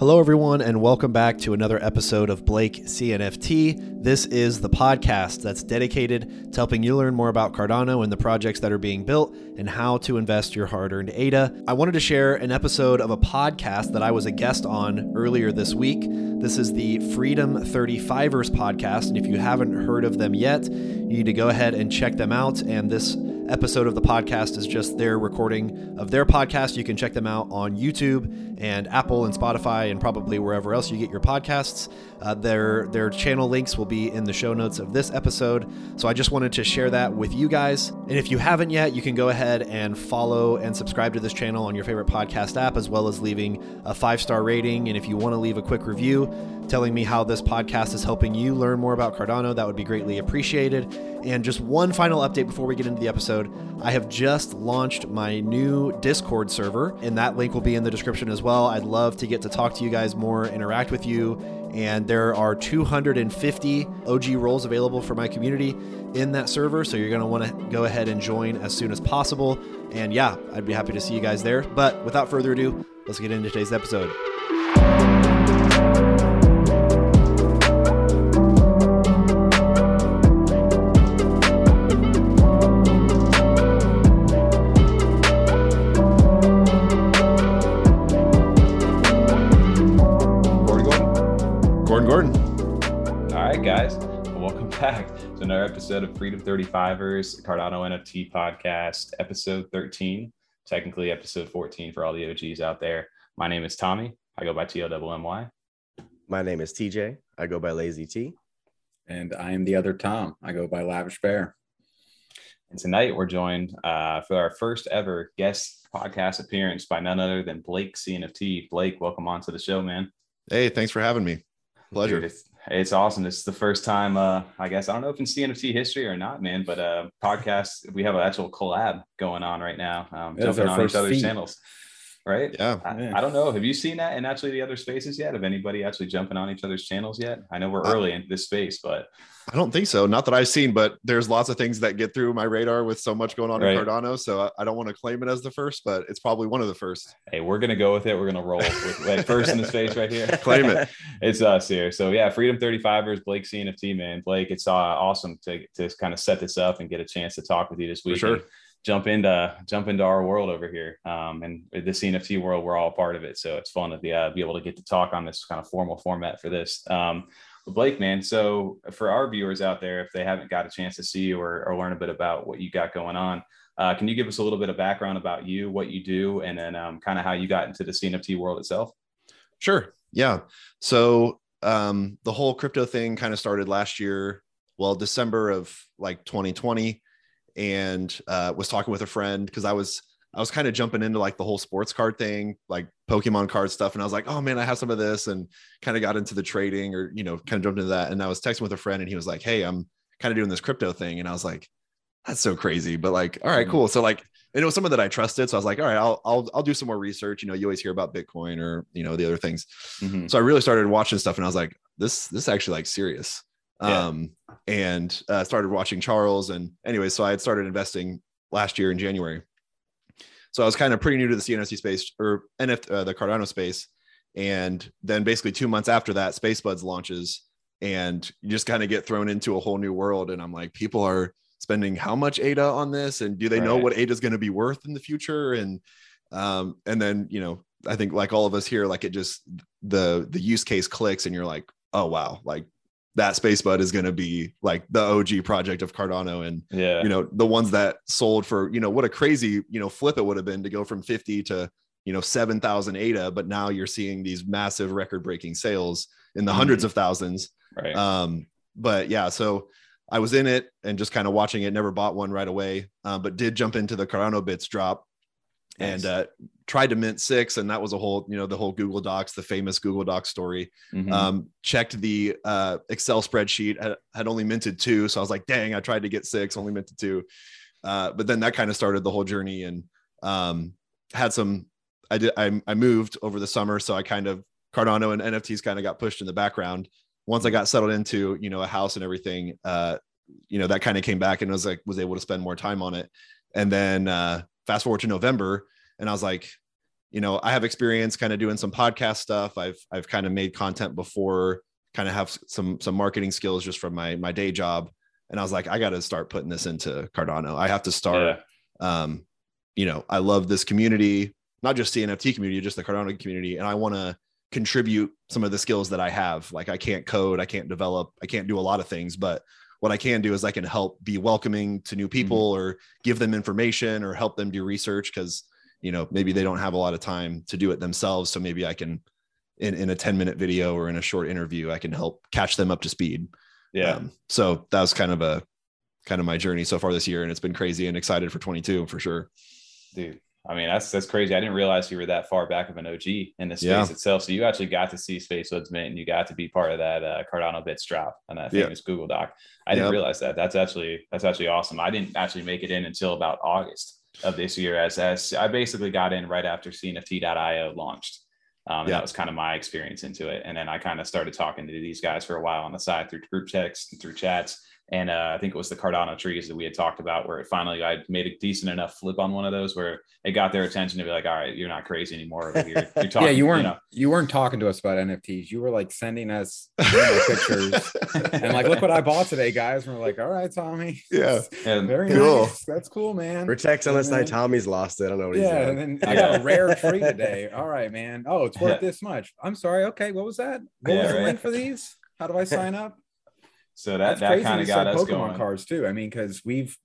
Hello, everyone, and welcome back to another episode of Blake CNFT. This is the podcast that's dedicated to helping you learn more about Cardano and the projects that are being built and how to invest your hard earned ADA. I wanted to share an episode of a podcast that I was a guest on earlier this week. This is the Freedom 35ers podcast, and if you haven't heard of them yet, you need to go ahead and check them out. And this episode of the podcast is just their recording of their podcast. You can check them out on YouTube and Apple and Spotify and probably wherever else you get your podcasts. Uh, their their channel links will be in the show notes of this episode. So I just wanted to share that with you guys. And if you haven't yet, you can go ahead and follow and subscribe to this channel on your favorite podcast app, as well as leaving a five star rating. And if you want to leave a quick review telling me how this podcast is helping you learn more about Cardano, that would be greatly appreciated. And just one final update before we get into the episode I have just launched my new Discord server, and that link will be in the description as well. I'd love to get to talk to you guys more, interact with you. And there are 250 OG roles available for my community in that server. So you're going to want to go ahead and join as soon as possible. And yeah, I'd be happy to see you guys there. But without further ado, let's get into today's episode. Episode of Freedom 35ers, Cardano NFT podcast, episode 13, technically episode 14 for all the OGs out there. My name is Tommy. I go by T-O-M-M-Y. My name is TJ. I go by Lazy T. And I am the other Tom. I go by Lavish Bear. And tonight we're joined uh, for our first ever guest podcast appearance by none other than Blake CNFT. Blake, welcome on to the show, man. Hey, thanks for having me. Pleasure. Dude, it's awesome. This is the first time, uh, I guess, I don't know if in CNFT history or not, man, but uh, podcast, we have an actual collab going on right now, um, jumping on each other's feet. channels. Right. Yeah. I, I, don't know. Have you seen that in actually the other spaces yet? Have anybody actually jumping on each other's channels yet? I know we're early in this space, but I don't think so. Not that I've seen, but there's lots of things that get through my radar with so much going on right. in Cardano. So I, I don't want to claim it as the first, but it's probably one of the first. Hey, we're gonna go with it. We're gonna roll with like first in the space right here. claim it. it's us here. So yeah, Freedom 35ers, Blake CNFT, man. Blake, it's uh, awesome to to kind of set this up and get a chance to talk with you this week. For sure jump into jump into our world over here um, and the CNFT world. We're all part of it, so it's fun to be, uh, be able to get to talk on this kind of formal format for this. Um, Blake, man. So for our viewers out there, if they haven't got a chance to see you or, or learn a bit about what you got going on, uh, can you give us a little bit of background about you, what you do, and then um, kind of how you got into the CNFT world itself? Sure. Yeah. So um, the whole crypto thing kind of started last year. Well, December of like 2020, and uh, was talking with a friend because I was I was kind of jumping into like the whole sports card thing, like Pokemon card stuff. And I was like, oh man, I have some of this and kind of got into the trading or, you know, kind of jumped into that. And I was texting with a friend and he was like, hey, I'm kind of doing this crypto thing. And I was like, that's so crazy. But like, all right, mm-hmm. cool. So like, it was someone that I trusted. So I was like, all right, I'll, I'll, I'll do some more research. You know, you always hear about Bitcoin or, you know, the other things. Mm-hmm. So I really started watching stuff and I was like, this, this is actually like serious. Yeah. Um, and uh, started watching Charles. And anyway, so I had started investing last year in January. So I was kind of pretty new to the CNFT space or NF, uh, the Cardano space. And then basically two months after that, SpaceBuds launches and you just kind of get thrown into a whole new world. And I'm like, people are spending how much ADA on this? And do they right. know what ADA is going to be worth in the future? And, um, and then, you know, I think like all of us here, like it just, the, the use case clicks and you're like, oh, wow, like that space bud is going to be like the OG project of Cardano. And, yeah, you know, the ones that sold for, you know, what a crazy, you know, flip it would have been to go from 50 to, you know, 7,000 ADA, but now you're seeing these massive record breaking sales in the mm-hmm. hundreds of thousands. Right. Um, but yeah, so I was in it and just kind of watching it, never bought one right away, uh, but did jump into the Cardano bits drop and uh, tried to mint six and that was a whole you know the whole google docs the famous google docs story. Mm-hmm. um, checked the uh, excel spreadsheet had, had, only minted two so i was like dang i tried to get six only minted two. Uh, but then that kind of started the whole journey and um, had some i did I, I moved over the summer so i kind of cardano and nfts kind of got pushed in the background. Once i got settled into you know a house and everything uh, you know that kind of came back and was like was able to spend more time on it. And then uh, fast forward to November, and I was like, you know, I have experience kind of doing some podcast stuff. I've I've kind of made content before, kind of have some some marketing skills just from my my day job. And I was like, I got to start putting this into Cardano. I have to start. Yeah. Um, you know, I love this community, not just the NFT community, just the Cardano community, and I want to contribute some of the skills that I have. Like I can't code, I can't develop, I can't do a lot of things, but what I can do is I can help be welcoming to new people or give them information or help them do research because you know maybe they don't have a lot of time to do it themselves. So maybe I can in, in a 10 minute video or in a short interview, I can help catch them up to speed. Yeah. Um, so that was kind of a kind of my journey so far this year. And it's been crazy and excited for 22 for sure. dude. I mean, that's that's crazy. I didn't realize you were that far back of an OG in the space Yeah. itself. So you actually got to see Space Buds Mint and you got to be part of that uh, Cardano Bits drop and that famous Google Doc. I didn't Yep. realize that. That's actually that's actually awesome. I didn't actually make it in until about August of this year, as as I basically got in right after CNFT.io launched. Um, Yeah. that was kind of my experience into it. And then I kind of started talking to these guys for a while on the side through group texts and through chats. And uh, I think it was the Cardano trees that we had talked about where it finally I made a decent enough flip on one of those where it got their attention to be like, all right, you're not crazy anymore over here. You're talking, yeah, you weren't know. you weren't talking to us about NFTs. You were like sending us pictures and like, look what I bought today, guys. And we're like, all right, Tommy. Yeah. And Very Cool. nice. That's cool, man. Protect unless man. night Tommy's lost it. I don't know what he's Yeah, doing. and then I got a rare tree today. All right, man. Oh, it's worth Yeah. this much. I'm sorry. Okay, what was that? What Yeah, was the link for these? How do I sign up? So that, That's that kind of got said us Pokemon going. cards too. I mean, because we've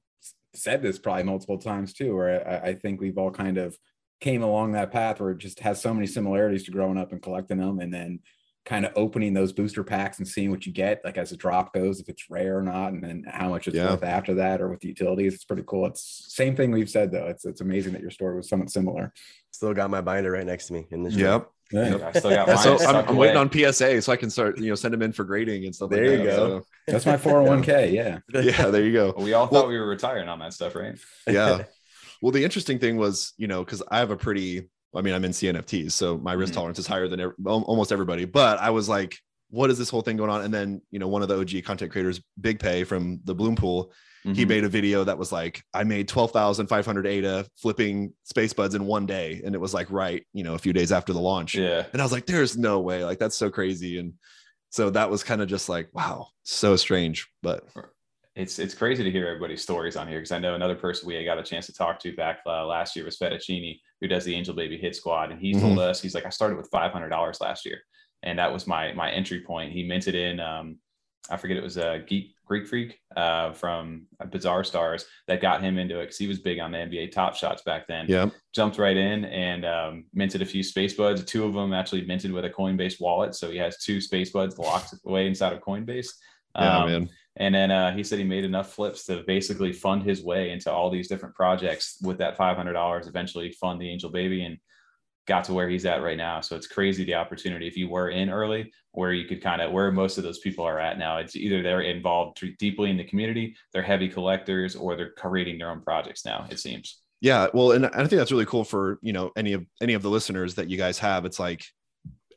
said this probably multiple times too, where I, I think we've all kind of came along that path where it just has so many similarities to growing up and collecting them, and then kind of opening those booster packs and seeing what you get, like as a drop goes, if it's rare or not, and then how much it's Yeah. worth after that, or with the utilities. It's pretty cool. It's same thing we've said though. It's it's amazing that your story was somewhat similar. Still got my binder right next to me in this. the shop. Yep. Yeah. I still got mine. so I'm, I'm waiting on PSA so I can start, you know, send them in for grading and stuff. There like you that. go. That's my 401k. Yeah. Yeah, there you go. We all thought Well- we were retiring on that stuff, right? Yeah. well, the interesting thing was, you know, because I have a pretty, I mean, I'm in CNFTs, so my risk Mhm. tolerance is higher than ev- almost everybody. But I was like, what is this whole thing going on? And then, you know, one of the OG content creators, Big Pey from the Bloom Pool, he Mhm. made a video that was like, I made 12,500 ADA flipping space buds in one day. And it was like, right, you know, a few days after the launch. Yeah. And I was like, there's no way. Like, that's so crazy. And so that was kind of just like, wow, so strange. But it's it's crazy to hear everybody's stories on here because I know another person we got a chance to talk to back uh, last year was Fettuccini, who does the Angel Baby Hit Squad, and he Mhm. told us he's like I started with five hundred dollars last year, and that was my my entry point. He minted in um, I forget it was a Geek Greek Freak uh, from Bizarre Stars that got him into it because he was big on the NBA Top Shots back then. yeah, Jumped right in and um, minted a few space buds. Two of them actually minted with a Coinbase wallet, so he has two space buds locked away inside of Coinbase. yeah, Um, man. and then uh, he said he made enough flips to basically fund his way into all these different projects with that $500, eventually fund the Angel Baby and got to where he's at right now. So it's crazy the opportunity if you were in early, where you could kind of where most of those people are at now. It's either they're involved deeply in the community, they're heavy collectors, or they're creating their own projects now, it seems. Yeah, well, and I think that's really cool for you know any of any of the listeners that you guys have. It's like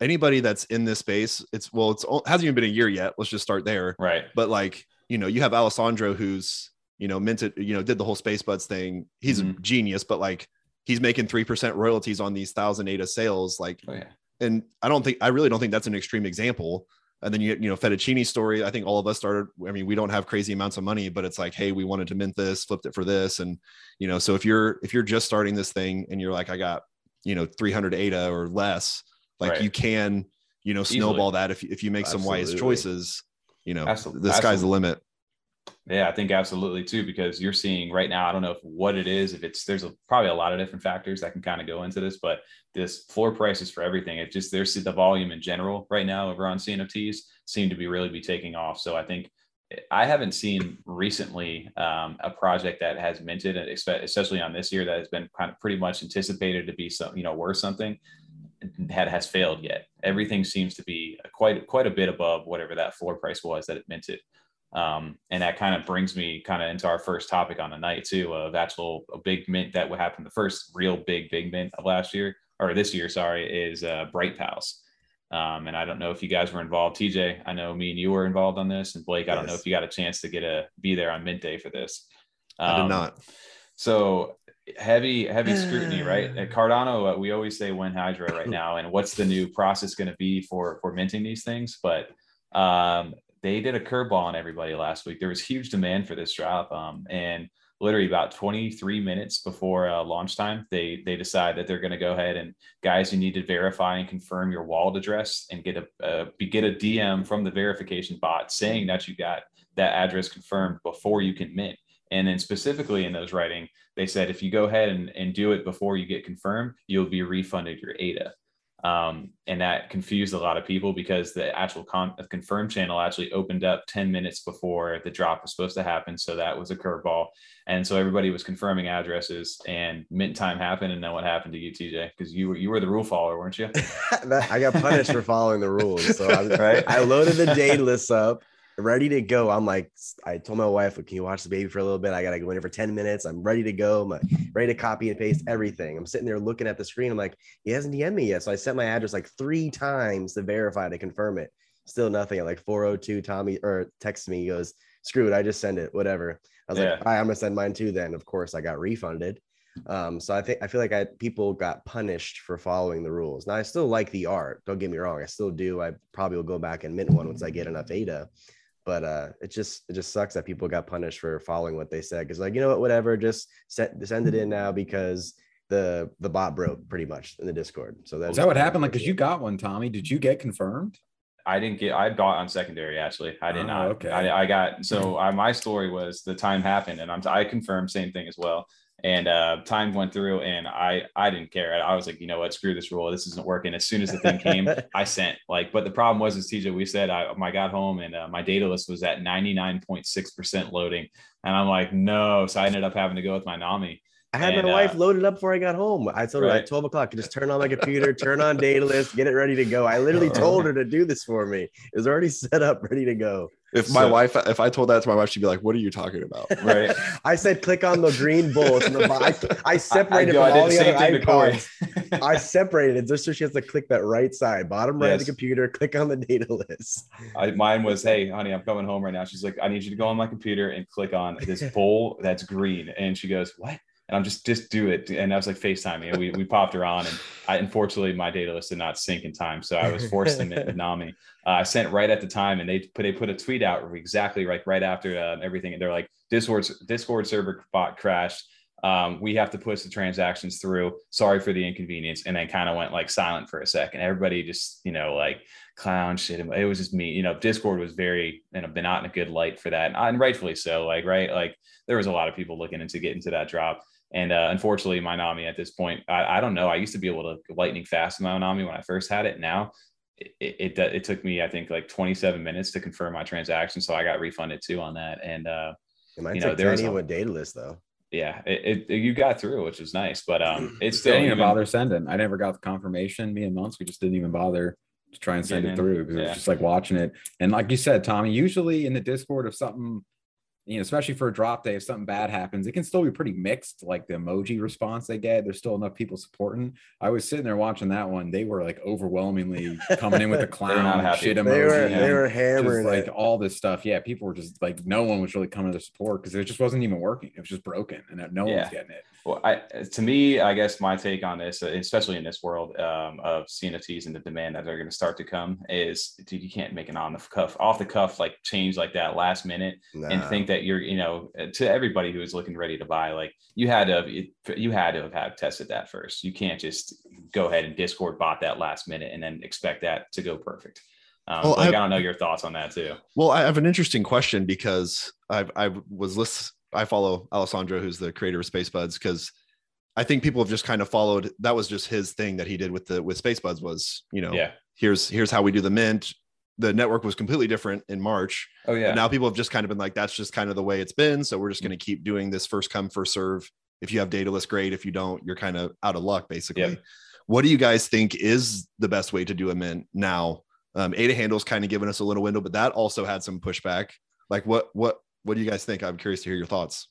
anybody that's in this space. It's well, it's it hasn't even been a year yet. Let's just start there. Right. But like you know, you have Alessandro who's you know minted, you know, did the whole Space Buds thing. He's a Mhm. genius, but like he's making three percent royalties on these thousand ADA sales. Like, Oh, yeah. and I don't think I really don't think that's an extreme example. And then you you know Fettuccini's story. I think all of us started. I mean, we don't have crazy amounts of money, but it's like, hey, we wanted to mint this, flipped it for this, and you know. So if you're if you're just starting this thing and you're like, I got you know 300 ADA or less, like Right. you can you know Easily. snowball that if if you make some wise choices. You know, the sky's the limit. Yeah, I think absolutely too, because you're seeing right now, I don't know if what it is, if it's there's a, probably a lot of different factors that can kind of go into this, but this floor prices for everything, it just there's the volume in general right now over on CNFTs seem to be really be taking off. So I think I haven't seen recently um, a project that has minted, especially on this year, that has been kind of pretty much anticipated to be some, you know, worth something that has failed yet. Everything seems to be quite quite a bit above whatever that floor price was that it minted. Um, and that kind of brings me kind of into our first topic on the night too of actual a big mint that would happen. The first real big big mint of last year or this year, sorry, is uh, Bright Pals. Um, and I don't know if you guys were involved. TJ, I know me and you were involved on this, and Blake, I don't know if you got a chance to get a be there on mint day for this. I did Um, not. so heavy heavy scrutiny right at cardano uh, we always say when hydra right now and what's the new process going to be for for minting these things but um they did a curveball on everybody last week. There was huge demand for this drop um and literally about 23 minutes before uh, launch time they they decide that they're going to go ahead and guys you need to verify and confirm your wallet address and get a uh, get a dm from the verification bot saying that you got that address confirmed before you can mint. And then specifically in those writing they said if you go ahead and, and do it before you get confirmed you'll be refunded your ada um, and that confused a lot of people because the actual con- confirm channel actually opened up 10 minutes before the drop was supposed to happen. So that was a curveball. And so everybody was confirming addresses and mint time happened. And then what happened to you, TJ? Because you were, you were the rule follower, weren't you? I got punished for following the rules. So I, right? I loaded the Daedalus up ready to go. I'm like, I told my wife, can you watch the baby for a little bit? I gotta go in here for 10 minutes. I'm ready to go. I'm ready to copy and paste everything. I'm sitting there looking at the screen. I'm like, he hasn't DM'd me yet. So I sent my address like three times to verify to confirm it. Still nothing. At like 402, Tommy or texts me, he goes, screw it, I just send it, whatever. I was yeah. like, all right, I'm gonna send mine too. Then of course I got refunded. Um, so I think I feel like I people got punished for following the rules. Now I still like the art. Don't get me wrong, I still do. I probably will go back and mint one once I get enough ADA but uh, it just it just sucks that people got punished for following what they said because like you know what whatever just set send it in now because the the bot broke pretty much in the discord so that's that what happened like because you got one tommy did you get confirmed I didn't get. I got on secondary. Actually, I did oh, not. Okay. I, I got. So I, my story was the time happened, and I'm. I confirmed same thing as well and uh, time went through and i i didn't care I, I, was like you know what screw this rule this isn't working as soon as the thing came i sent like but the problem was as tj we said i, I got home and uh, my list was at 99.6 percent loading and i'm like no so i ended up having to go with my nami I had and, my wife uh, loaded up before I got home. I told her right. at 12 o'clock, just turn on my computer, turn on Daedalus, get it ready to go. I literally told her to do this for me. It was already set up, ready to go. If my so, wife, if I told that to my wife, she'd be like, "What are you talking about?" Right. I said, "Click on the green bullets." And the, I, I separated I, I, from all the other icons. I separated it just so she has to click that right side, bottom right yes. of the computer. Click on the Daedalus. I, mine was, "Hey, honey, I'm coming home right now." She's like, "I need you to go on my computer and click on this bowl that's green." And she goes, "What?" And I'm just just do it. And I was like FaceTiming, and we we popped her on, and I unfortunately my Daedalus did not sync in time, so I was forced to with Nami. Uh, I sent right at the time, and they put they put a tweet out exactly like right after uh, everything, and they're like Discord Discord server bot crashed. Um, we have to push the transactions through. Sorry for the inconvenience, and then kind of went like silent for a second. Everybody just you know like clown shit. It was just me. You know, Discord was very you know been not in a good light for that, and rightfully so. Like right, like there was a lot of people looking into getting to that drop. And uh, unfortunately, my Nami at this point, I, I, don't know. I used to be able to lightning fast in my Nami when I first had it. Now it, it, it, took me, I think, like 27 minutes to confirm my transaction. So I got refunded too on that. And, uh, it might you know, there was a, with Daedalus though. Yeah, it, it, you got through, which was nice, but um, it's still didn't even bother sending. I never got the confirmation. Me and Months, we just didn't even bother to try and send it through because yeah. it was just like watching it. And like you said, Tommy, usually in the Discord, if something you know, especially for a drop day, if something bad happens, it can still be pretty mixed. Like the emoji response they get, there's still enough people supporting. I was sitting there watching that one; they were like overwhelmingly coming in with the clown shit emoji. They were, they were hammering like it. all this stuff. Yeah, people were just like, no one was really coming to support because it just wasn't even working. It was just broken, and no yeah. one was getting it. Well, I, to me, I guess my take on this, especially in this world um, of CNFTs and the demand that they're going to start to come, is dude, you can't make an on the cuff, off the cuff like change like that last minute nah. and think that you're, you know, to everybody who is looking ready to buy, like you had to, you had to have had tested that first. You can't just go ahead and Discord bot that last minute and then expect that to go perfect. Um, well, I, I don't know your thoughts on that too. Well, I have an interesting question because I've, I was list, I follow Alessandro, who's the creator of Space Buds, because I think people have just kind of followed. That was just his thing that he did with the with Space Buds was, you know, yeah. Here's here's how we do the mint. The network was completely different in March. Oh yeah. now people have just kind of been like, that's just kind of the way it's been. So we're just going to keep doing this first come first serve. If you have Daedalus, great. If you don't, you're kind of out of luck, basically. What do you guys think is the best way to do a mint now? Um, Ada handles kind of given us a little window, but that also had some pushback. Like what what what do you guys think? I'm curious to hear your thoughts.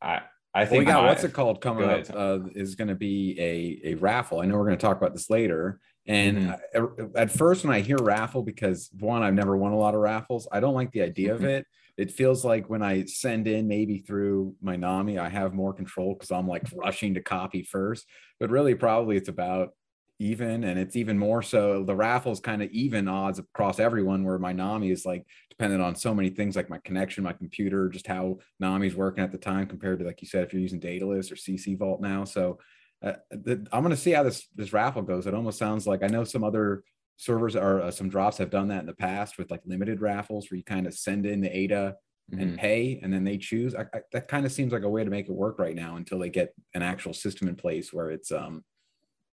I I think well, we got my, what's it called coming up uh, is going to be a a raffle. I know we're going to talk about this later. And mm-hmm. at first, when I hear raffle, because one, I've never won a lot of raffles, I don't like the idea mm-hmm. of it. It feels like when I send in maybe through my NAMI, I have more control because I'm like rushing to copy first. But really, probably it's about even and it's even more so the raffle is kind of even odds across everyone where my nami is like dependent on so many things like my connection my computer just how nami's working at the time compared to like you said if you're using daedalus or cc vault now so uh, the, i'm going to see how this this raffle goes it almost sounds like i know some other servers or uh, some drops have done that in the past with like limited raffles where you kind of send in the ada mm-hmm. and pay and then they choose I, I, that kind of seems like a way to make it work right now until they get an actual system in place where it's um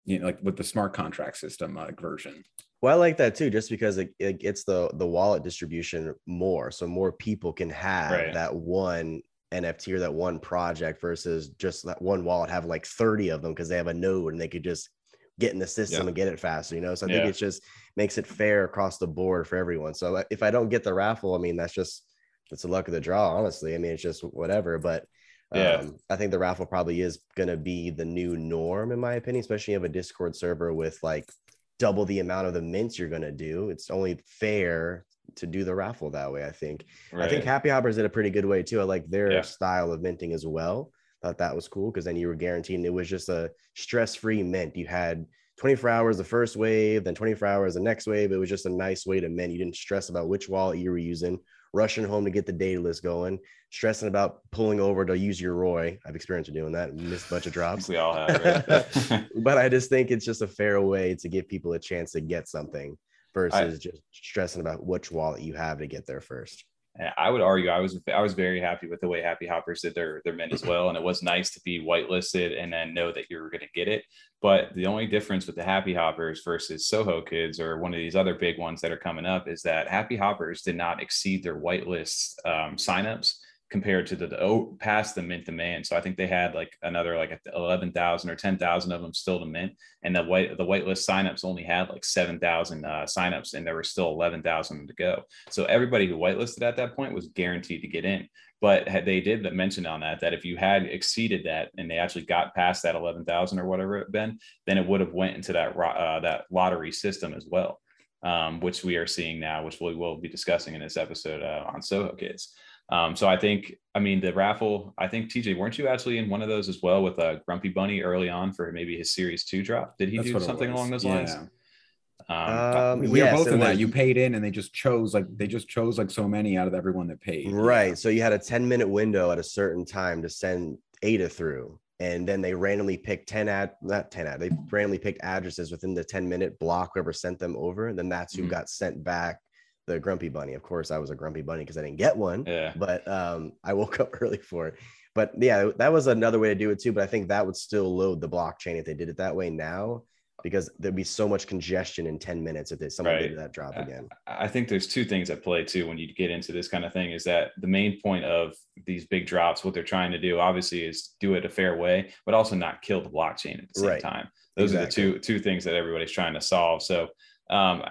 you know, like with the smart contract system uh, version. Well, I like that too, just because it, it gets the the wallet distribution more, so more people can have right. that one NFT or that one project versus just that one wallet have like 30 of them because they have a node and they could just get in the system yeah. and get it faster, you know. So I yeah. think it just makes it fair across the board for everyone. So if I don't get the raffle, I mean that's just it's the luck of the draw, honestly. I mean, it's just whatever. But yeah. Um, I think the raffle probably is going to be the new norm, in my opinion, especially if you have a Discord server with like double the amount of the mints you're going to do. It's only fair to do the raffle that way. I think. Right. I think Happy Hoppers did a pretty good way too. I like their yeah. style of minting as well. Thought that was cool because then you were guaranteed it was just a stress-free mint. You had 24 hours the first wave, then 24 hours the next wave. It was just a nice way to mint. You didn't stress about which wallet you were using rushing home to get the Daedalus going, stressing about pulling over to use your Roy. I've experienced doing that, missed a bunch of drops. we all have, right? but I just think it's just a fair way to give people a chance to get something versus I, just stressing about which wallet you have to get there first. I would argue I was I was very happy with the way Happy Hoppers did their their mint as well, and it was nice to be whitelisted and then know that you were going to get it. But the only difference with the Happy Hoppers versus Soho Kids or one of these other big ones that are coming up is that Happy Hoppers did not exceed their whitelist um, signups compared to the, the oh, past the mint demand. So I think they had like another like 11,000 or 10,000 of them still to mint. And the white, the whitelist signups only had like 7,000 uh, signups and there were still 11,000 to go. So everybody who whitelisted at that point was guaranteed to get in. But they did mention on that, that if you had exceeded that and they actually got past that 11,000 or whatever it been, then it would have went into that, uh, that lottery system as well. Um, which we are seeing now, which we will be discussing in this episode uh, on Soho Kids. Um, so I think, I mean, the raffle, I think TJ, weren't you actually in one of those as well with a uh, Grumpy Bunny early on for maybe his series two drop? Did he That's do something along those lines? Yeah. Um, um, we yes, were both in that. You paid in, and they just chose like they just chose like so many out of everyone that paid. Right. Yeah. So you had a ten minute window at a certain time to send Ada through, and then they randomly picked ten ad not ten ad. They randomly picked addresses within the ten minute block. Whoever sent them over, and then that's who mm-hmm. got sent back the grumpy bunny. Of course, I was a grumpy bunny because I didn't get one. Yeah. But um, I woke up early for it. But yeah, that was another way to do it too. But I think that would still load the blockchain if they did it that way now, because there'd be so much congestion in 10 minutes if they someone right. did that drop again. I think there's two things at play too when you get into this kind of thing is that the main point of these big drops, what they're trying to do, obviously, is do it a fair way, but also not kill the blockchain at the same right. time. Those exactly. are the two two things that everybody's trying to solve. So um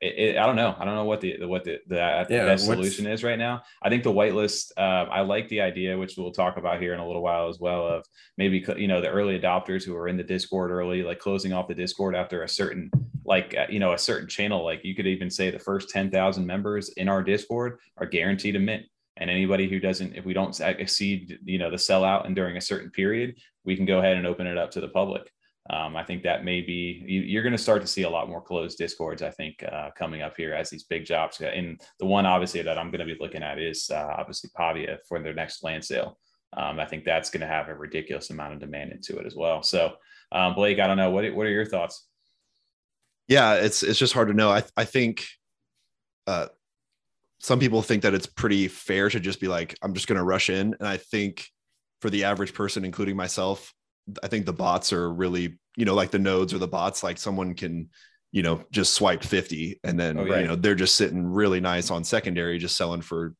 it, it, i don't know. I don't know what the what the, the yeah, best solution is right now. I think the whitelist uh, i like the idea which we'll talk about here in a little while as well of maybe you know the early adopters who are in the discord early like closing off the discord after a certain like uh, you know a certain channel. Like you could even say the first 10,000 members in our discord are guaranteed a mint. And anybody who doesn't if we don't exceed you know the sellout and during a certain period we can go ahead and open it up to the public um, I think that may be you, are going to start to see a lot more closed discords. I think uh, coming up here as these big jobs. And the one obviously that I'm going to be looking at is uh, obviously Pavia for their next land sale. Um, I think that's going to have a ridiculous amount of demand into it as well. So um, Blake, I don't know what what are your thoughts? Yeah, it's it's just hard to know. I I think uh, some people think that it's pretty fair to just be like, I'm just going to rush in, and I think for the average person, including myself, I think the bots are really, you know, like the nodes or the bots, like someone can, you know, just swipe 50 and then, oh, yeah. you know, they're just sitting really nice on secondary, just selling for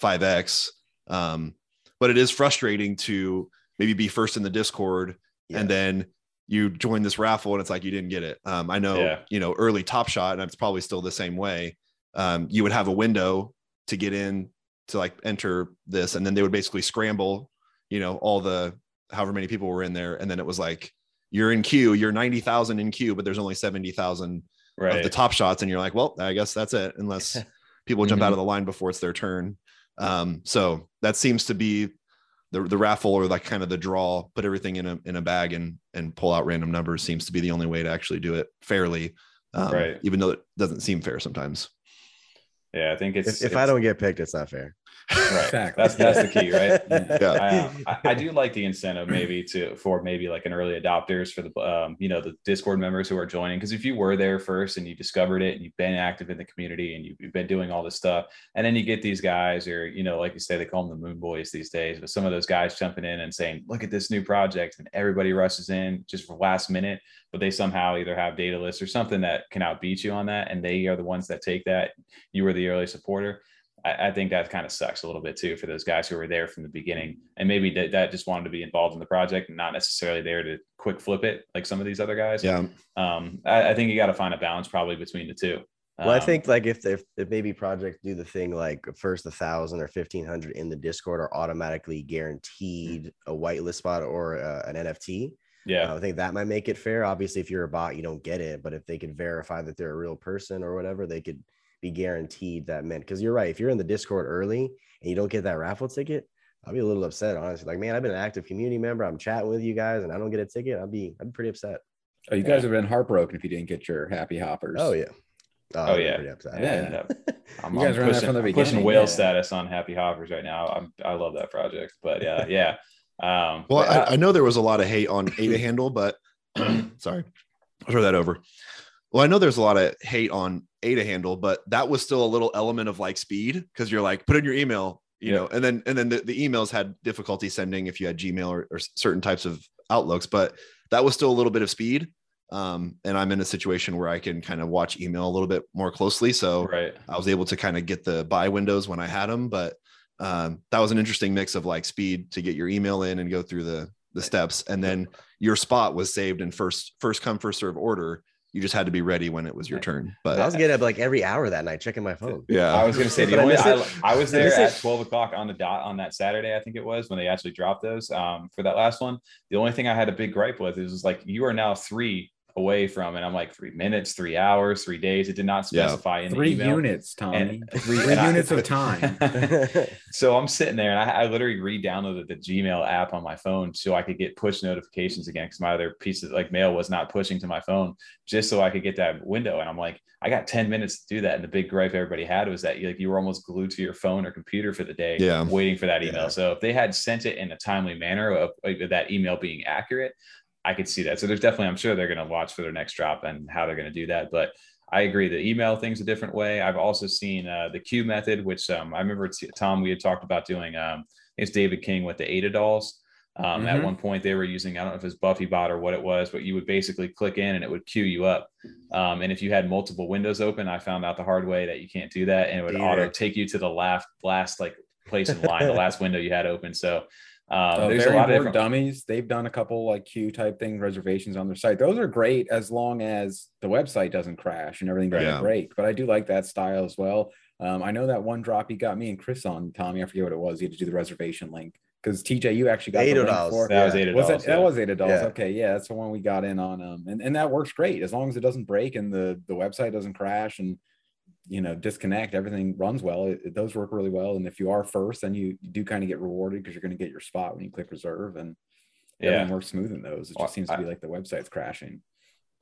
5X. Um, but it is frustrating to maybe be first in the Discord yeah. and then you join this raffle and it's like you didn't get it. Um, I know, yeah. you know, early Top Shot, and it's probably still the same way. Um, you would have a window to get in to like enter this, and then they would basically scramble, you know, all the however many people were in there and then it was like you're in queue, you're 90,000 in queue, but there's only 70,000 right. of the top shots. And you're like, well, I guess that's it, unless people jump Mhm. out of the line before it's their turn. Um, so that seems to be the, the raffle or like kind of the draw, put everything in a, in a bag and, and pull out random numbers seems to be the only way to actually do it fairly. Um, Right. Even though it doesn't seem fair sometimes. yeah, I think it's If, if it's- I don't get picked, it's not fair. Right. Exactly. That's that's the key, right? Yeah. Yeah. I, um, I, I do like the incentive maybe to for maybe like an early adopters for the um, you know the Discord members who are joining because if you were there first and you discovered it and you've been active in the community and you, you've been doing all this stuff and then you get these guys or you know like you say they call them the moon boys these days but some of those guys jumping in and saying look at this new project and everybody rushes in just for last minute but they somehow either have data lists or something that can outbeat you on that and they are the ones that take that you were the early supporter I, I think that kind of sucks a little bit too for those guys who were there from the beginning and maybe that, that just wanted to be involved in the project and not necessarily there to quick flip it like some of these other guys. Yeah. Um, I, I think you got to find a balance probably between the two. Well, I Um, think like if if, if maybe projects do the thing like first a thousand or fifteen hundred in the Discord are automatically guaranteed a whitelist spot or uh, an NFT. yeah, Uh, I think that might make it fair. Obviously, if you're a bot, you don't get it. But if they could verify that they're a real person or whatever, they could be guaranteed that meant. Because you're right. If you're in the Discord early and you don't get that raffle ticket, I'll be a little upset. Honestly, like man, I've been an active community member. I'm chatting with you guys, and I don't get a ticket. I'd be I'd be pretty upset. Oh, you guys have been heartbroken if you didn't get your happy hoppers. Oh yeah. Oh, I'd yeah. Pretty upset. Yeah. yeah. I'm, You guys I'm are pushing, from the I'm pushing whale yeah. status on Happy Hoppers right now. I'm, I love that project, but yeah, yeah. Um, Well, but I, I know there was a lot of hate on Ada Handle, but sorry, I'll throw that over. Well, I know there's a lot of hate on Ada Handle, but that was still a little element of like speed because you're like put in your email, you Yeah. know, and then and then the, the emails had difficulty sending if you had Gmail or, or certain types of outlooks, but that was still a little bit of speed. Um, and I'm in a situation where I can kind of watch email a little bit more closely. So right. I was able to kind of get the buy windows when I had them, but um, that was an interesting mix of like speed to get your email in and go through the the steps, and then your spot was saved in first first come first serve order. You just had to be ready when it was your turn. But I was getting up like every hour that night checking my phone. yeah, I was gonna say the Did I I. I was Did I there at 12 o'clock on the dot on that Saturday, I think it was when they actually dropped those um, for that last one. The only thing I had a big gripe with is, was like you are now three away from, and I'm like three minutes, three hours, three days. It did not Yeah. specify in Three email. units, Tommy. And- three and I- units of time. so I'm sitting there and I, I literally re-downloaded the Gmail app on my phone so I could get push notifications again because my other piece of like mail was not pushing to my phone just so I could get that window. And I'm like, I got 10 minutes to do that. And the big gripe everybody had was that you like you were almost glued to your phone or computer for the day, Yeah. waiting for that email. Yeah. So if they had sent it in a timely manner of, of that email being accurate, I could see that. So there's definitely, I'm sure they're going to watch for their next drop and how they're going to do that. But I agree. The email thing's a different way. I've also seen uh, the queue method, which um, I remember t- Tom, we had talked about doing. Um, it's David King with the Ada dolls. Um, At Mhm. one point, they were using, I don't know if it's Buffy bot or what it was, but you would basically click in and it would queue you up. Um, and if you had multiple windows open, I found out the hard way that you can't do that. And it would auto take you to the last, last like place in line, the last window you had open. So um, Uh, there's a lot of different. dummies. They've done a couple like queue type thing reservations on their site. Those are great as long as the website doesn't crash and everything doesn't Yeah. break. But I do like that style as well. Um, I know that one drop he got me and Chris on, Tommy. I forget what it was. You had to do the reservation link because TJ, you actually got Eight link dollars. for. That was Yeah. eight Was dollars. that, that was eight dollars? Yeah. Okay, yeah, that's the one we got in on. Um, and, and that works great as long as it doesn't break and the the website doesn't crash and you know disconnect. Everything runs well. It, it does work really well. And if you are first, then you, you do kind of get rewarded because you're going to get your spot when you click reserve and Yeah. everything works smooth in those. It just seems to be like the website's crashing.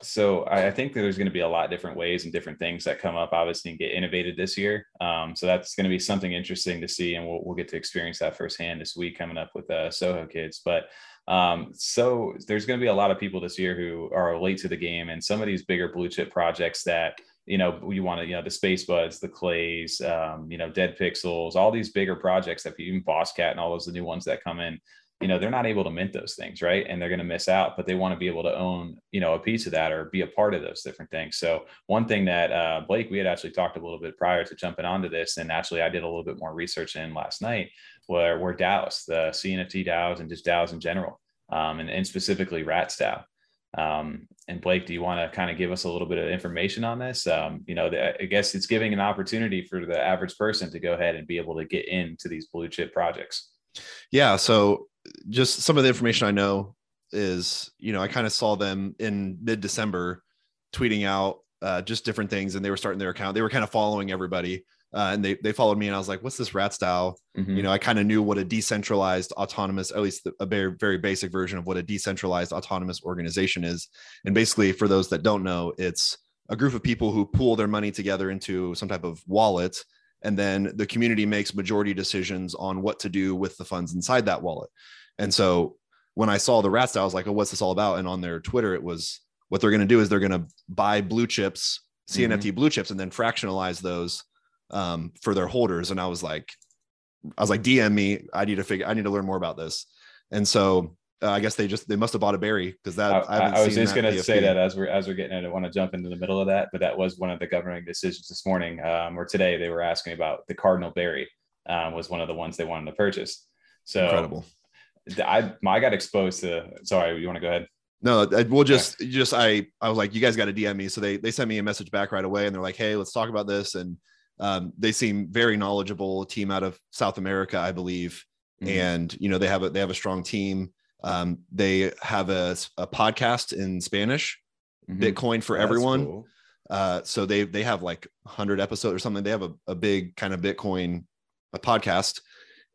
so I I think that there's going to be a lot of different ways and different things that come up, obviously, and get innovated this year. Um, so that's going to be something interesting to see, and we'll, we'll get to experience that firsthand this week coming up with uh, Soho Kids. But um, so there's going to be a lot of people this year who are late to the game, and some of these bigger blue chip projects that you know you want to, you know, the Space Buds, the Clays, um, you know, Dead Pixels, all these bigger projects that even Boss Cat and all those the new ones that come in you know they're not able to mint those things right? And they're going to miss out but they want to be able to own you know a piece of that or be a part of those different things. So one thing that uh, blake we had actually talked a little bit prior to jumping onto this and actually i did a little bit more research in last night where were DAOs, the cnft DAOs and just DAOs in general um, and, and specifically rats DAO um, and blake do you want to kind of give us a little bit of information on this um, you know the, i guess it's giving an opportunity for the average person to go ahead and be able to get into these blue chip projects yeah. So just some of the information I know is you know I kind of saw them in mid December tweeting out uh, just different things, and they were starting their account. They were kind of following everybody, uh, and they they followed me, and I was like, "What's this Rats DAO?" Mhm. You know, I kind of knew what a decentralized autonomous, at least a very very basic version of what a decentralized autonomous organization is. And basically, for those that don't know, it's a group of people who pool their money together into some type of wallet, and then the community makes majority decisions on what to do with the funds inside that wallet. And so when I saw the Rats DAO, I was like, "Oh, what's this all about?" And on their Twitter, it was what they're going to do is they're going to buy blue chips, CNFT blue chips, and then fractionalize those um, for their holders. And I was like, I was like, DM me. I need to figure. I need to learn more about this. And so uh, I guess they just they must have bought a berry because that I, I, I was just going to say that as we're as we're getting it, I want to jump into the middle of that, but that was one of the governing decisions this morning um, or today. They were asking about the Cardinal Berry um, was one of the ones they wanted to purchase. So incredible. I I got exposed to. Sorry, you want to go ahead? No, we'll just just I I was like, you guys got to DM me. So they they sent me a message back right away, and they're like, hey, let's talk about this. And um, they seem very knowledgeable. Team out of South America, I believe, Mhm. and you know they have a they have a strong team. Um, they have a, a podcast in Spanish, Mhm. Bitcoin for That's everyone. cool. Uh, so they they have like 100 episodes or something. They have a, a big kind of Bitcoin a podcast,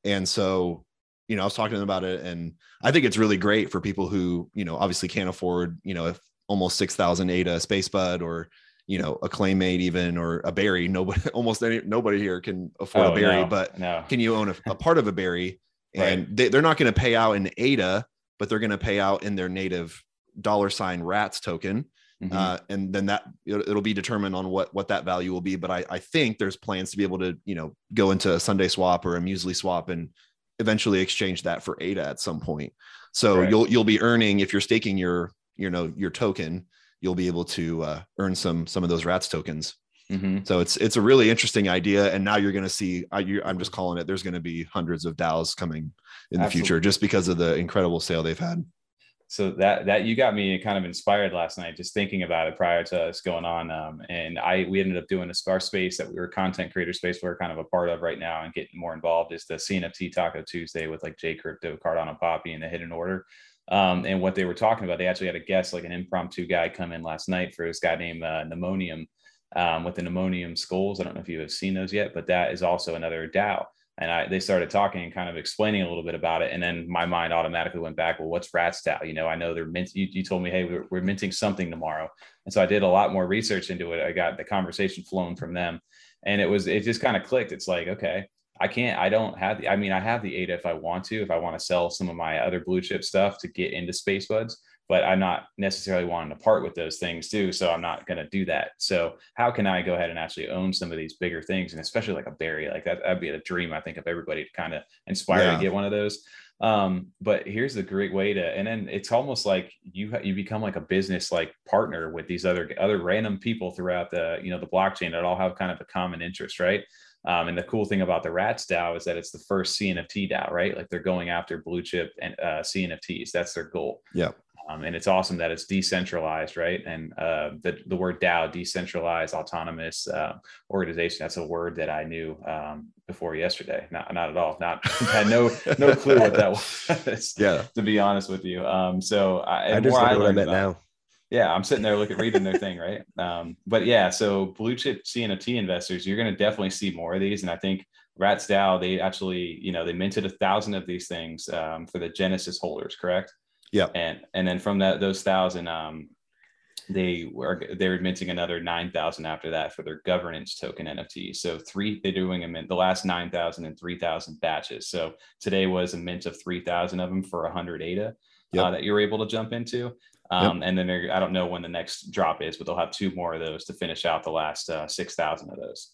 and so you know I was talking to them about it, and I think it's really great for people who you know obviously can't afford you know if almost six thousand ADA Space Bud or you know a Claymate even or a Berry. Nobody almost any nobody here can afford Oh, a Berry, no, but no. can you own a, a part of a berry and they, they're not going to pay out in ADA, but they're going to pay out in their native dollar sign rats token. Mhm. Uh, and then that it'll, it'll be determined on what, what that value will be. But I, I think there's plans to be able to, you know, go into a Sundae swap or a muesli swap and eventually exchange that for ADA at some point. So Correct. you'll, you'll be earning, if you're staking your, you know, your token, you'll be able to uh, earn some, some of those rats tokens. Mhm. So it's it's a really interesting idea, and now you're going to see. I, you, I'm just calling it. There's going to be hundreds of DAOs coming in the future just because of the incredible sale they've had. so that that you got me kind of inspired last night just thinking about it prior to us going on um, and i we ended up doing a our space that we were content creator space we're kind of a part of right now and getting more involved is the cnft taco tuesday with like j crypto cardano poppy and the hidden order um, and what they were talking about they actually had a guest like an impromptu guy come in last night for this guy named uh, pneumonium um, with the pneumonium skulls i don't know if you have seen those yet but that is also another dao and I, they started talking and kind of explaining a little bit about it. And then my mind automatically went back, well, what's Rats DAO? You know, I know they're mint. You, you told me, hey, we're, we're minting something tomorrow. And so I did a lot more research into it. I got the conversation flowing from them and it was, it just kind of clicked. It's like, okay, I can't, I don't have the, I mean, I have the ADA if I want to, if I want to sell some of my other blue chip stuff to get into space buds, but I'm not necessarily wanting to part with those things too. So I'm not going to do that. So how can I go ahead and actually own some of these bigger things? And especially like a berry, like that, that'd be a dream, I think, of everybody to kind of inspire Yeah. to get one of those. Um, but here's the great way to, and then it's almost like you, you become like a business like partner with these other, other random people throughout the, you know, the blockchain that all have kind of a common interest, right? Um, and the cool thing about the Rats DAO is that it's the first CNFT DAO, right? Like they're going after blue chip and uh, CNFTs. That's their goal. Yeah. Um, and it's awesome that it's decentralized, right? And uh, the the word DAO, decentralized autonomous uh, organization, that's a word that I knew um, before yesterday. Not not at all. Not had no no clue what that was. Yeah. To be honest with you, um, so I, I just know what I learned about it- now. Yeah, I'm sitting there looking, reading their thing, right? Um, but yeah, so blue chip CNFT investors, you're going to definitely see more of these, and I think Rats DAO, they actually, you know, they minted a thousand of these things um, for the Genesis holders, correct? Yeah. And and then from that those thousand, um, they were they're minting another nine thousand after that for their governance token NFT. So three, they're doing a mint the last 9,000 and 3,000 batches. So today was a mint of three thousand of them for 100 ADA Yep. uh, that you're able to jump into. Um, And then I don't know when the next drop is, but they'll have two more of those to finish out the last uh, 6,000 of those.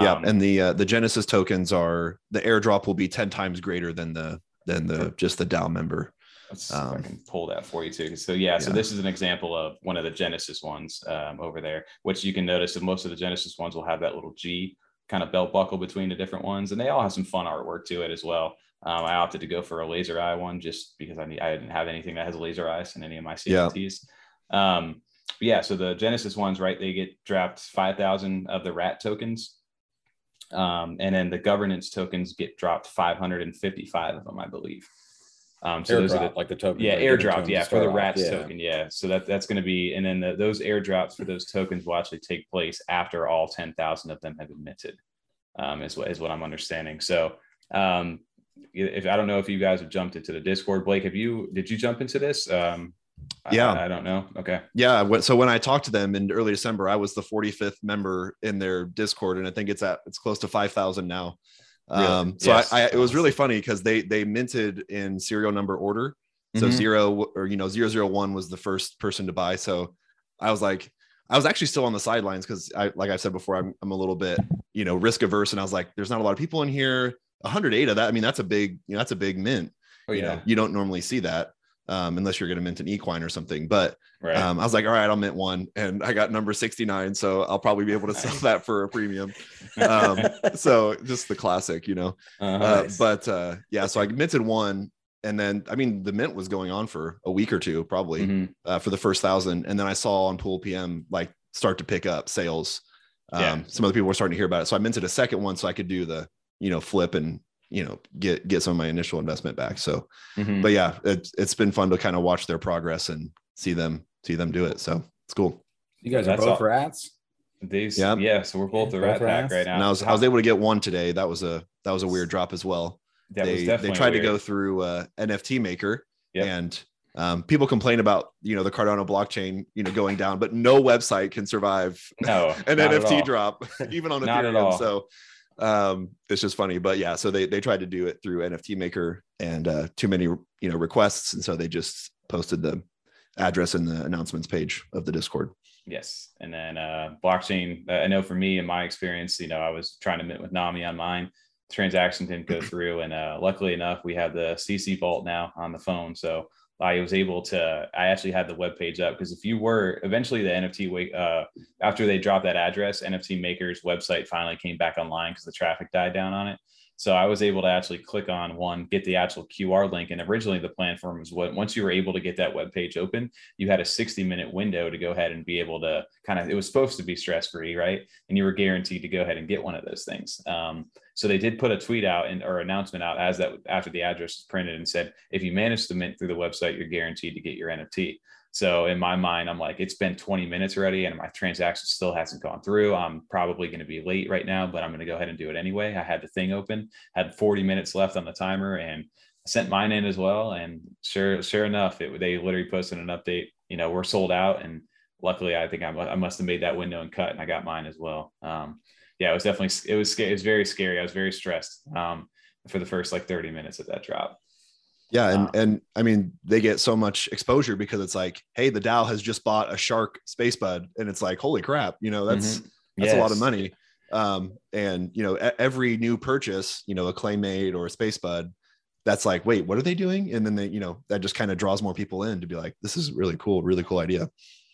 yeah. Um, And the uh, the Genesis tokens are the airdrop will be 10 times greater than the than the just the DAO member. Let's if I Um, can pull that for you too. So yeah, so this is an example of one of the Genesis ones um, over there, which you can notice that most of the Genesis ones will have that little G kind of belt buckle between the different ones, and they all have some fun artwork to it as well. Um, I opted to go for a laser eye one just because I need, I didn't have anything that has laser eyes in any of my Yeah. Um, yeah, so the Genesis ones, right? They get dropped five thousand of the rat tokens. Um, and then the governance tokens get dropped 555 of them, I believe. Um, so those are the, like the token. yeah, airdrop, tokens yeah, for start the off. rats Yeah. token, yeah. So that that's going to be, and then the, those airdrops for those tokens will actually take place after all ten thousand of them have been minted, um, is what is what I'm understanding. So, um, if I don't know if you guys have jumped into the Discord, Blake, have you? Did you jump into this? Um, Yeah. I, don't know. Okay, Yeah. So when I talked to them in early December, I was the 45th member in their Discord, and I think it's at it's close to 5,000 now. Really? Um, so Yes. I, I, it was really funny because they they minted in serial number order. So Mhm. zero or you know zero zero one was the first person to buy. So I was like, I was actually still on the sidelines because I like I said before, I'm I'm a little bit you know risk averse, and I was like, there's not a lot of people in here. 108 of that. I mean, that's a big you know that's a big mint. oh You yeah, know, you don't normally see that um, unless you're going to mint an equine or something. But right. um, I was like, all right, I'll mint one, and I got number 69, so I'll probably be able to sell that for a premium. Um, so just the classic, you know. Uh-huh. Uh, but uh, yeah, so I minted one, and then I mean the mint was going on for a week or two probably Mhm. uh, for the first thousand, and then I saw on Pool PM like start to pick up sales. Um, Yeah. Some other people were starting to hear about it, so I minted a second one so I could do the you know flip and you know get get some of my initial investment back. So, Mhm. but yeah, it's it's been fun to kind of watch their progress and see them see them do it. So it's cool. You guys are That's both all- rats. These, Yeah. yeah. So we're both the Both Rat Pack rats? right now. And I was I was able to get one today. That was a that was a weird drop as well. That was they they definitely tried to go through uh, NFT Maker, Yep. and um, people complain about you know the Cardano blockchain you know going down, but no website can survive No, an NFT drop, even on Not at Ethereum. all. So um, it's just funny, but yeah. So they they tried to do it through NFT Maker, and uh, too many you know requests, and so they just posted the address in the announcements page of the Discord. Yes, and then uh, blockchain. uh, I know for me, in my experience, you know, I was trying to mint with Nami on mine. Transaction didn't go through, and uh, luckily enough, we have the CC Vault now on the phone, so I was able to. I actually had the web page up because if you were eventually the NFT uh, after they dropped that address, NFT Maker's website finally came back online because the traffic died down on it. So I was able to actually click on one, get the actual QR link, and originally the plan for was what once you were able to get that web page open, you had a 60 minute window to go ahead and be able to kind of it was supposed to be stress free right and you were guaranteed to go ahead and get one of those things um, so they did put a tweet out and or announcement out as that after the address was printed and said if you manage to mint through the website you're guaranteed to get your nft so in my mind i'm like it's been 20 minutes already and my transaction still hasn't gone through i'm probably going to be late right now but i'm going to go ahead and do it anyway i had the thing open had 40 minutes left on the timer and sent mine in as well, and sure, sure enough, it they literally posted an update. You know, we're sold out, and luckily, I think I, I must have made that window and cut, and I got mine as well. Um, yeah, it was definitely it was it was very scary. I was very stressed um, for the first like thirty minutes of that drop. Yeah, and Wow. and I mean they get so much exposure because it's like, hey, the DAO has just bought a Shark Space Bud, and it's like, holy crap, you know, that's that's a lot of money. Um, and you know, every new purchase, you know, a Claymate or a Space Bud, that's like, wait, what are they doing? And then they, you know, that just kind of draws more people in to be like, this is really cool, really cool idea.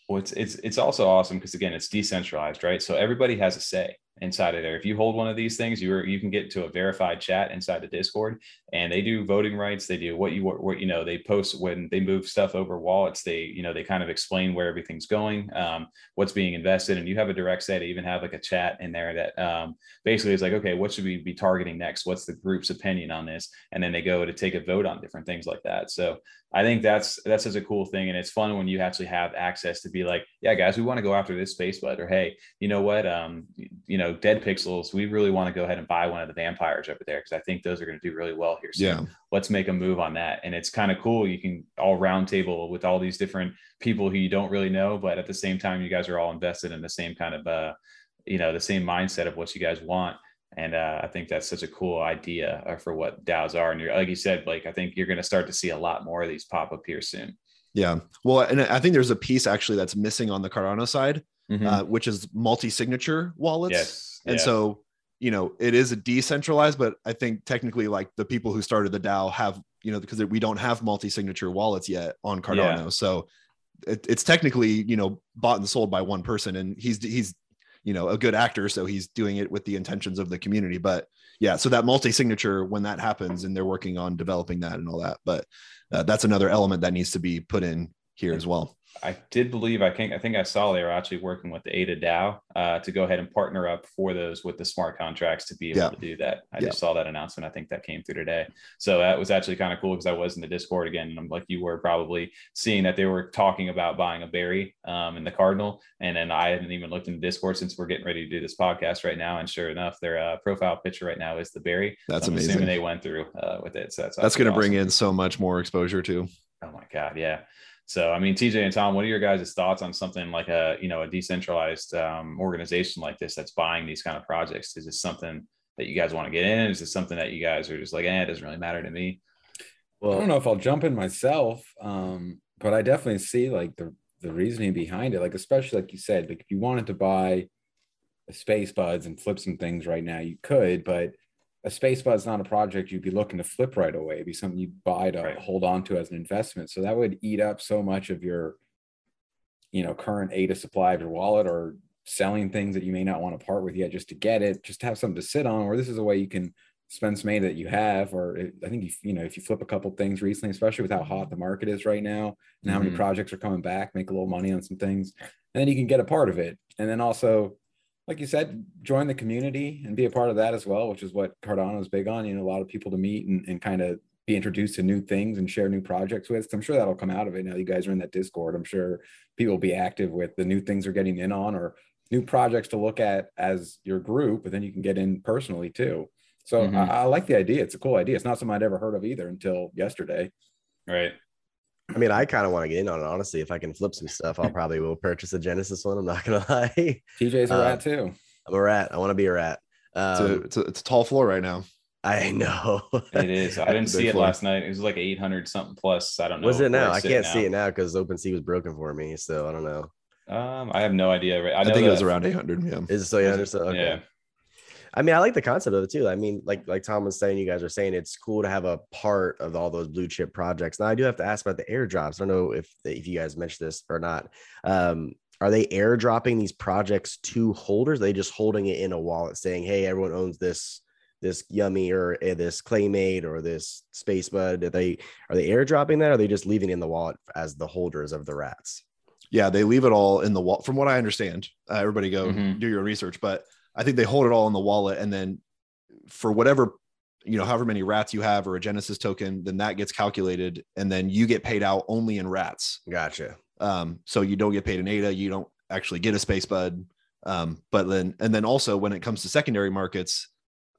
Well, it's it's it's also awesome because again, it's decentralized, right? So everybody has a say inside of there. If you hold one of these things, you are you can get to a verified chat inside the Discord, and they do voting rights. They do what you what you know. They post when they move stuff over wallets. They you know they kind of explain where everything's going, um, what's being invested, and you have a direct say to even have like a chat in there that um, basically is like, okay, what should we be targeting next? What's the group's opinion on this? And then they go to take a vote on different things like that. So I think that's that's such a cool thing, and it's fun when you actually have access to be like, yeah, guys, we want to go after this space bud, or hey, you know what, um, you know, dead pixels, we really want to go ahead and buy one of the vampires over there because I think those are going to do really well here. So Yeah. let's make a move on that, and it's kind of cool. You can all round table with all these different people who you don't really know, but at the same time, you guys are all invested in the same kind of, uh, you know, the same mindset of what you guys want. And uh, I think that's such a cool idea uh, for what DAOs are. And you're, like you said, Blake, I think you're going to start to see a lot more of these pop up here soon. Yeah. Well, and I think there's a piece actually that's missing on the Cardano side, Mhm. uh, which is multi-signature wallets. yes. And yeah. so, you know, it is a decentralized, but I think technically, like the people who started the DAO have, you know, because we don't have multi-signature wallets yet on Cardano, so it, it's technically, you know, bought and sold by one person, and he's he's, you know, a good actor, so he's doing it with the intentions of the community. But yeah, so that multi-signature when that happens, and they're working on developing that and all that, but uh, that's another element that needs to be put in here as well. I did believe I think I think I saw they were actually working with the Ada DAO uh, to go ahead and partner up for those with the smart contracts to be able Yeah. to do that. I Yeah. just saw that announcement. I think that came through today. So that was actually kind of cool because I was in the Discord again, and I'm like you were probably seeing that they were talking about buying a berry um, in the Cardinal, and then I hadn't even looked in the Discord since we're getting ready to do this podcast right now. And sure enough, their uh, profile picture right now is the berry. That's I'm amazing. Assuming they went through uh, with it. So that's That's going to bring in so much more exposure too. Oh my God, yeah. So I mean, TJ and Tom, what are your guys' thoughts on something like a you know a decentralized um, organization like this that's buying these kind of projects? Is this something that you guys want to get in? Is this something that you guys are just like, eh, it doesn't really matter to me? Well, I don't know if I'll jump in myself, um, but I definitely see like the the reasoning behind it. Like especially like you said, like if you wanted to buy a space buds and flip some things right now, you could, but a space bud's not a project you'd be looking to flip right away. It'd be something you'd buy to Right. hold on to as an investment. So that would eat up so much of your, you know, current ADA supply of your wallet or selling things that you may not want to part with yet just to get it, just to have something to sit on. Or this is a way you can spend some money that you have. Or it- I think, if, you know, if you flip a couple things recently, especially with how hot the market is right now and how many Mhm. projects are coming back, make a little money on some things, and then you can get a part of it. And then also, like you said, join the community and be a part of that as well, which is what Cardano is big on. You know, a lot of people to meet and, and kind of be introduced to new things and share new projects with. So I'm sure that'll come out of it. Now you guys are in that Discord. I'm sure people will be active with the new things they're getting in on or new projects to look at as your group, but then you can get in personally too. So Mhm. I, I like the idea. It's a cool idea. It's not something I'd ever heard of either until yesterday. Right. I mean, I kind of want to get in on it. Honestly, if I can flip some stuff, I'll probably will purchase a Genesis one. I'm not gonna lie. TJ's a Uh, rat too. I'm a rat. I want to be a rat. It's, a, Um, it's, a, it's a tall floor right now. I know. It is. I didn't It's a big see it floor. last night. It was like 800 something plus. I don't know. Was it now? I can't see it now because OpenSea was broken for me. So I don't know. Um, I have no idea. I, I, know think it was around 800. Yeah. Is it still Was yeah? it? So, okay. Yeah. I mean, I like the concept of it too. I mean, like like Tom was saying, you guys are saying it's cool to have a part of all those blue chip projects. Now, I do have to ask about the airdrops. I don't know if if you guys mentioned this or not. Um, are they airdropping these projects to holders? Are they just holding it in a wallet, saying, "Hey, everyone owns this this Yummi or uh, this claymate or this space bud." Are they are they airdropping that? Or are they just leaving it in the wallet as the holders of the rats? Yeah, they leave it all in the wall. From what I understand, uh, everybody go Mhm. do your own research. But I think they hold it all in the wallet, and then for whatever you know, however many rats you have or a Genesis token, then that gets calculated, and then you get paid out only in rats. Gotcha. Um, so you don't get paid in ADA, you don't actually get a space bud. Um, but then and then also when it comes to secondary markets,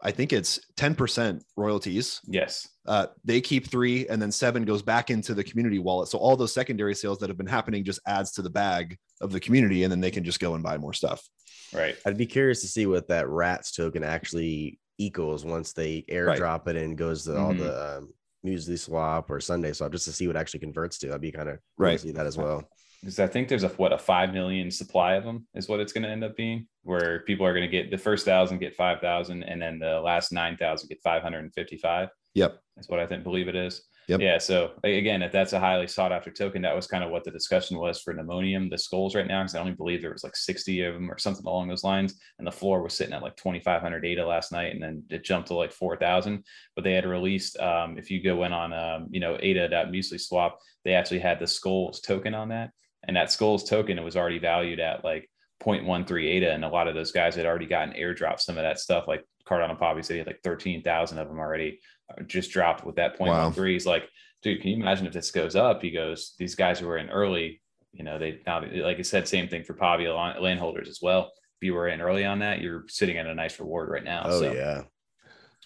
I think it's 10% royalties. Yes. Uh, they keep three and then seven goes back into the community wallet. So all those secondary sales that have been happening just adds to the bag of the community, and then they can just go and buy more stuff. Right. I'd be curious to see what that rats token actually equals once they airdrop it and goes to all Mhm. the um, Muesli swap or Sundae swap just to see what actually converts to. I'd be kind of Right. see that as well. Because I think there's a what a five million supply of them is what it's going to end up being, where people are going to get the first thousand get five thousand, and then the last nine thousand get five hundred and fifty-five. Yep. That's what I think believe it is. Yep. Yeah. So again, if that's a highly sought after token, that was kind of what the discussion was for pneumonium, the skulls right now, because I only believe there was like 60 of them or something along those lines. And the floor was sitting at like 2,500 ADA last night, and then it jumped to like 4,000. But they had released, um, if you go in on, um, you know, ADA.muesli swap, they actually had the skulls token on that. And that skulls token, it was already valued at like 0.13 ADA. And a lot of those guys had already gotten airdrop some of that stuff. Like Cardano Poppy said he had like 13,000 of them already just dropped with that 0.13. Wow. He's like, dude, can you imagine if this goes up? He goes, these guys who were in early, you know, they now, like I said, same thing for Pavia landholders as well. If you were in early on that, you're sitting at a nice reward right now. Oh so, yeah.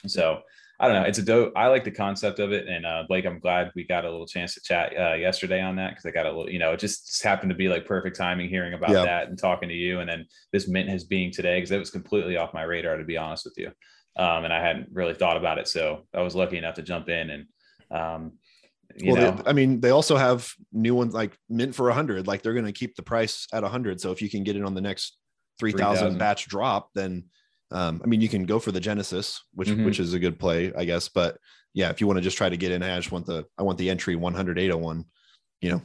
so I don't know. It's a dope. I like the concept of it, and uh, Blake, I'm glad we got a little chance to chat uh, yesterday on that because I got a little. You know, it just happened to be like perfect timing hearing about Yeah. that and talking to you, and then this mint has being today because it was completely off my radar to be honest with you, um, and I hadn't really thought about it. So I was lucky enough to jump in and. Um, you well, know, they, I mean, they also have new ones like mint for a hundred. Like they're going to keep the price at a hundred. So if you can get it on the next 3,000. batch drop, then um, I mean, you can go for the Genesis, which Mhm. which is a good play, I guess. But yeah, if you want to just try to get in, I just want the I want the entry 100 You know,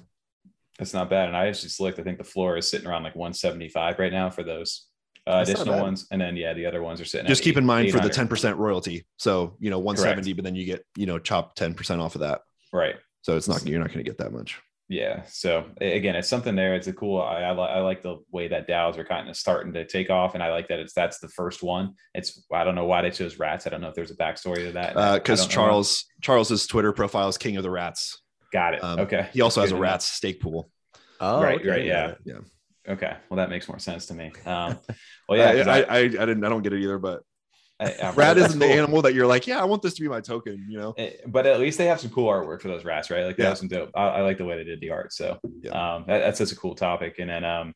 That's not bad. And I just looked, I think the floor is sitting around like 175 right now for those uh, additional ones. And then, yeah, the other ones are sitting just at keep in mind for the ten percent royalty. So you know, one seventy, but then you get you know chop ten percent off of that. Right. So it's not you're not going to get that much. Yeah. So again, it's something there. It's a cool. I, I, I, like the way that DAOs are kind of starting to take off, and I like that it's that's the first one. It's I don't know why they chose rats. I don't know if there's a backstory to that. Because uh, Charles know. Charles's Twitter profile is King of the Rats. Got it. Um, okay. He also has a rats stake pool. Oh, right. Okay. Right. Yeah. Yeah. Okay. Well, that makes more sense to me. Um, well, yeah. I, I, I, I didn't. I don't get it either, but rat isn't cool. the animal that you're like, yeah, I want this to be my token, you know. Eh, but at least they have some cool artwork for those rats, right? Like they yeah. have some dope. I, I, like the way they did the art. So yeah. um, that, that's such a cool topic. And then um,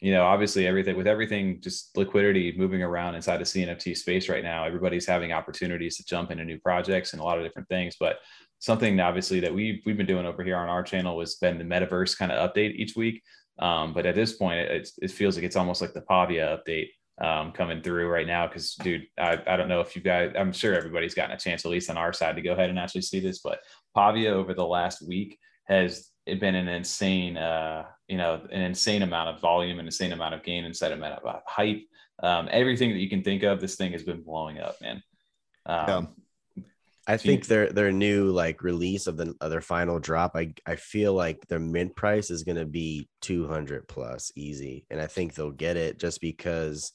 you know, obviously everything with everything just liquidity moving around inside the CNFT space right now, everybody's having opportunities to jump into new projects and a lot of different things. But something obviously that we've we've been doing over here on our channel has been the metaverse kind of update each week. Um, but at this point, it, it feels like it's almost like the Pavia update um, coming through right now. Cause dude, I, I don't know if you guys, I'm sure everybody's gotten a chance, at least on our side to go ahead and actually see this, but Pavia over the last week has been an insane, uh, you know, an insane amount of volume and insane amount of gain, insane amount of hype. Um, everything that you can think of, this thing has been blowing up, man. Um, yeah. I think their their new like release of the of their final drop. I I feel like their mint price is gonna be two hundred plus easy, and I think they'll get it just because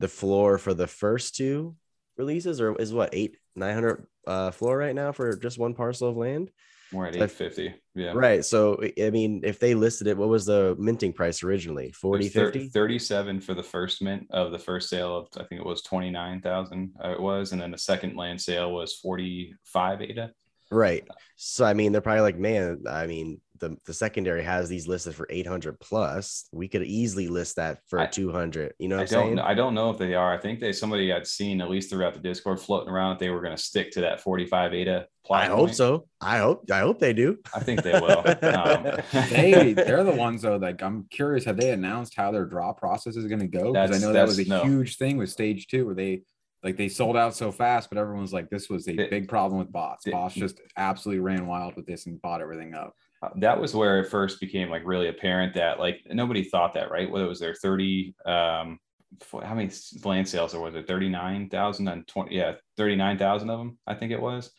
the floor for the first two releases or is what eight nine hundred uh floor right now for just one parcel of land. More at eight fifty. Yeah. Right. So I mean, if they listed it, what was the minting price originally? 40, 50? 37 for the first mint of the first sale of I think it was 29,000 uh, it was. And then the second land sale was 45 ADA. Right. So I mean, they're probably like, man, I mean, the, the secondary has these listed for 800 plus. We could easily list that for I, 200. You know what I am don't, saying? I don't know if they are. I think they somebody had seen at least throughout the Discord floating around that they were going to stick to that 45 ADA. I hope so. I hope. I hope they do. I think they will. um, they they're the ones though. Like I'm curious. Have they announced how their draw process is going to go? Because I know that was a no. huge thing with stage two, where they like they sold out so fast, but everyone's like, this was a big problem with bots. Bots just absolutely ran wild with this and bought everything up. Uh, that was where it first became like really apparent that like nobody thought that, right? Whether it was their 30, um, how many land sales or was it 39,000 and 20, yeah, 39,000 of them, I think it was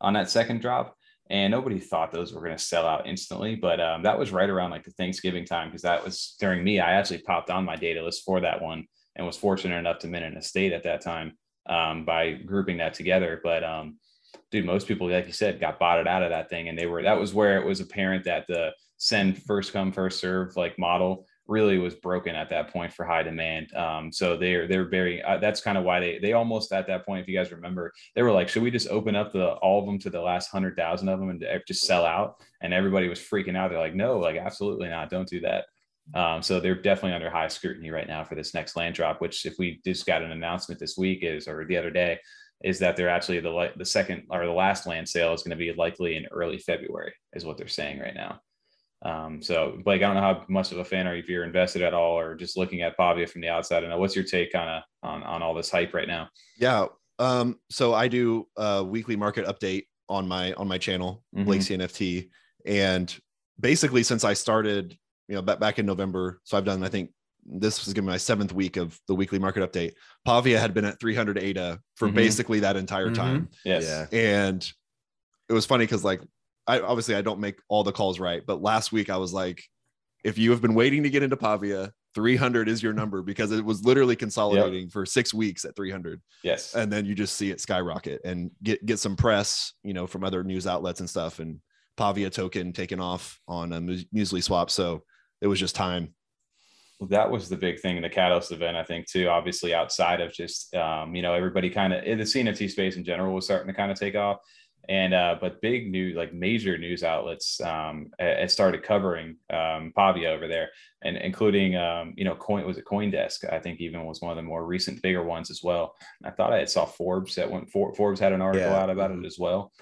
on that second drop. And nobody thought those were going to sell out instantly. But um, that was right around like the Thanksgiving time because that was during me. I actually popped on my data list for that one and was fortunate enough to mint an estate at that time um, by grouping that together. But um, dude, most people, like you said, got botted out of that thing. And they were, that was where it was apparent that the send first come, first serve like model really was broken at that point for high demand. Um, so they're, they're very, uh, that's kind of why they, they almost at that point, if you guys remember, they were like, should we just open up the, all of them to the last hundred thousand of them and just sell out? And everybody was freaking out. They're like, no, like, absolutely not. Don't do that. Um, so they're definitely under high scrutiny right now for this next land drop, which if we just got an announcement this week is, or the other day, is that they're actually the the second or the last land sale is going to be likely in early February, is what they're saying right now. Um, so, Blake, I don't know how much of a fan are you if you're invested at all, or just looking at Pavia from the outside. I know what's your take kind of on on all this hype right now? Yeah. Um, so I do a weekly market update on my on my channel, mm-hmm. Blake CNFT, and basically since I started, you know, back back in November, so I've done I think this was going to be my seventh week of the weekly market update. Pavia had been at 300 ADA for mm-hmm. basically that entire mm-hmm. time. Yes. Yeah. And it was funny because like I obviously I don't make all the calls right, but last week I was like, if you have been waiting to get into Pavia, 300 is your number because it was literally consolidating yep. for six weeks at 300. Yes. And then you just see it skyrocket and get get some press, you know, from other news outlets and stuff, and Pavia token taken off on a Muesli swap. So it was just time that was the big thing in the catalyst event i think too obviously outside of just um, you know everybody kind of in the cnft space in general was starting to kind of take off and uh, but big new like major news outlets um, it started covering um, Pavia over there, and including um, you know coin was it CoinDesk I think even was one of the more recent bigger ones as well. I thought I had saw Forbes that went Forbes had an article yeah. out about it as well.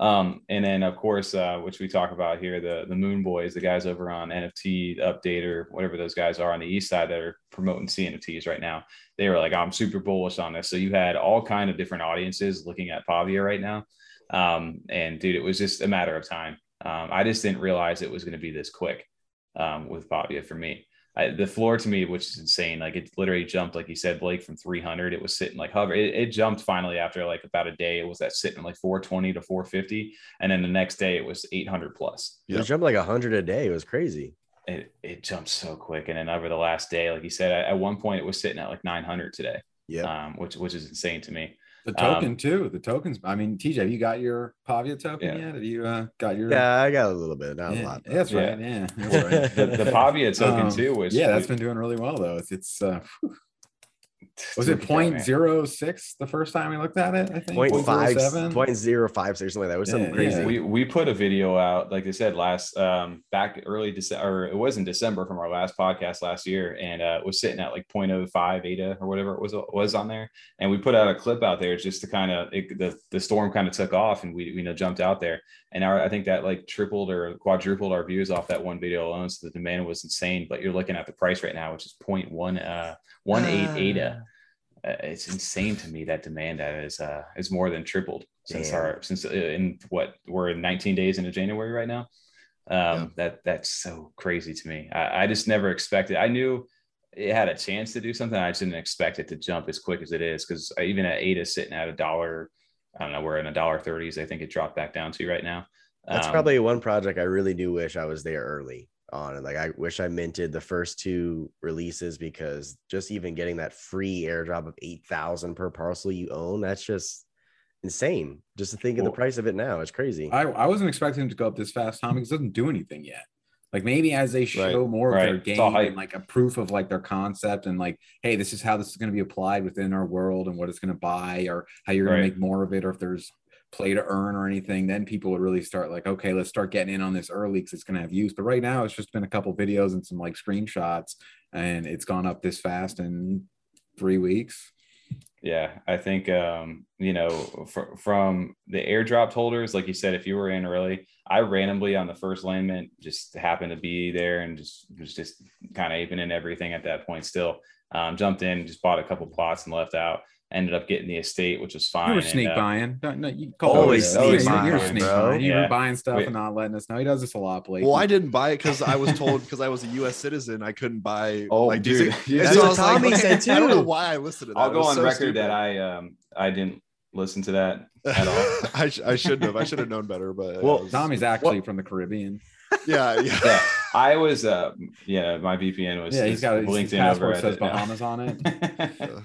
Um, and then of course, uh, which we talk about here, the the Moon Boys, the guys over on NFT Update or whatever those guys are on the east side that are promoting CNFTs right now. They were like, I'm super bullish on this. So you had all kind of different audiences looking at Pavia right now. Um, and dude, it was just a matter of time. Um, I just didn't realize it was going to be this quick um, with Pavia for me. I, the floor to me, which is insane. Like it literally jumped, like you said, Blake, from 300. It was sitting like hover. It, it, jumped finally after like about a day. It was that sitting like 420 to 450, and then the next day it was 800 plus. It jumped like 100 a day. It was crazy. It it jumped so quick, and then over the last day, like you said, at, at one point it was sitting at like 900 today. Yeah, um, which which is insane to me. The token um, too. The tokens. I mean, TJ, have you got your Pavia token yeah. yet? Have you uh, got your? Yeah, I got a little bit, not yeah, a lot. That's right. Yeah, that's right. the, the Pavia token um, too was. Yeah, that's been doing really well though. It's it's. Uh, was it 0.06 the first time we looked at it? I think 0.5, 0.05 something like that. It was yeah, something crazy. Yeah. We we put a video out, like I said, last um back early December, or it was in December from our last podcast last year, and uh, it was sitting at like 0.05 ADA or whatever it was was on there. And we put out a clip out there just to kind of the the storm kind of took off, and we you know jumped out there, and our, I think that like tripled or quadrupled our views off that one video alone. So the demand was insane. But you're looking at the price right now, which is 0.1 uh 1.8 ADA uh, it's insane to me that demand that is uh is more than tripled since Damn. our since uh, in what we're in 19 days into January right now. Um, yeah. that that's so crazy to me. I, I just never expected. I knew it had a chance to do something. I just didn't expect it to jump as quick as it is because even at ADA sitting at a dollar, I don't know, we're in a dollar thirties. I think it dropped back down to right now. That's um, probably one project I really do wish I was there early on and like i wish i minted the first two releases because just even getting that free airdrop of 8000 per parcel you own that's just insane just to think of the price of it now it's crazy i, I wasn't expecting them to go up this fast tom because it doesn't do anything yet like maybe as they show right. more of right. their game and like a proof of like their concept and like hey this is how this is going to be applied within our world and what it's going to buy or how you're going right. to make more of it or if there's play to earn or anything, then people would really start like, okay, let's start getting in on this early because it's going to have use. But right now, it's just been a couple videos and some like screenshots, and it's gone up this fast in three weeks. Yeah, I think um, you know fr- from the airdrop holders, like you said, if you were in early, I randomly on the first alignment just happened to be there and just was just kind of even in everything at that point. Still, um, jumped in, just bought a couple plots and left out ended up getting the estate, which was fine. You were sneak and, uh, buying. No, no, you call always sneak buying. You're sneak bro. buying. You yeah. were buying stuff Wait. and not letting us know. He does this a lot, Blake. Well, I didn't buy it because I was told because I was a U.S. citizen I couldn't buy. Oh, like, dude, that's what Tommy like, said too. I don't know why I listened to that. I'll go on so record stupid. that I um I didn't listen to that at all. I, sh- I shouldn't have. I should have known better. But well, was, Tommy's actually well, from the Caribbean. Yeah, yeah. yeah. I was, uh, yeah, my VPN was. Yeah, he's got LinkedIn passport over says Bahamas on it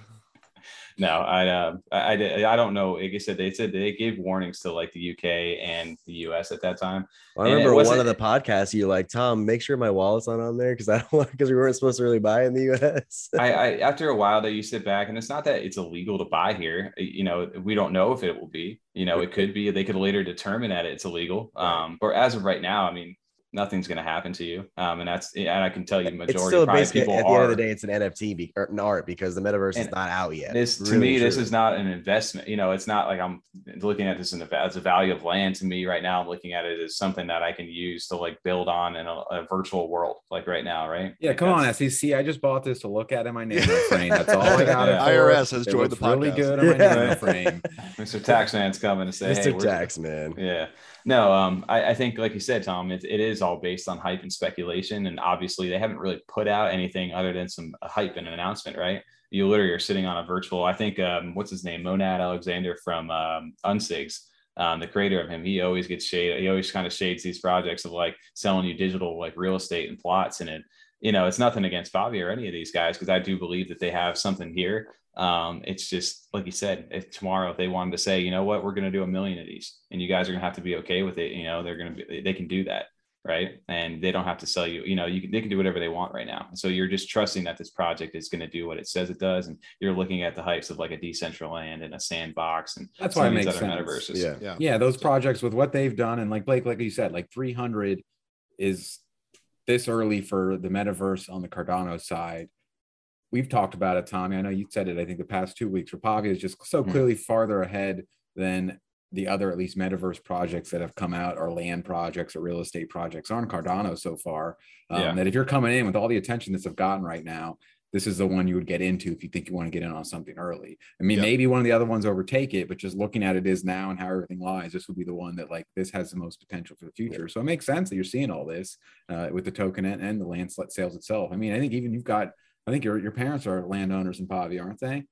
no, I, uh, I, I, I don't know. Like I said, they said they gave warnings to like the UK and the US at that time. Well, I remember one of the podcasts you like, Tom, make sure my wallet's not on there because I don't because we weren't supposed to really buy in the US. I, I after a while that you sit back and it's not that it's illegal to buy here. You know, we don't know if it will be. You know, it could be. They could later determine that it's illegal. Um, but as of right now, I mean, nothing's going to happen to you. Um, and that's, and I can tell you, majority it's still basically people at the are, end of the day, it's an NFT be, or an art because the metaverse is not out yet. This really to me, true. this is not an investment. You know, it's not like I'm looking at this in the, as a value of land to me right now. I'm looking at it as something that I can use to like build on in a, a virtual world, like right now, right? Yeah, like come on, SEC. I just bought this to look at in my nano frame. That's all I got. yeah. IRS has joined the podcast. Really good on my yeah. frame. Mr. Taxman's coming to say, Mr. Hey, Taxman. Yeah. No, um, I, I, think, like you said, Tom, it, it is all based on hype and speculation. And obviously, they haven't really put out anything other than some hype and an announcement, right? You literally are sitting on a virtual. I think, um, what's his name? Monad Alexander from um, Unsigs, um, the creator of him. He always gets shade. He always kind of shades these projects of like selling you digital like real estate and plots. And it, you know, it's nothing against Bobby or any of these guys because I do believe that they have something here. Um, it's just like you said, if tomorrow if they wanted to say, you know what, we're going to do a million of these, and you guys are going to have to be okay with it. You know, they're going to be, they can do that, right? And they don't have to sell you. You know, you can, they can do whatever they want right now. So you're just trusting that this project is going to do what it says it does, and you're looking at the hypes of like a Decentraland and a sandbox, and that's why it makes sense. Metaverses. Yeah, yeah, yeah. Those projects with what they've done, and like Blake, like you said, like 300 is this early for the metaverse on the Cardano side we've talked about it, Tommy. I know you said it, I think the past two weeks, Rapavia is just so hmm. clearly farther ahead than the other, at least metaverse projects that have come out or land projects or real estate projects on Cardano so far. Um, yeah. That if you're coming in with all the attention this have gotten right now, this is the one you would get into if you think you want to get in on something early. I mean, maybe one of the other ones overtake it, but just looking at it is now and how everything lies, this would be the one that like this has the most potential for the future. So it makes sense that you're seeing all this uh, with the token and, and the land sales itself. I mean, I think even you've got, I think your your parents are landowners in Pavia, aren't they?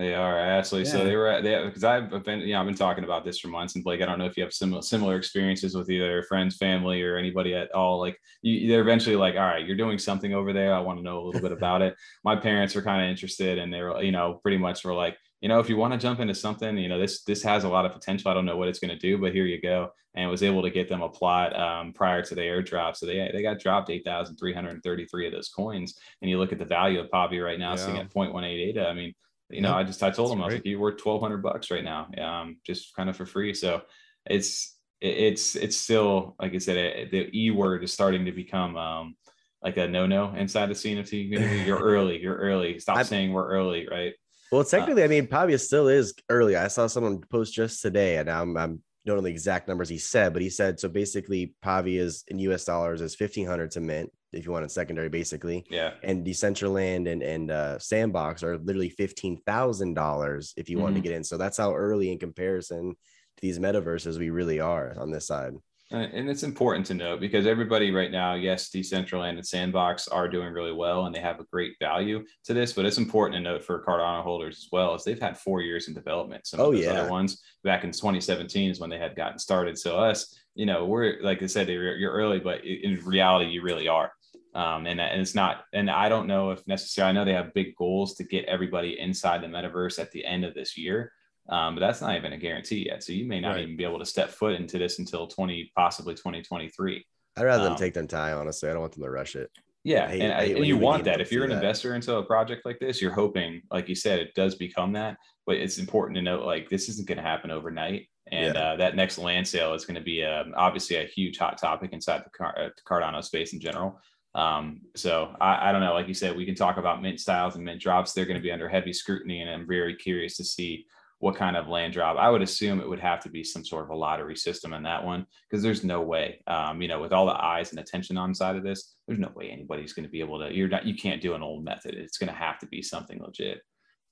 They are actually. So they were they because I've been you know I've been talking about this for months and Blake. I don't know if you have similar similar experiences with either friends, family, or anybody at all. Like you, they're eventually like, all right, you're doing something over there. I want to know a little bit about it. My parents are kind of interested, and they were you know pretty much were like, you know, if you want to jump into something, you know, this this has a lot of potential. I don't know what it's going to do, but here you go. And was able to get them a plot um, prior to the airdrop. So they they got dropped eight thousand three hundred thirty three of those coins. And you look at the value of Pavia right now, sitting Yeah. at 0.188. I mean you know. I just I told That's him I was like, you worth twelve hundred bucks right now, um, just kind of for free. So it's it's it's still like I said, it, the e word is starting to become um like a no no inside the CNFT community. You're early, you're early. Stop I'm- saying we're early, right? Well, technically, I mean, Pavia still is early. I saw someone post just today, and I'm, I'm don't know the exact numbers he said, but he said so. Basically, Pavi is in U.S. dollars is fifteen hundred to mint if you want it secondary, basically. Yeah, And Decentraland and and uh, Sandbox are literally fifteen thousand dollars if you want to get in. So that's how early in comparison to these metaverses we really are on this side. And and it's important to note because everybody right now, yes, Decentraland and Sandbox are doing really well and they have a great value to this. But it's important to note for Cardano holders as well as they've had four years in development. Some Oh, yeah. other ones back in 2017 is when they had gotten started. So us, you know, we're like I said, you're, you're early, but in reality, you really are. Um, and, and it's not, and I don't know if necessarily, I know they have big goals to get everybody inside the metaverse at the end of this year. Um, but that's not even a guarantee yet. So you may not Right. even be able to step foot into this until 20, possibly 2023. I'd rather them Um, take their time. Honestly, I don't want them to rush it. Yeah, I hate- and, I I, and you want that. If you're an that. investor into a project like this, you're hoping, like you said, it does become that. But it's important to note, like this isn't going to happen overnight, and Yeah. uh, that next land sale is going to be um, obviously a huge hot topic inside the, car- uh, Cardano space in general. Um, so I, I don't know. Like you said, we can talk about mint styles and mint drops. They're going to be under heavy scrutiny, and I'm very curious to see what kind of land drop. I would assume it would have to be some sort of a lottery system in that one because there's no way, um, you know, with all the eyes and attention on side of this, there's no way anybody's going to be able to. You're not. You can't do an old method. It's going to have to be something legit.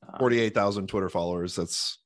Um, Forty-eight thousand Twitter followers. That's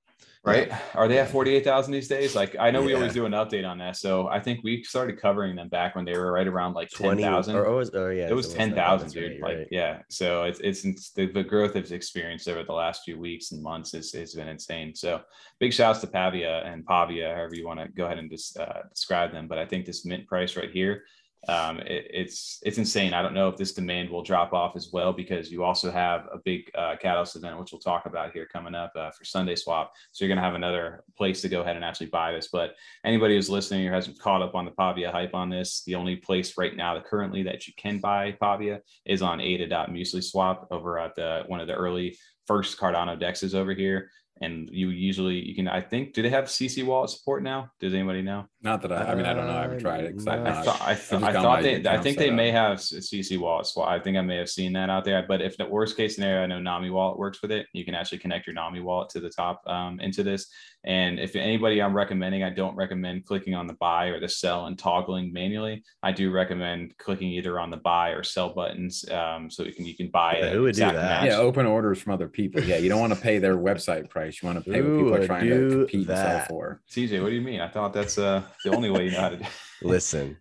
right? Are they at 48,000 these days? Like, I know we always do an update on that. So I think we started covering them back when they were right around like 20 10,000. or, or, was- or yeah, it was 10,000, 10,000, dude. right, Like, right. yeah. So it's, it's, it's the, the growth it's experienced over the last few weeks and months has, has been insane. So big shouts to Pavia and Pavia, however you want to go ahead and just uh, describe them. But I think this mint price right here, um, it, it's it's insane. I don't know if this demand will drop off as well because you also have a big uh, catalyst event, which we'll talk about here coming up uh, for Sundae Swap. So you're going to have another place to go ahead and actually buy this. But anybody who's listening or hasn't caught up on the Pavia hype on this, the only place right now that currently that you can buy Pavia is on ADA.muesli swap over at the one of the early first Cardano dexes over here. And you usually you can I think do they have CC wallet support now? Does anybody know? Not that I, I mean, I don't know. I haven't tried it. I've Uh, I not- thought, I, th- I thought they, I think they up. may have CC wallet swap. I think I may have seen that out there. But if the worst case scenario, I know Nami wallet works with it. You can actually connect your Nami wallet to the top um, into this. And if anybody I'm recommending, I don't recommend clicking on the buy or the sell and toggling manually. I do recommend clicking either on the buy or sell buttons um, so you can you can buy Yeah, it. who would do that? Yeah, open orders from other people. Yeah, you don't want to pay their website price. You want to pay what people are trying to do compete and sell for. CJ, what do you mean? I thought that's uh, the only way you know how to do. Listen,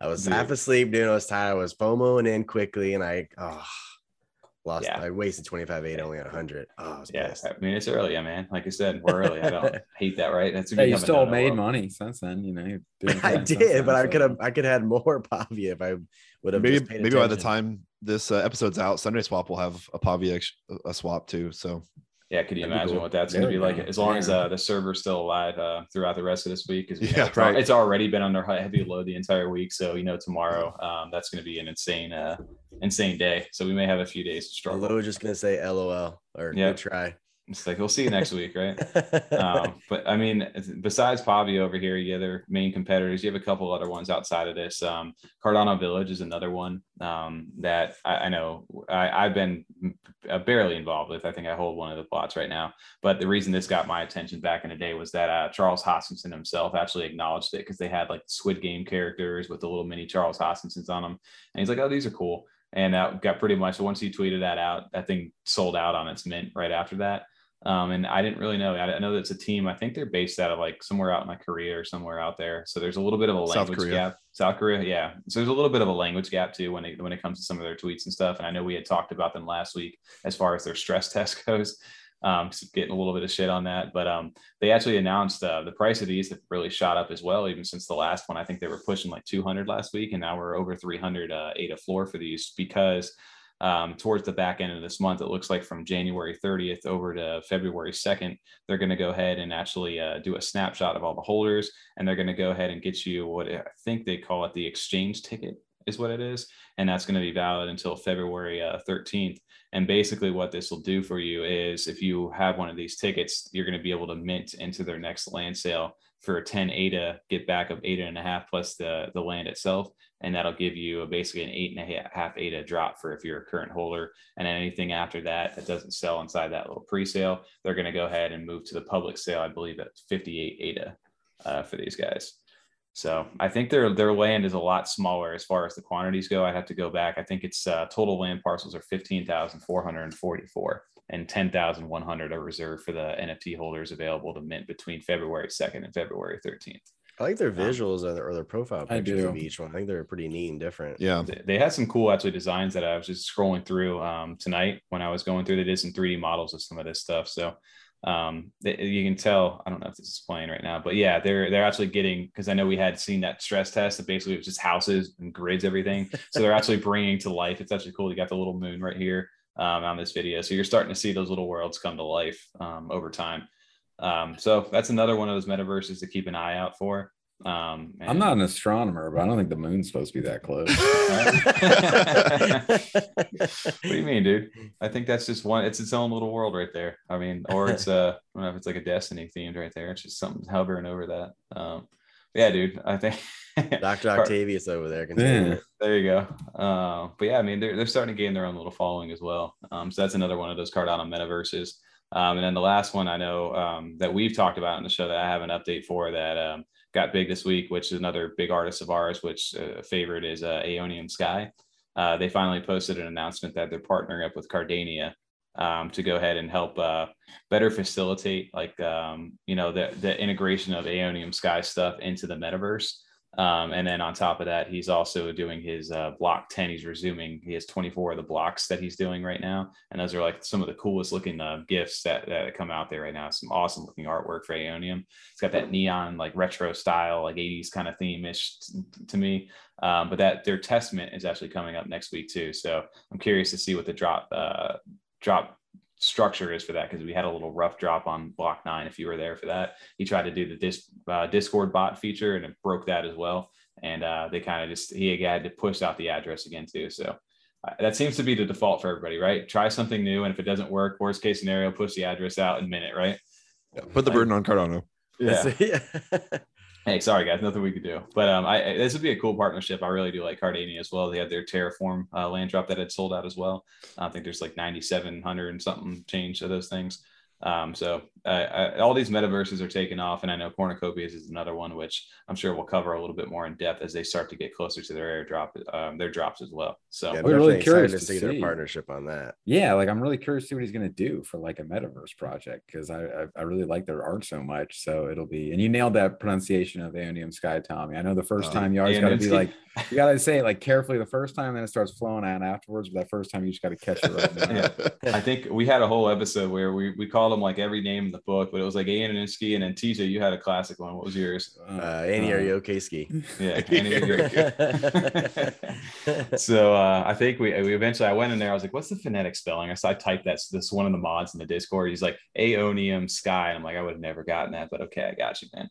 I was Dude. half asleep, dude. I was tired. I was FOMOing in quickly, and I oh, lost. Yeah. I wasted 25 8 only at 100. Oh, I was Yeah, pissed. I mean it's early, yeah, man. Like I said, we're early. I don't hate that, right? That's Yeah, you becoming still made money since then. You know, I fine since did, then, but I could have. I could have had more Pavia if I would have. maybe just paid maybe by the time this uh, episode's out, Sundae Swap will have a Pavia ex- a swap too. So Yeah, could you That'd imagine cool. what that's There going to be we like? As long as uh, the server's still alive uh, throughout the rest of this week, because Yeah, it's, right. it's already been under heavy load the entire week. So you know, tomorrow um, that's going to be an insane, uh, insane day. So we may have a few days to struggle. Although just gonna say LOL or Yeah. good try. It's like we'll see you next week, right? um, but I mean, besides Pavia over here, the other main competitors, you have a couple other ones outside of this. Um, Cardano Village is another one um, that I, I know I, I've been uh, barely involved with. I think I hold one of the plots right now. But the reason this got my attention back in the day was that uh, Charles Hoskinson himself actually acknowledged it because they had like Squid Game characters with the little mini Charles Hoskinsons on them, and he's like, "Oh, these are cool." and that got pretty much once he tweeted that out, that thing sold out on its mint right after that. Um, and I didn't really know. I, know that's a team. I think they're based out of like somewhere out in like Korea or somewhere out there. So there's a little bit of a language gap. South Korea, yeah. So there's a little bit of a language gap too when it when it comes to some of their tweets and stuff. And I know we had talked about them last week as far as their stress test goes. Um, getting a little bit of shit on that, but um, they actually announced uh, the price of these have really shot up as well, even since the last one. I think they were pushing like 200 last week, and now we're over 300 uh, ADA floor for these because um, towards the back end of this month. It looks like from January 30th over to February 2nd, they're going to go ahead and actually uh, do a snapshot of all the holders, and they're going to go ahead and get you what I think they call it the exchange ticket is what it is, and that's going to be valid until February uh, 13th. And basically, what this will do for you is if you have one of these tickets, you're going to be able to mint into their next land sale for a 10 ADA get back of eight and a half plus the, the land itself and that'll give you a, basically an eight and a half ADA drop for if you're a current holder. And anything after that that doesn't sell inside that little pre-sale, they're going to go ahead and move to the public sale. I believe at 58 ADA uh, for these guys. So I think their their land is a lot smaller as far as the quantities go. I have to go back. I think it's uh, total land parcels are 15,444 and 10,100 are reserved for the NFT holders available to mint between February 2nd and February 13th. I like their visuals um, or their profile pictures of each one. I think they're pretty neat and different. Yeah, they had some cool actually designs that I was just scrolling through um, tonight when I was going through. They did some 3D models of some of this stuff, so um, they, you can tell. I don't know if this is playing right now, but yeah, they're they're actually getting because I know we had seen that stress test that basically it was just houses and grids, everything. So they're actually bringing to life. It's actually cool. You got the little moon right here um, on this video, so you're starting to see those little worlds come to life um, over time. Um, so that's another one of those metaverses to keep an eye out for. Um, and... I'm not an astronomer, but I don't think the moon's supposed to be that close. what do you mean, dude? I think that's just one. It's its own little world right there. I mean, or it's uh, I don't know if it's like a Destiny themed right there. It's just something hovering over that. Um, yeah, dude. I think Dr. Octavius over there. Yeah, there you go. Uh, but yeah, I mean, they're they're starting to gain their own little following as well. Um, so that's another one of those Cardano metaverses. Um, and then the last one I know um, that we've talked about in the show that I have an update for that um, got big this week, which is another big artist of ours, which uh, favorite is uh, Aeonium Sky. Uh, they finally posted an announcement that they're partnering up with Cardania um, to go ahead and help uh, better facilitate, like um, you know, the the integration of Aeonium Sky stuff into the metaverse. Um, and then on top of that, he's also doing his uh, block 10. He's resuming. He has 24 of the blocks that he's doing right now. And those are like some of the coolest looking uh, gifts that, that come out there right now. Some awesome looking artwork for Aeonium. It's got that neon, like retro style, like 80s kind of theme ish t- to me. Um, but that their testament is actually coming up next week too. So I'm curious to see what the drop, uh, drop structure is for that because we had a little rough drop on block nine if you were there for that. He tried to do the dis, uh, discord bot feature and it broke that as well. And uh, they kind of just he had to push out the address again too. So uh, that seems to be the default for everybody right? Try something new and if it doesn't work worst case scenario push the address out in a minute right? Yeah, put the burden on cardano. Yeah hey, sorry guys, nothing we could do. But um, I this would be a cool partnership. I really do like Cardania as well. They had their Terraform uh, land drop that had sold out as well. I think there's like 9,700 and something change of those things. Um, so uh, I, all these metaverses are taking off, and I know Cornucopias is another one, which I'm sure we'll cover a little bit more in depth as they start to get closer to their airdrop, um, their drops as well. So yeah, we're really curious to, to see, see, their partnership on that. Yeah, like I'm really curious to see what he's going to do for like a metaverse project because I, I, I really like their art so much. So it'll be, and you nailed that pronunciation of Aeonium Sky, Tommy. I know the first oh, time you always got to be like, you got to say it like carefully the first time, then it starts flowing out afterwards. But that first time, you just got to catch it right. yeah. I think we had a whole episode where we we called them like every name in the book, but it was like Ian and Ski, and then TJ, you had a classic one. What was yours? Uh, Annie uh, ski. Yeah, so uh, I think we we eventually I went in there. I was like, "What's the phonetic spelling?" I so I typed that this one of the mods in the Discord. He's like Aeonium Sky, and I'm like, I would have never gotten that, but okay, I got you, man.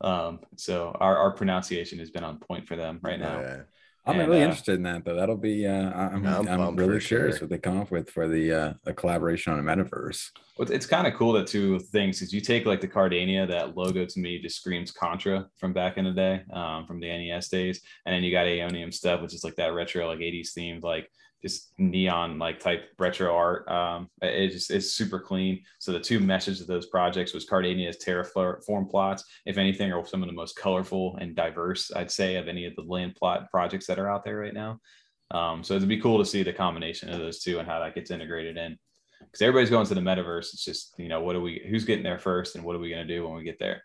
Um, so our, our pronunciation has been on point for them right now. Yeah. I'm and, really uh, interested in that though. That'll be uh, I'm, I'm, I'm really curious sure. what they come up with for the uh, a collaboration on a metaverse. It's kind of cool that two things because you take like the Cardania, that logo to me just screams Contra from back in the day, um, from the NES days, and then you got Aeonium stuff, which is like that retro like 80s themed like just neon like type retro art. Um, it just it's super clean. So the two messages of those projects was Cardania's terraform plots, if anything, are some of the most colorful and diverse I'd say of any of the land plot projects that are out there right now. Um, so it'd be cool to see the combination of those two and how that gets integrated in. Because everybody's going to the metaverse. It's just you know what are we? Who's getting there first, and what are we going to do when we get there?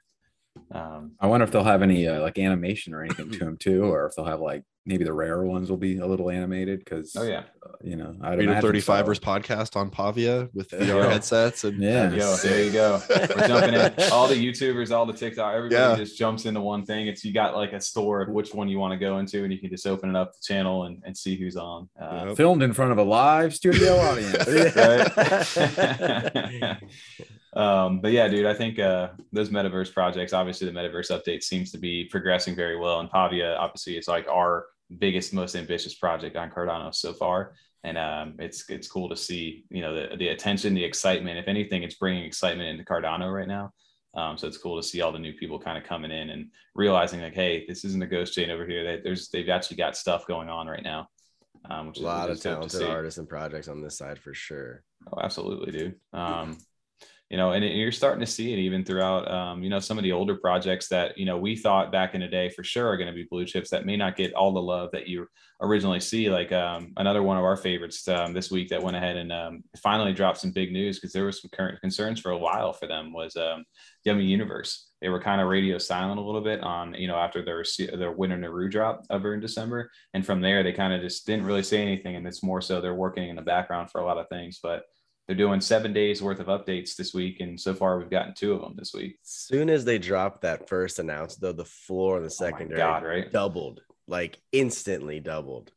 Um, I wonder if they'll have any uh, like animation or anything to them too, or if they'll have like maybe the rare ones will be a little animated because oh yeah uh, you know i Reader 35ers so. podcast on pavia with vr headsets and yeah Yo, there you go we're jumping in all the youtubers all the tiktok everybody yeah. just jumps into one thing it's you got like a store of which one you want to go into and you can just open it up the channel and, and see who's on uh, yep. filmed in front of a live studio audience um, but yeah, dude, I think uh, those metaverse projects, obviously the metaverse update seems to be progressing very well. And Pavia, obviously, it's like our biggest, most ambitious project on Cardano so far. And um, it's it's cool to see, you know, the, the attention, the excitement. If anything, it's bringing excitement into Cardano right now. Um, so it's cool to see all the new people kind of coming in and realizing like, hey, this isn't a ghost chain over here. They, there's they've actually got stuff going on right now. Um, which a lot is, of talented artists and projects on this side for sure. Oh, absolutely, dude. Um, you know, and you're starting to see it even throughout, um, you know, some of the older projects that, you know, we thought back in the day for sure are going to be blue chips that may not get all the love that you originally see. Like um, another one of our favorites um, this week that went ahead and um, finally dropped some big news because there was some current concerns for a while for them was um, Yummi Universe. They were kind of radio silent a little bit on, you know, after their their Winter Naru drop over in December, and from there they kind of just didn't really say anything. And it's more so they're working in the background for a lot of things, but they're doing seven days worth of updates this week, and so far we've gotten two of them this week. As soon as they dropped that first announcement, though, the floor and the oh secondary oh God, right? doubled, like instantly doubled.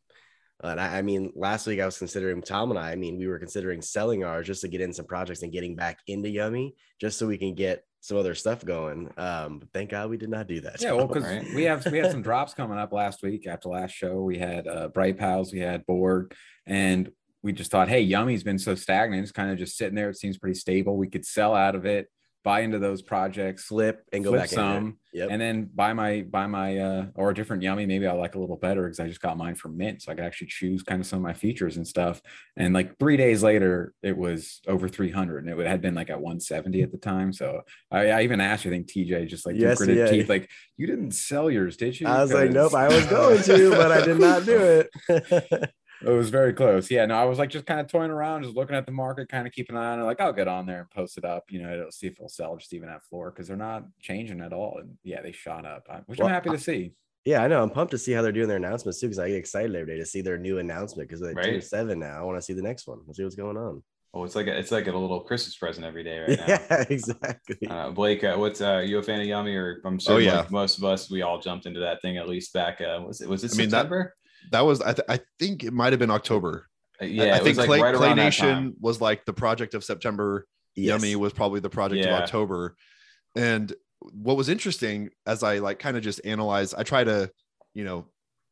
And I, I, mean, last week I was considering Tom and I. I mean, we were considering selling ours just to get in some projects and getting back into Yummi, just so we can get some other stuff going. Um, but thank God we did not do that. Yeah, well, because right? we have we had some drops coming up last week after last show. We had uh, Bright Pals, we had Board, and we just thought, hey, Yummi's been so stagnant. It's kind of just sitting there. It seems pretty stable. We could sell out of it, buy into those projects, flip and go flip back some, yep. and then buy my buy my uh or a different Yummi. Maybe I like a little better because I just got mine from Mint, so I could actually choose kind of some of my features and stuff. And like three days later, it was over 300, and it had been like at 170 at the time. So I, I even asked, I think TJ just like yes, gritted yeah. teeth, like you didn't sell yours, did you? I was like, nope, I was going to, but I did not do it. It was very close. Yeah, no, I was like just kind of toying around, just looking at the market, kind of keeping an eye on it. Like, I'll get on there and post it up, you know, it'll see if it'll sell just even at floor because they're not changing at all. And yeah, they shot up, which well, I'm happy to see. Yeah, I know. I'm pumped to see how they're doing their announcements too, because I get excited every day to see their new announcement. Because they're right. seven now, I want to see the next one. Let's see what's going on. Oh, it's like a, it's like a little Christmas present every day right now. Yeah, exactly. Uh, Blake, uh, what's uh, you a fan of Yummi? Or I'm sure oh, yeah. Like most of us, we all jumped into that thing at least back. Uh, was it was it I mean, September? that was I, th- I think it might have been October. Uh, yeah, I, think like Clay, right Clay Nation was like the project of September. Yes. Yummi was probably the project yeah. of October. And what was interesting as I like kind of just analyze, I try to, you know,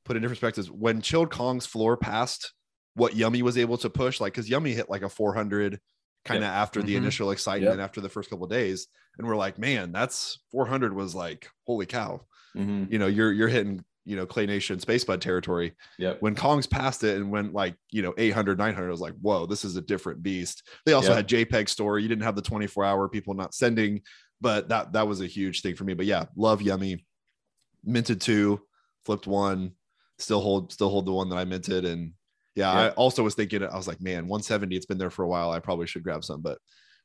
put in different perspectives. When Chilled Kong's floor passed what Yummi was able to push, like because Yummi hit like a 400 kind of yep. after mm-hmm. the initial excitement yep. after the first couple days, and we're like, man, that's 400 was like holy cow. Mm-hmm. You know, you're you're hitting you know clay nation space bud territory. Yeah when kong's passed it and went like you know 800 900 i was like whoa this is a different beast. They also yep. had jpeg store you didn't have the 24 hour people not sending but that that was a huge thing for me. But yeah love yummi. Minted two flipped one still hold still hold the one that i minted. And yeah yep. i also was thinking i was like man 170 it's been there for a while. I probably should grab some but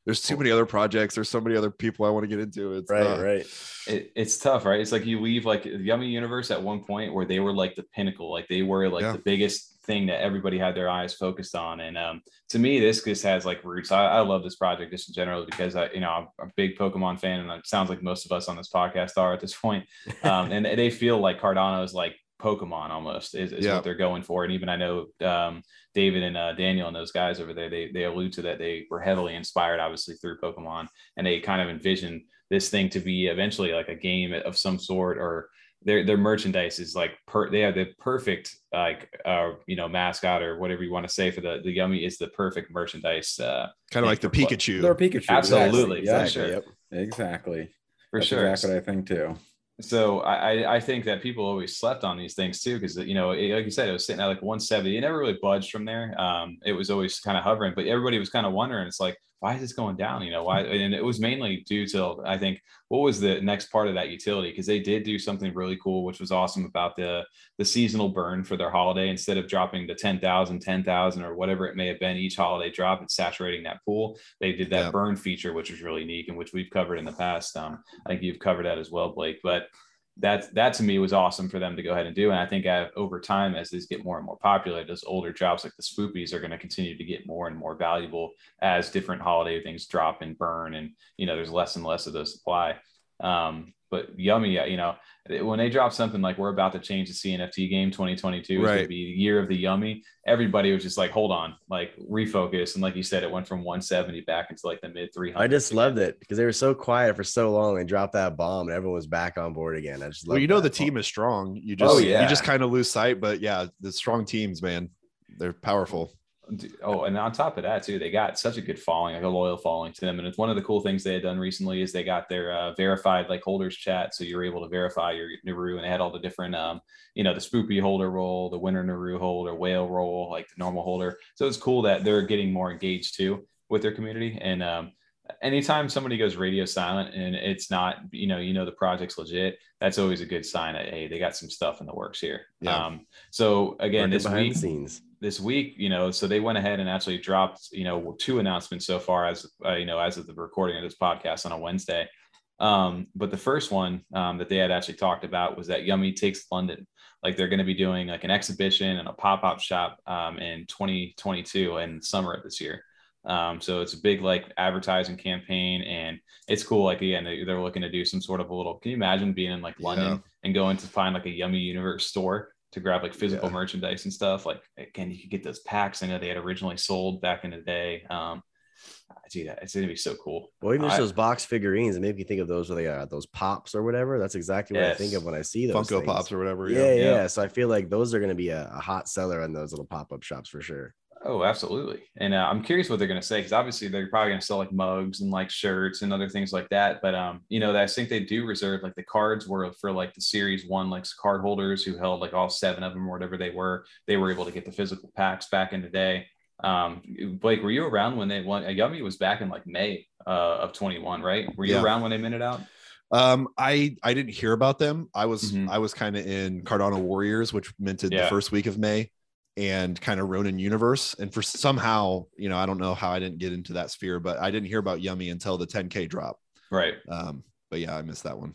there's too many other projects. There's so many other people I want to get into. It's right, uh, right. It, it's tough, right? It's like you leave like the Yummi Universe at one point where they were like the pinnacle, like they were like yeah. the biggest thing that everybody had their eyes focused on. And um, to me, this just has like roots. I, I, love this project just in general because I, you know, I'm a big Pokemon fan, and it sounds like most of us on this podcast are at this point. Um, and they feel like Cardano is like Pokemon almost is, is yeah. what they're going for. And even I know um, David and uh, Daniel and those guys over there, they, they allude to that they were heavily inspired, obviously, through Pokemon. And they kind of envision this thing to be eventually like a game of some sort or their their merchandise is like per they have the perfect like uh you know mascot or whatever you want to say for the the yummi is the perfect merchandise uh kind of like the Pikachu. They're Pikachu. Absolutely. Exactly. Sure. Yep. Exactly. For That's sure. Exactly what I think too so I, I think that people always slept on these things too because you know it, like you said it was sitting at like 170 it never really budged from there. Um, it was always kind of hovering but everybody was kind of wondering it's like why is this going down? You know, why? And it was mainly due to, I think, what was the next part of that utility? Because they did do something really cool, which was awesome about the the seasonal burn for their holiday. Instead of dropping the 10,000, 10,000, or whatever it may have been each holiday drop and saturating that pool, they did that yeah. burn feature, which was really neat and which we've covered in the past. Um, I think you've covered that as well, Blake. But that that to me was awesome for them to go ahead and do. And I think uh, over time, as these get more and more popular, those older jobs like the spoopies are going to continue to get more and more valuable as different holiday things drop and burn, and you know there's less and less of those supply. Um, but yummi, you know, when they drop something like we're about to change the CNFT game 2022 right. going to be the year of the yummi, everybody was just like, hold on, like refocus. And like you said, it went from 170 back into like the mid 300s. I just again. loved it because they were so quiet for so long. They dropped that bomb and everyone was back on board again. I just well, you know, the bomb. team is strong. You oh, just, oh, yeah. you just kind of lose sight, but yeah, the strong teams, man, they're powerful. Oh, and on top of that, too, they got such a good following, like a loyal following to them. And it's one of the cool things they had done recently is they got their uh, verified like holders chat, so you're able to verify your Naru, and they had all the different, um, you know, the spoopy holder role, the winter Naru holder, whale role, like the normal holder. So it's cool that they're getting more engaged too with their community. And um, anytime somebody goes radio silent and it's not, you know, you know the project's legit, that's always a good sign that hey, they got some stuff in the works here. Yeah. Um, so again, Working this week. scenes this week, you know, so they went ahead and actually dropped, you know, two announcements so far as, uh, you know, as of the recording of this podcast on a Wednesday. Um, but the first one um, that they had actually talked about was that Yummi Takes London. Like they're going to be doing like an exhibition and a pop up shop um, in 2022 and summer of this year. Um, so it's a big like advertising campaign and it's cool. Like again, they're looking to do some sort of a little. Can you imagine being in like London yeah. and going to find like a Yummi Universe store to grab like physical yeah. merchandise and stuff. Like again, you could get those packs. I know they had originally sold back in the day. Um, dude, it's gonna be so cool. Well, even just those box figurines, and maybe you think of those where they got those pops or whatever. That's exactly what yes. I think of when I see those Funko things. Pops or whatever. Yeah, yeah, yeah, So I feel like those are gonna be a, a hot seller in those little pop up shops for sure. Oh, absolutely. And uh, I'm curious what they're going to say because obviously they're probably going to sell like mugs and like shirts and other things like that. But um, you know, I think they do reserve like the cards were for like the series one like card holders who held like all seven of them or whatever they were. They were able to get the physical packs back in the day. Um, Blake, were you around when they won? Yummi was back in like May uh, of 21, right? Were you yeah. around when they minted out? Um, I I didn't hear about them. I was mm-hmm. I was kind of in Cardano Warriors, which minted yeah. the first week of May and kind of Ronin universe. And for somehow, you know, I don't know how I didn't get into that sphere, but I didn't hear about Yummi until the 10K drop. Right. Um, but yeah, I missed that one.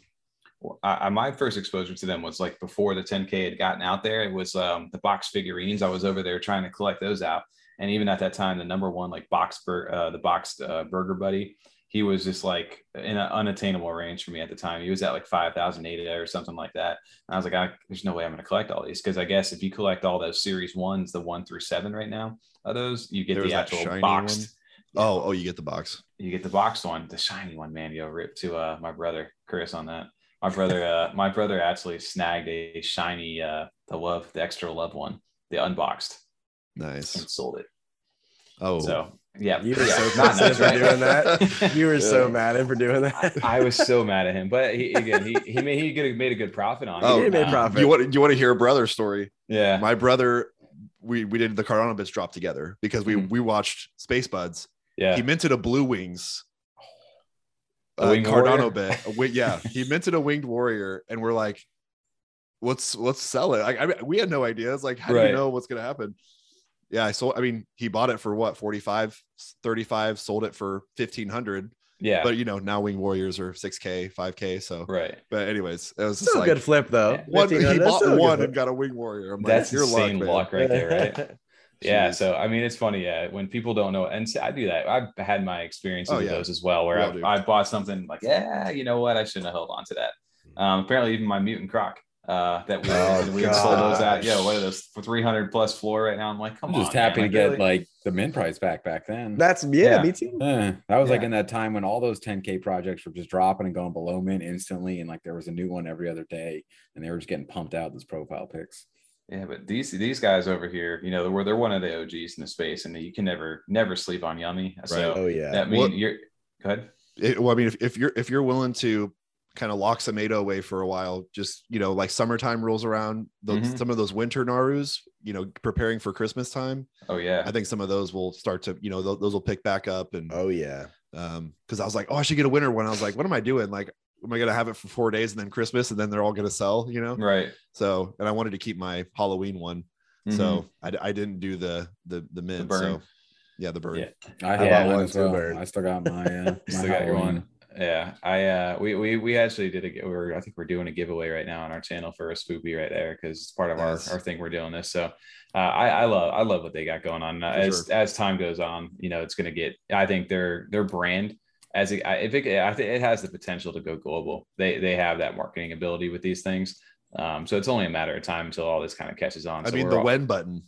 Well, I, my first exposure to them was like before the 10K had gotten out there. It was um, the box figurines. I was over there trying to collect those out. And even at that time, the number one like box, bur- uh, the boxed uh, burger buddy, he was just like in an unattainable range for me at the time. He was at like 5,000 ADA or something like that. And I was like, I, there's no way I'm going to collect all these. Cause I guess if you collect all those series ones, the one through seven right now of those, you get there the actual boxed. Oh, oh, you get the box. You get the boxed one, the shiny one, man. Yo, rip to uh, my brother Chris on that. My brother, uh, my brother actually snagged a shiny, uh, the love, the extra love one, the unboxed. Nice. And sold it. Oh, so yeah, you were yeah. so mad at for doing that. You were so mad at him for doing that. I, I, was so mad at him, but he, again, he he made he could have made a good profit on. Oh, it. made profit. You want you want to hear a brother story? Yeah, my brother. We we did the Cardano bits drop together because we mm-hmm. we watched Space Buds. Yeah, he minted a Blue Wings. A wing Cardano warrior? bit. yeah, he minted a winged warrior, and we're like, let's let's sell it. I, I mean, we had no idea. It's like, how right. do you know what's gonna happen? Yeah i sold i mean he bought it for what 45 35 sold it for 1500 yeah. But you know now wing warriors are 6k 5k so. Right. But anyways it was still a like, good flip though. One, he bought one and got a wing warrior. I'm that's like, your luck, luck right there right? yeah so i mean it's funny yeah when people don't know and i do that. I've had my experiences oh, with yeah. those as well where I, I bought something like yeah you know what? I shouldn't have held on to that. Um, apparently even my mutant croc uh, that we, oh, we sold those at. Yeah, what are those for 300 plus floor right now? I'm like, come I'm on. Just happy man. to like, get really? like the min price back back then. That's yeah, yeah. me too. Yeah. That was yeah. like in that time when all those 10k projects were just dropping and going below mint instantly, and like there was a new one every other day, and they were just getting pumped out those profile pics. Yeah, but these these guys over here, you know, they're they're one of the OGs in the space, and you can never never sleep on Yummi. So, right. oh yeah, that mean well, you're good. It, well, I mean, if, if you're if you're willing to kind of locks some ADA away for a while. Just you know, like summertime rolls around, those, Mhm. some of those winter Narus, you know, preparing for Christmas time. Oh yeah. I think some of those will start to, you know, those, those will pick back up. And Oh yeah. um, because I was like, oh, I should get a winter one. I was like, what am I doing? Like, am I gonna have it for four days and then Christmas and then they're all gonna sell? You know. Right. So, and I wanted to keep my Halloween one, Mhm. so I, I didn't do the the the mint. burn. so yeah, the burn. Yeah. I I have bought one one as too, well. Bird. I still got my uh, my Still got your Halloween. one. Yeah, I uh we we we actually did a we're I think we're doing a giveaway right now on our channel for a spoopy right there because it's part of Nice. our our thing we're doing this. So uh, I I love I love what they got going on. Uh, as sure. as time goes on, you know, it's gonna get. I think their their brand as it, I- if it I think it has the potential to go global. They they have that marketing ability with these things. Um, so it's only a matter of time until all this kind of catches on. I So mean, the all- when button,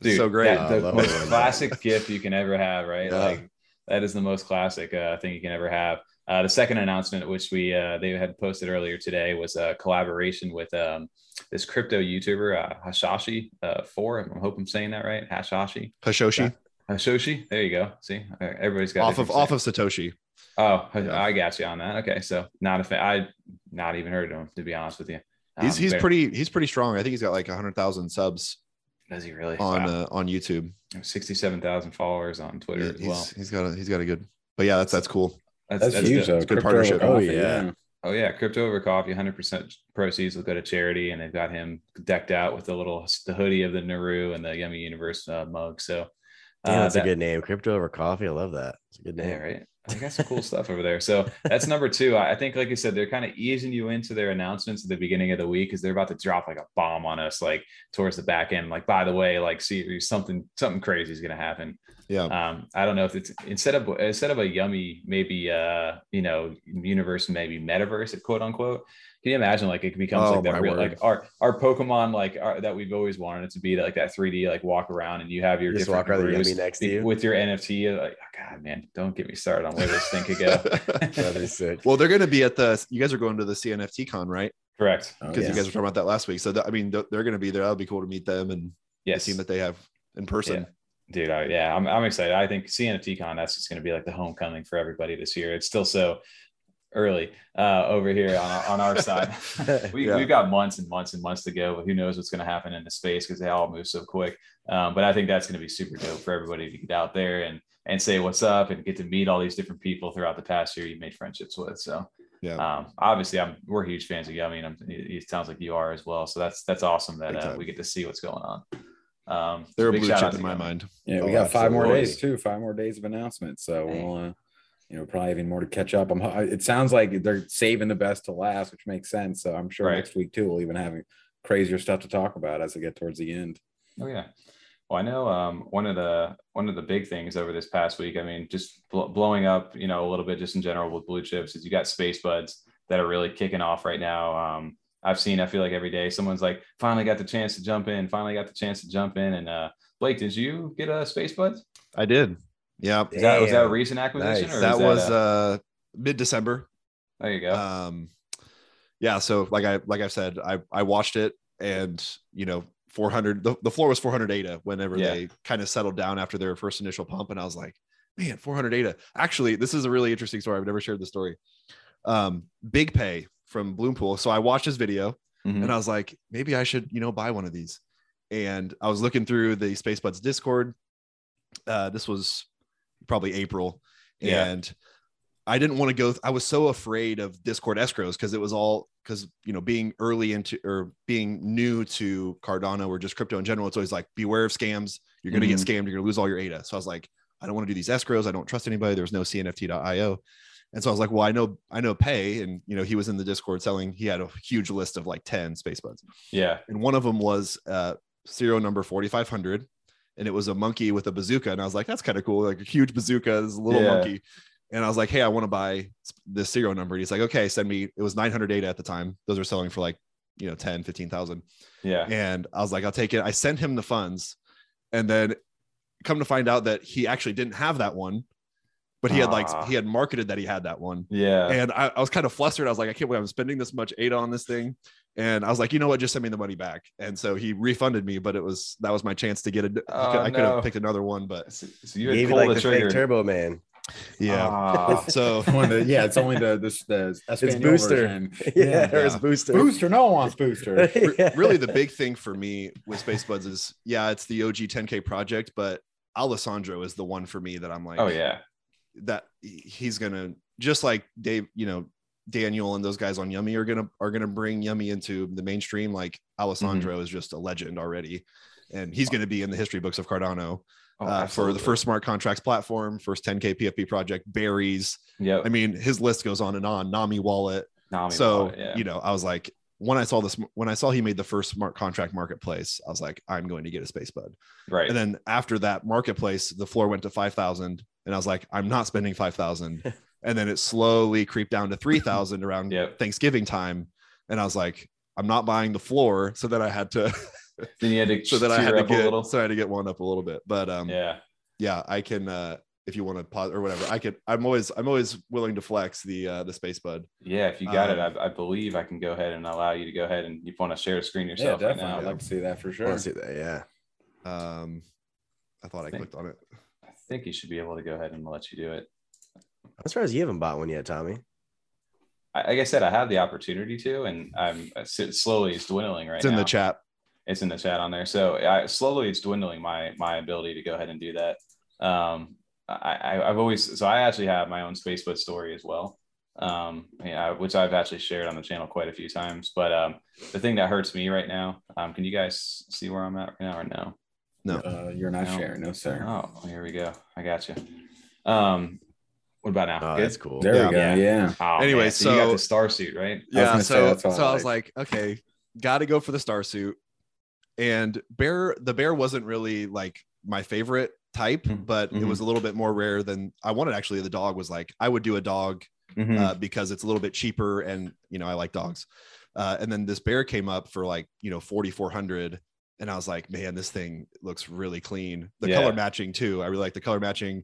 is Dude, so great. that- the most classic gift you can ever have, right? Yeah. Like that is the most classic uh, thing you can ever have. Uh, the second announcement, which we uh, they had posted earlier today, was a collaboration with um, this crypto YouTuber uh, Hashashi uh, Four. I hope I'm saying that right. Hashashi Hashoshi Hashoshi. There you go. See, Uh, everybody's got off of off of Satoshi. Oh, Yeah. I got you on that. Okay, so not a fan. I not even heard of him to be honest with you. He's Um, he's very- pretty he's pretty strong. I think he's got like hundred thousand subs Does he really? on Wow. uh, on YouTube. Sixty-seven thousand followers on Twitter as he's, well. he's got a he's got a good. But yeah, that's that's cool. That's, good. huge though. Good Crypto partnership. Oh, coffee, yeah. Oh yeah, crypto over coffee. Hundred percent proceeds will go to charity, and they've got him decked out with the little the hoodie of the Naru and the Yummi Universe uh, mug. So Damn, uh, that's a good name. Crypto over coffee. I love that. It's a good name. Yeah, right. They got some cool stuff over there. So that's number two. I I think, like you said, they're kind of easing you into their announcements at the beginning of the week because they're about to drop like a bomb on us, like towards the back end. Like, by the way, like, see, something something crazy is going to happen. Yeah. Um, I don't know if it's instead of instead of a yummi, maybe uh, you know, universe, maybe metaverse, quote unquote. Can you imagine like it becomes Oh, like that real word. like our our Pokemon like our, that we've always wanted it to be like that 3D like walk around and you have your You just different walk around the Narus yummi next to you. with your NFT. Like, oh, God, man, don't get me started on where this thing could go. That'd be sick. well, they're going to be at the. You guys are going to the CNFT con, right? Correct. Oh, Because yeah. you guys were talking about that last week. So that, I mean, they're going to be there. That'll be cool to meet them and Yes. the team that they have in person. Dude I, yeah I'm, I'm excited. I think cnft con that's just going to be like the homecoming for everybody this year. It's still so early uh over here on our, on our side. We, Yeah. we've got months and months and months to go but who knows what's going to happen in the space because they all move so quick. Um, but i think that's going to be super dope for everybody to get out there and and say what's up and get to meet all these different people throughout the past year you made friendships with so. Yeah. um, obviously I'm we're huge fans of Yummi and I'm, it, it sounds like you are as well. So that's that's awesome that uh, we get to see what's going on um They're a blue chip in my Yummi. mind. Yeah, we Oh, got five more days too. Five more days of announcements. So Dang. we'll, uh, you know, probably even more to catch up. I'm. It sounds like they're saving the best to last, which makes sense. So I'm sure Right. next week too, we'll even have crazier stuff to talk about as we get towards the end. Oh yeah. Well, I know um, one of the one of the big things over this past week. I mean, just bl- blowing up, you know, a little bit just in general with blue chips is you got space buds that are really kicking off right now. Um, I've seen, I feel like every day someone's like, finally got the chance to jump in, finally got the chance to jump in. And uh, Blake, did you get a space buds? I did. Yeah. Is that was that a recent acquisition Nice. or That is was uh, uh mid December. there you go. Um yeah, so like I like I've said, I I watched it and you know 400 the, the floor was 400 ADA whenever Yeah. they kind of settled down after their first initial pump and I was like, man, 400 ADA. Actually, this is a really interesting story. I've never shared the story. Um Big Pey from Bloompool. So I watched his video Mhm. and I was like, maybe I should, you know, buy one of these. And I was looking through the Space Buds Discord. Uh, this was probably April, Yeah. and I didn't want to go. I was so afraid of Discord escrows because it was all because you know being early into or being new to Cardano or just crypto in general. It's always like beware of scams. You're going to get scammed. You're going to lose all your ADA. So I was like, I don't want to do these escrows. I don't trust anybody. There's no CNFT.io. And so I was like, well, I know, I know Pey, and you know, he was in the Discord selling. He had a huge list of like ten space buds, yeah. and one of them was uh, serial number 4500, and it was a monkey with a bazooka. And I was like, that's kind of cool, like a huge bazooka, this little Yeah. monkey. And I was like, hey, I want to buy this serial number. And he's like, okay, send me. It was 900 ADA at the time. Those are selling for like, you know, 10, 15,000. Yeah. And I was like, I'll take it. I sent him the funds, and then come to find out that he actually didn't have that one, but he had Ah. like he had marketed that he had that one. Yeah. And I, I was kind of flustered. I was like, I can't believe I'm spending this much ADA on this thing. And I was like, you know what? Just send me the money back. And so he refunded me, but it was that was my chance to get a. Oh, I could no. have picked another one, but So, so you had Gave like the the trigger. fake Turbo Man. Yeah. Ah. so One of the- yeah, it's only the the, the It's booster. version. yeah, or Yeah. his booster. Booster, no one wants booster. re- Yeah. really the big thing for me with Space Buds is yeah, it's the OG 10K project, but Alessandro is the one for me that I'm like, oh yeah. That he's gonna just like Dave, you know, Daniel and those guys on Yummi are gonna are gonna bring Yummi into the mainstream. Like Alessandro is just a legend already, and he's gonna be in the history books of Cardano Oh, uh, for the first smart contracts platform, first 10K PFP project, berries. Yep. I mean, his list goes on and on. Nami wallet. Nami so wallet, yeah. you know, I was like, when I saw this, when I saw he made the first smart contract marketplace, I was like, I'm going to get a Space Bud. right. And then after that marketplace, the floor went to 5,000. And I was like, I'm not spending 5,000. and then it slowly creeped down to 3,000 around Yep. Thanksgiving time. And I was like, I'm not buying the floor. So then I had to, then you had to so that I had to get, so I had to get one up a little bit. But um, yeah, yeah. I can, uh, if you want to pause or whatever, I could, I'm always, I'm always willing to flex the, uh, the space bud. Yeah, if you got it, Um, I, I believe I can go ahead and allow you to go ahead and you want to share the screen Yeah, yourself right definitely. now. I'd like to see that for I sure. wanna see that, yeah. Um, I thought I Thank- clicked on it. I think you should be able to go ahead and let you do it. I'm surprised you haven't bought one yet, Tommy. I, like I said, I have the opportunity to, and I'm slowly it's dwindling right It's in now. the chat. It's in the chat on there. So I slowly it's dwindling my my ability to go ahead and do that. Um, I, I I've always so I actually have my own Spacebud story as well. Um, yeah, which I've actually shared on the channel quite a few times. But um, the thing that hurts me right now, um, can you guys see where I'm at right now or no? No. Uh, you're not No. sharing, no sir. Oh, here we go. I got you. Um, what about now? Good? that's cool. There Yeah. we go. Yeah. Yeah. Oh, Anyway, man, so, you got the star suit, right? yeah gonna so so I i was like okay gotta go for the star suit and bear the bear wasn't really like my favorite type Mhm. but it Mhm. was a little bit more rare than i wanted actually the dog was like i would do a dog Mhm. uh, because it's a little bit cheaper and you know i like dogs uh, and then this bear came up for like you know 4400 and i was like man this thing looks really clean the Yeah. color matching too i really like the color matching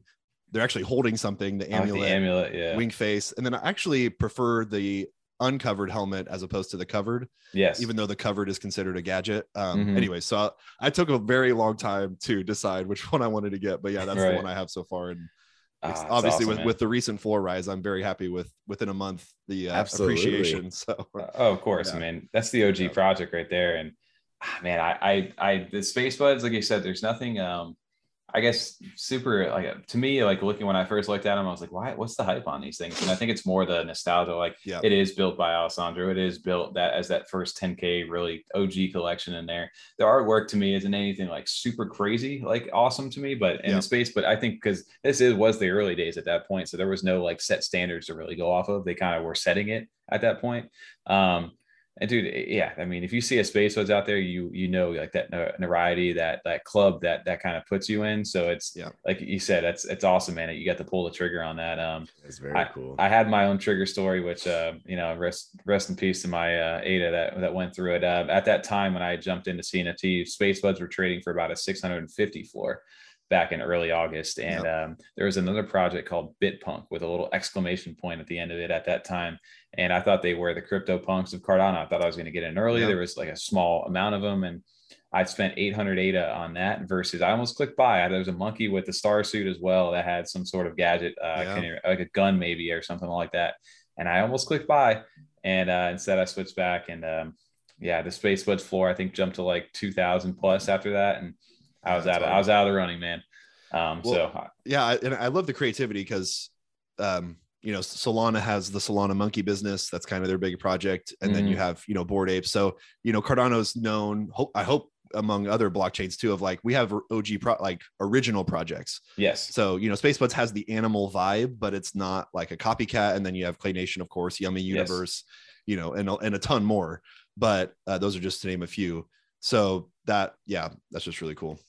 they're actually holding something the I like amulet the amulet, yeah. wing face and then i actually prefer the uncovered helmet as opposed to the covered yes. even though the covered is considered a gadget um Mhm. anyway so I, I took a very long time to decide which one i wanted to get but yeah that's Right. the one i have so far and Ah, obviously awesome, with man. with the recent floor rise i'm very happy with within a month the uh, appreciation so Oh, of course, Yeah. man. That's the OG Yeah. project right there. And man, I, I, I, the space buds, like you said, there's nothing, um, I guess super like to me, like looking when I first looked at them, I was like, why, what's the hype on these things? And I think it's more the nostalgia. Like yeah it is built by Alessandro. It is built that as that first 10K really OG collection in there. The artwork to me isn't anything like super crazy, like awesome to me, but in Yeah. space, but I think because this is was the early days at that point. So there was no like set standards to really go off of. They kind of were setting it at that point. Um, and dude, eh, yeah, I mean, if you see a space buds out there, you you know like that no- notoriety, that that club that that kind of puts you in. So it's Yeah. like you said, that's it's awesome, man. You got to pull the trigger on that. Um, It's very cool. I had my own trigger story, which uh, you know, rest rest in peace to my uh, Ada that that went through it. Uh, at that time, when I jumped into CNFT, Space Buds were trading for about a 650 floor back in early August, and um, there was another project called BitPunk with a little exclamation point at the end of it at that time. And I thought they were the crypto punks of Cardano. I thought I was going to get in early. There was like a small amount of them, and I spent 800 ADA on that versus I almost clicked buy. There was a monkey with the star suit as well that had some sort of gadget, uh, Yeah. like a gun maybe or something like that. And I almost clicked buy, and uh, instead I switched back. And um, yeah, the Space Buds floor I think jumped to like 2,000 plus after that, and I was That's out. Of. I was out of the running, man. Um, Well, so uh, yeah I- and i love the creativity because um you know solana has the solana monkey business that's kind of their big project and then you Mhm. have you know bored ape. So you know cardano's known hope i hope among other blockchains too of like we have og pro like original projects. Yes, so you know spacebuds has the animal vibe but it's not like a copycat and then you have clay nation of course yummy Yes. universe you know and, a- and a ton more but uh, those are just to name a few. So that yeah that's just really cool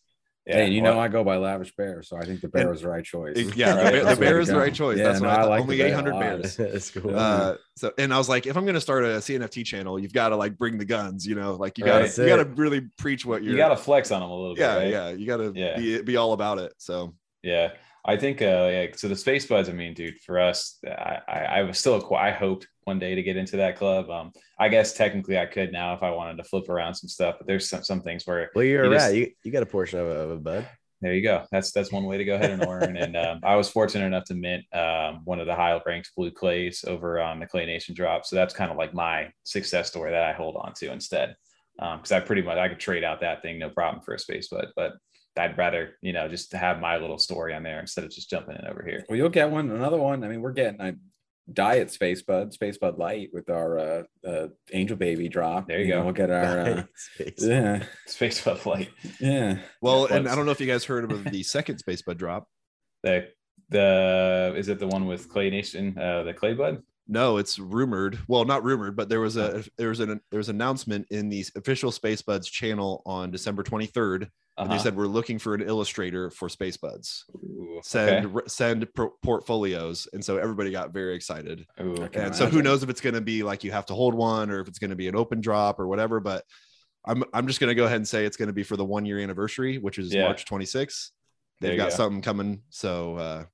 yeah. hey, you well, know I go by Lavish Bear, so I think the bear And- was the right choice. Yeah Right, the, bear- the bear is the right choice Yeah, that's no, what I, I like only bear 800 bears That's cool. uh so and i was like if i'm going to start a cnft channel you've got to like bring the guns you know like you gotta you gotta really preach what you're you got to flex on them a little yeah right? yeah you gotta Yeah. be, be all about it so Yeah, I think uh yeah, so the space buds, I mean, dude, for us, I I, I was still a, I hoped one day to get into that club. Um I guess technically I could now if I wanted to flip around some stuff, but there's some, some things where well, you're you a just- rat. You, you got a portion of a, of a bud. there you go. That's that's one way to go ahead and learn. and um, I was fortunate enough to mint um, one of the high ranked blue clays over on the Clay Nation drop. So that's kind of like my success story that I hold on to instead. Because um, I pretty much I could trade out that thing no problem for a space bud, but I'd rather you know just have my little story on there instead of just jumping in over here. Well, you'll get one, another one. I mean, we're getting. a diet space bud space bud light with our uh, uh angel baby drop there you, you go know, we'll get our uh, space. yeah space bud light yeah well yeah, and i don't know if you guys heard of the second space bud drop the the is it the one with clay nation uh the clay bud no it's rumored well not rumored but there was a there was an there was an announcement in the official space buds channel on december 23rd uh-huh. they said we're looking for an illustrator for Space Buds. Ooh, send okay. send pro- portfolios, and so everybody got very excited. Ooh, and imagine. so who knows if it's going to be like you have to hold one, or if it's going to be an open drop or whatever. But I'm I'm just going to go ahead and say it's going to be for the one year anniversary, which is yeah. March 26th. They've got go. something coming, so uh,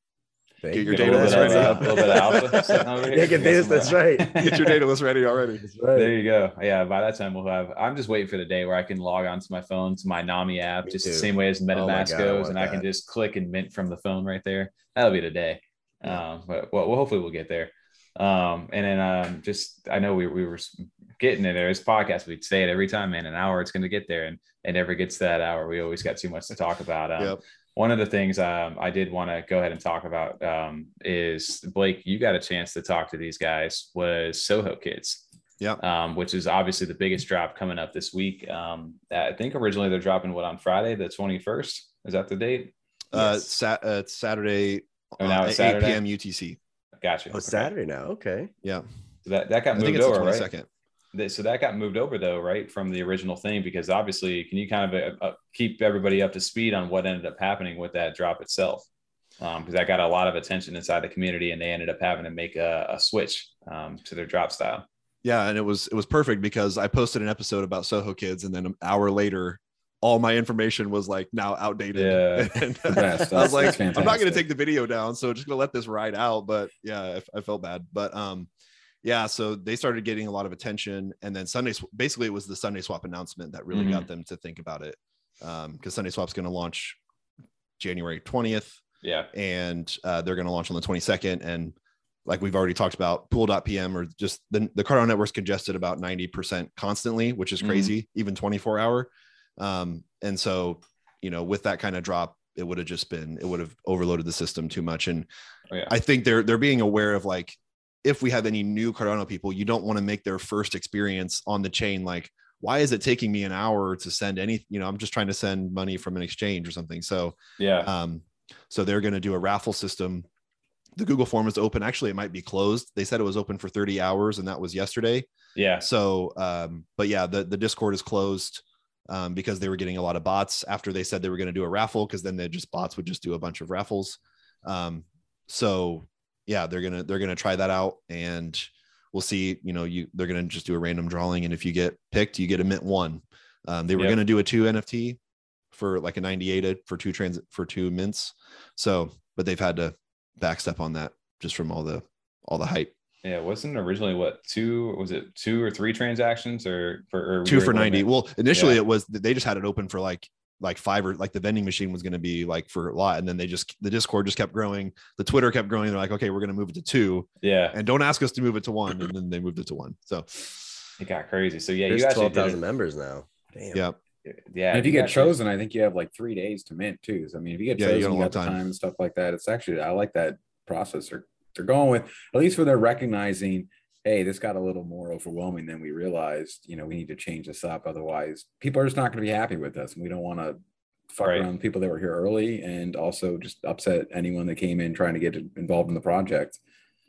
Get your get data list ready. A little bit of alpha. yeah, get data. That's right. Get your data list ready already. Right. There you go. Yeah. By that time, we'll have. I'm just waiting for the day where I can log onto my phone to my Nami app, Me just too. the same way as MetaMask oh God, goes, and that. I can just click and mint from the phone right there. That'll be the day. Yeah. Um, but well, hopefully we'll get there. Um, and then um, just I know we we were getting it there. This podcast, we'd say it every time, man. An hour, it's going to get there, and it never gets to that hour. We always got too much to talk about. Um, yep one of the things um, I did want to go ahead and talk about um, is Blake. You got a chance to talk to these guys. Was Soho Kids? Yeah. Um, which is obviously the biggest drop coming up this week. Um, I think originally they're dropping what on Friday, the twenty first. Is that the date? Uh, yes. sat, uh, Saturday. Oh, now it's Saturday. 8 p.m. UTC. Gotcha. Oh, okay. Saturday now. Okay. Yeah. So that that got I moved over, right? So that got moved over though, right, from the original thing because obviously, can you kind of uh, uh, keep everybody up to speed on what ended up happening with that drop itself? Because um, that got a lot of attention inside the community, and they ended up having to make a, a switch um, to their drop style. Yeah, and it was it was perfect because I posted an episode about Soho Kids, and then an hour later, all my information was like now outdated. Yeah, and, I was like, I'm not going to take the video down, so just gonna let this ride out. But yeah, I, I felt bad. But um, yeah, so they started getting a lot of attention, and then Sunday, basically, it was the Sundae Swap announcement that really mm-hmm. got them to think about it, because um, Sundae Swap's going to launch January twentieth. Yeah, and uh, they're going to launch on the twenty second, and like we've already talked about, Pool.pm or just the the Cardano network's congested about ninety percent constantly, which is mm-hmm. crazy, mm-hmm. even twenty four hour. Um, and so, you know, with that kind of drop, it would have just been it would have overloaded the system too much, and oh, yeah. I think they're they're being aware of like if we have any new Cardano people, you don't want to make their first experience on the chain like, why is it taking me an hour to send any, you know, I'm just trying to send money from an exchange or something. So, yeah. Um, so they're going to do a raffle system. The Google form is open. Actually, it might be closed. They said it was open for 30 hours and that was yesterday. Yeah. So, um, but yeah, the, the Discord is closed um, because they were getting a lot of bots after they said they were going to do a raffle because then they just bots would just do a bunch of raffles. Um, so yeah, they're gonna they're gonna try that out, and we'll see. You know, you they're gonna just do a random drawing, and if you get picked, you get a mint one. Um, they were yep. gonna do a two NFT for like a 98 for two trans for two mints. So, but they've had to backstep on that just from all the all the hype. Yeah, wasn't originally what two was it two or three transactions or for or two for 90? Well, initially yeah. it was they just had it open for like like five or like the vending machine was going to be like for a lot and then they just the discord just kept growing the twitter kept growing they're like okay we're going to move it to two yeah. and don't ask us to move it to one and then they moved it to one so. It got crazy so yeah There's you 12,000 members now. Damn. yeah yeah and if you, you get chosen i think you have like three days to mint too so i mean if you get yeah, chosen you, you got the time. time and stuff like that it's actually i like that process they're, they're going with at least for they're recognizing hey, this got a little more overwhelming than we realized. You know, we need to change this up. Otherwise, people are just not going to be happy with us. And we don't want to fuck right. around people that were here early and also just upset anyone that came in trying to get involved in the project.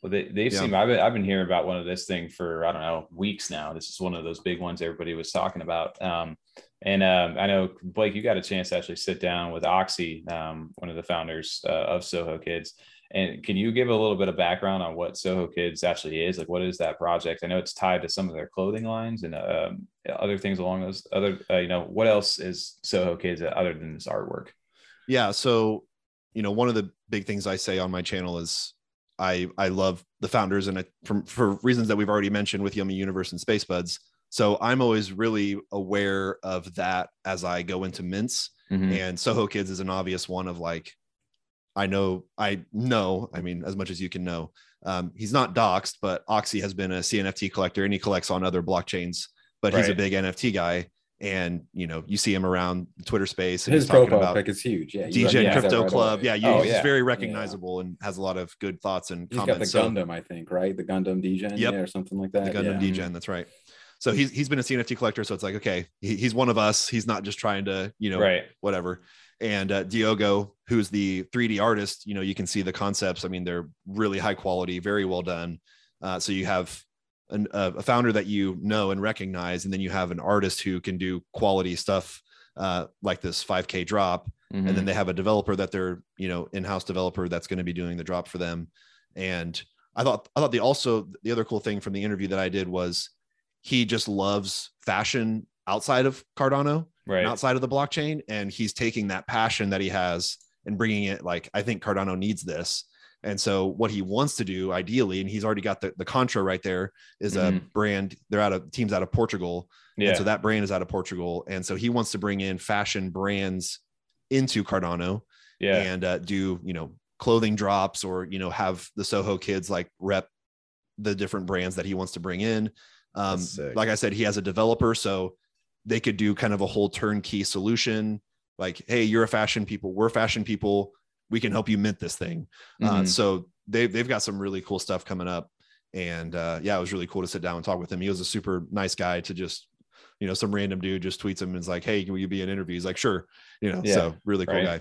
Well, they, they've yeah. seen, I've been, I've been hearing about one of this thing for, I don't know, weeks now. This is one of those big ones everybody was talking about. Um, and um, I know, Blake, you got a chance to actually sit down with Oxy, um, one of the founders uh, of Soho Kids. And can you give a little bit of background on what Soho Kids actually is? Like, what is that project? I know it's tied to some of their clothing lines and um, other things along those other, uh, you know, what else is Soho Kids other than this artwork? Yeah. So, you know, one of the big things I say on my channel is I I love the founders and I, from for reasons that we've already mentioned with Yummi Universe and Space Buds. So I'm always really aware of that as I go into mints Mhm. and Soho Kids is an obvious one of like, I know, I know, I mean, as much as you can know. Um, he's not doxed, but Oxy has been a CNFT collector and he collects on other blockchains, but he's a big NFT guy. And you know, you see him around the Twitter space and His he's talking profile about pic is huge. Yeah, DJ that Crypto right Club. away. Yeah, you, Oh, he's yeah. very Yeah. recognizable and has a lot of good thoughts and He's got comments. the So- Gundam, I think, right? The Gundam DGen, Yep. or something like that. the Gundam yeah. DGen. That's right. So he's he's been a CNFT collector. So it's like, okay, he, he's one of us. He's not just trying to, you know, right. whatever. And uh, Diogo, who's the 3D artist, you know, you can see the concepts. I mean, they're really high quality, very well done. Uh, so you have an, a, a founder that you know and recognize, and then you have an artist who can do quality stuff uh, like this 5K drop Mhm. and then they have a developer that they're you know in-house developer that's going to be doing the drop for them and i thought i thought the also the other cool thing from the interview that i did was he just loves fashion outside of cardano right. outside of the blockchain and he's taking that passion that he has and bringing it like i think cardano needs this and so what he wants to do ideally and he's already got the, the contra right there is a Mhm. brand they're out of teams out of portugal yeah. and so that brand is out of Portugal. And so he wants to bring in fashion brands into Cardano yeah. and uh, do, you know, clothing drops or, you know, have the Soho kids like rep the different brands that he wants to bring in. Um, like I said, he has a developer, so they could do kind of a whole turnkey solution. Like, hey, you're a fashion people, we're fashion people. We can help you mint this thing. Uh, Mhm. so they've they've got some really cool stuff coming up. And uh, yeah, it was really cool to sit down and talk with him. He was a super nice guy to just, you know, some random dude just tweets him and is like, Hey, will you be in interview? He's like, sure. You know, Yeah, so really cool right. guy.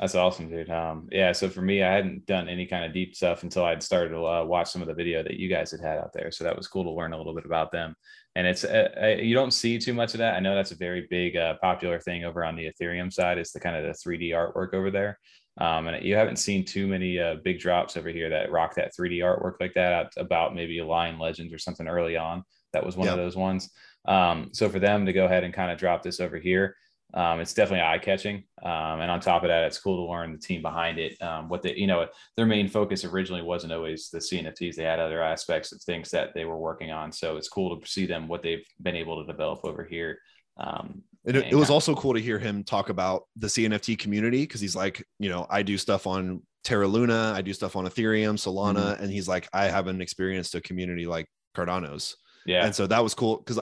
That's awesome, dude. Um, yeah. So for me, I hadn't done any kind of deep stuff until I'd started to uh, watch some of the video that you guys had had out there. So that was cool to learn a little bit about them. And it's uh, uh, you don't see too much of that. I know that's a very big uh, popular thing over on the Ethereum side. Is the kind of the 3D artwork over there. Um, and you haven't seen too many uh, big drops over here that rock that 3D artwork like that. About maybe a Lion Legends or something early on. That was one of those ones. Um, so for them to go ahead and kind of drop this over here, um, it's definitely eye catching. Um, and on top of that, it's cool to learn the team behind it. Um, what they, you know, their main focus originally wasn't always the CNFTs. They had other aspects of things that they were working on. So it's cool to see them what they've been able to develop over here. Um, it, it was also cool to hear him talk about the CNFT community because he's like, you know, I do stuff on Terra Luna, I do stuff on Ethereum, Solana, Mm-hmm. and he's like, I haven't experienced a community like Cardano's. yeah, And so that was cool because,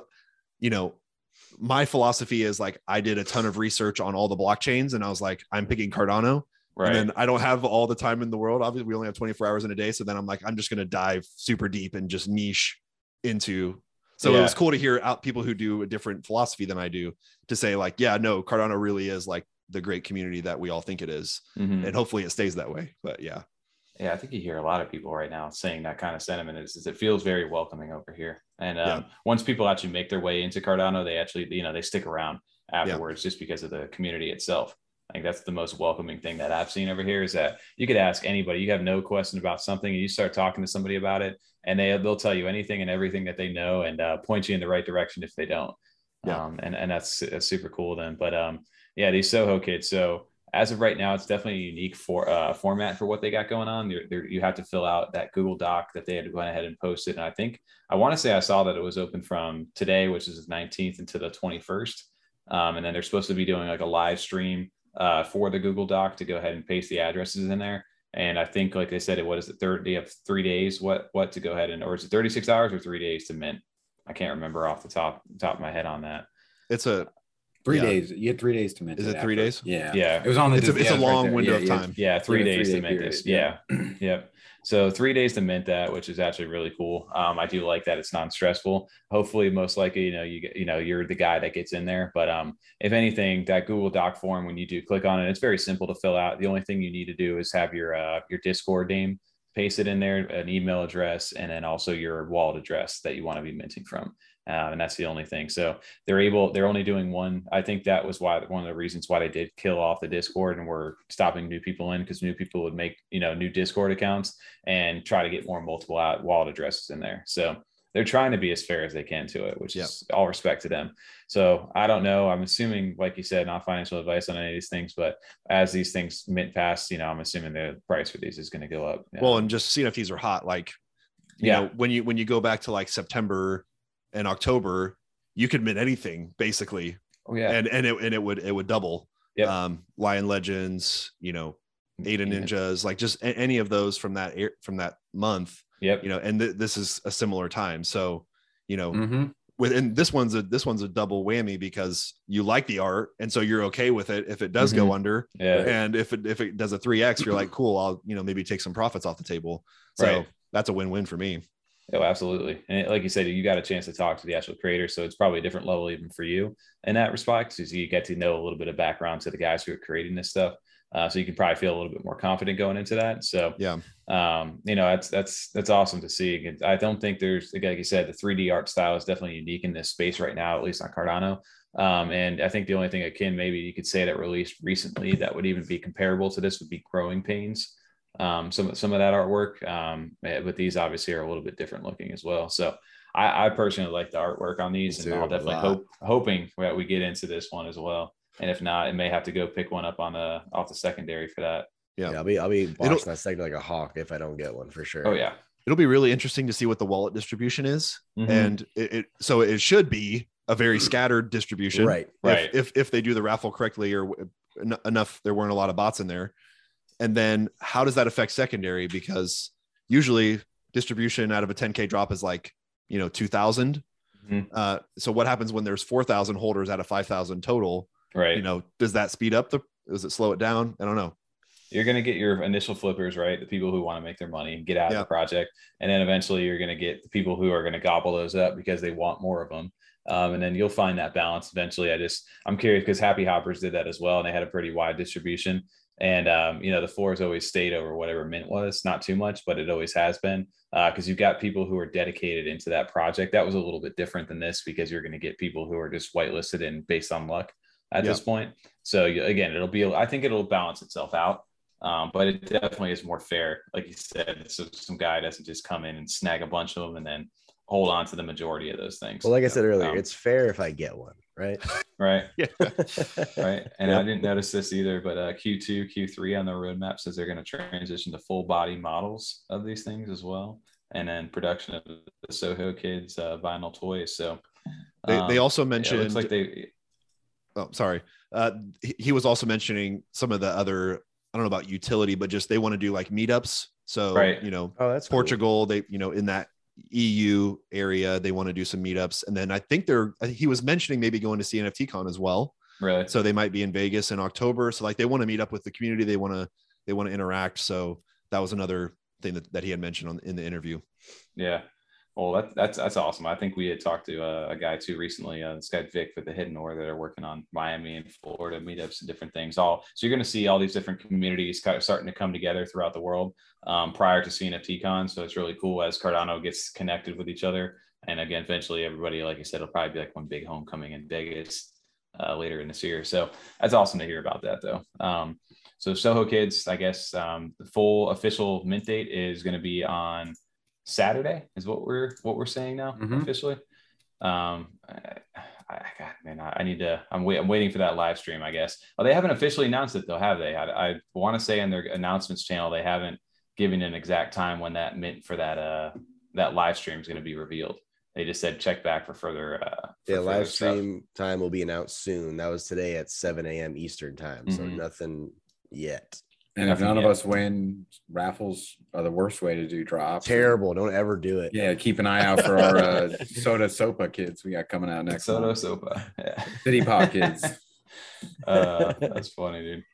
you know, my philosophy is like I did a ton of research on all the blockchains and I was like, I'm picking Cardano. right. And then I don't have all the time in the world. Obviously, we only have 24 hours in a day. So then I'm like, I'm just going to dive super deep and just niche into. So it was cool to hear out people who do a different philosophy than I do to say, like, yeah, no, Cardano really is like the great community that we all think it is. Mhm. And hopefully it stays that way. But yeah. Yeah, I think you hear a lot of people right now saying that kind of sentiment is, is it feels very welcoming over here. And um, Yeah. once people actually make their way into Cardano, they actually, you know, they stick around afterwards just because of the community itself. I think that's the most welcoming thing that I've seen over here is that you could ask anybody, you have no question about something, and you start talking to somebody about it, and they they'll tell you anything and everything that they know and uh, point you in the right direction if they don't. Yeah. Um, and and that's, that's super cool then. But um, yeah, these Soho kids. So as of right now, it's definitely a unique for uh, format for what they got going on. They're, they're, you have to fill out that Google Doc that they had to go ahead and post it. And I think I want to say I saw that it was open from today, which is the 19th, into the 21st. Um, and then they're supposed to be doing like a live stream uh, for the Google Doc to go ahead and paste the addresses in there. And I think, like they said, it what is it? Third, they have three days. What what to go ahead and, or is it 36 hours or three days to mint? I can't remember off the top top of my head on that. It's a, Three Yeah. days. You had three days to mint. Is it three after. days? Yeah. Yeah. It was on the. It's a- it's a yeah, right long window Yeah, of time. Yeah, three Yeah, days to three-day mint period, this. yeah. Yeah. yep. So three days to mint that, which is actually really cool. Um, I do like that it's non-stressful. Hopefully, most likely, you know, you get, you know, you're the guy that gets in there. But um, if anything, that Google Doc form, when you do click on it, it's very simple to fill out. The only thing you need to do is have your uh, your Discord name, paste it in there, an email address, and then also your wallet address that you want to be minting from. Um, and that's the only thing. So they're able, they're only doing one. I think that was why one of the reasons why they did kill off the Discord and were stopping new people in because new people would make, you know, new Discord accounts and try to get more multiple out wallet addresses in there. So they're trying to be as fair as they can to it, which Yep. is all respect to them. So I don't know. I'm assuming, like you said, not financial advice on any of these things, but as these things mint fast, you know, I'm assuming the price for these is going to go up. well, and just CNFTs are hot. Like, you Yeah. know, when you, when you go back to like September and October, you could mint anything basically oh, yeah. and and it, and it would it would double Yep. um, Lion Legends, you know, Ada Yeah. Ninjas, like just any of those from that air- from that month, Yep. you know, and th- this is a similar time. So, you know, Mhm. with and this one's a this one's a double whammy because you like the art and so you're okay with it if it does go under Yeah. and if it if it does a 3x you're like cool i'll you know maybe take some profits off the table so Right. that's a win-win for me Oh, absolutely. And like you said, you got a chance to talk to the actual creator. So it's probably a different level even for you in that respect. Because you get to know a little bit of background to the guys who are creating this stuff. Uh, so you can probably feel a little bit more confident going into that. So yeah um, you know, that's that's that's awesome to see. I don't think there's like you said, the 3D art style is definitely unique in this space right now, at least on Cardano. Um, and I think the only thing akin maybe you could say that released recently that would even be comparable to this would be Growing Pains. Um, some some of that artwork, um, eh, but these obviously are a little bit different looking as well. So I, I personally like the artwork on these, Me and too, I'll definitely hope hoping that we get into this one as well. And if not, it may have to go pick one up on the off the secondary for that. Yeah. Yeah, I'll be I'll be It'll- watching that sector like a hawk if I don't get one for sure. Oh yeah, it'll be really interesting to see what the wallet distribution is Mhm. and it, it so it should be a very scattered distribution Right. if, Right. if if they do the raffle correctly or enough there weren't a lot of bots in there and then how does that affect secondary because usually distribution out of a 10k drop is like you know 2000 Mhm. uh so what happens when there's 4000 holders out of 5000 total right. you know does that speed up the does it slow it down i don't know you're going to get your initial flippers, right? The people who want to make their money and get out Yeah. of the project. And then eventually you're going to get the people who are going to gobble those up because they want more of them. Um, and then you'll find that balance eventually. I just, I'm curious because Happy Hoppers did that as well. And they had a pretty wide distribution. And, um, you know, the floor has always stayed over whatever mint was, not too much, but it always has been because you've got people who are dedicated into that project. That was a little bit different than this because you're going to get people who are just whitelisted and based on luck at Yeah. this point. So you- again, it'll be, I think it'll balance itself out. Um, but it definitely is more fair. Like you said, so some guy doesn't just come in and snag a bunch of them and then hold on to the majority of those things. Well, like I said earlier, Um, it's fair if I get one, right? right, yeah right. And I didn't notice this either, but uh, Q2, Q3 on the roadmap says they're going to transition to full body models of these things as well, and then production of the Soho Kids uh, vinyl toys. So they, they um, also yeah, it mentioned looks like they oh sorry uh he, he was also mentioning some of the other i don't know about utility but just they want to do like meetups so Right. you know Oh, that's cool. portugal they you know in that eu area they want to do some meetups. And then i think they're, he was mentioning maybe going to cnft con as well. Really? So they might be in vegas in october. So like they want to meet up with the community. They want to they want to interact. So that was another thing that, that he had mentioned on in the interview. Yeah. Well, that, that's that's awesome. I think we had talked to uh, a guy too recently, uh, this guy Vic with the Hidden Ore that are working on Miami and Florida meetups and different things. All so you're going to see all these different communities kind of starting to come together throughout the world um, prior to CNFT Con. So it's really cool as Cardano gets connected with each other. And again, eventually everybody, like I said, will probably be like one big homecoming in Vegas uh, later in this year. So that's awesome to hear about that though. Um, so Soho Kids, I guess um, the full official mint date is going to be on Saturday is what we're what we're saying now Mhm. officially. Um, I, I God, man, I, I need to. I'm wait, I'm waiting for that live stream. I guess. Oh, they haven't officially announced it though, have they? I, I want to say in their announcements channel they haven't given an exact time when that meant for that uh that live stream is going to be revealed. They just said check back for further. Uh, for Yeah, further live stuff. stream time will be announced soon. That was today at 7 a.m. Eastern time. So Mhm. nothing yet. And if none of us win, raffles are the worst way to do drops. Terrible. Don't ever do it. Yeah, keep an eye out for our uh, soda sopa kids we got coming out next Soda month. Sopa. Yeah. City Pop kids. uh, that's funny, dude.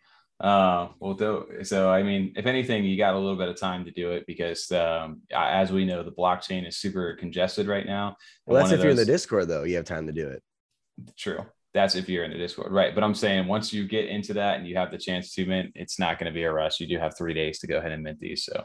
Uh, well, though, so I mean, if anything, you got a little bit of time to do it because, um, as we know, the blockchain is super congested right now. Well, that's one of if you're in the Discord, though. You have time to do it. True. That's if you're in the Discord, right? But I'm saying once you get into that and you have the chance to mint, it's not going to be a rush. You do have three days to go ahead and mint these. So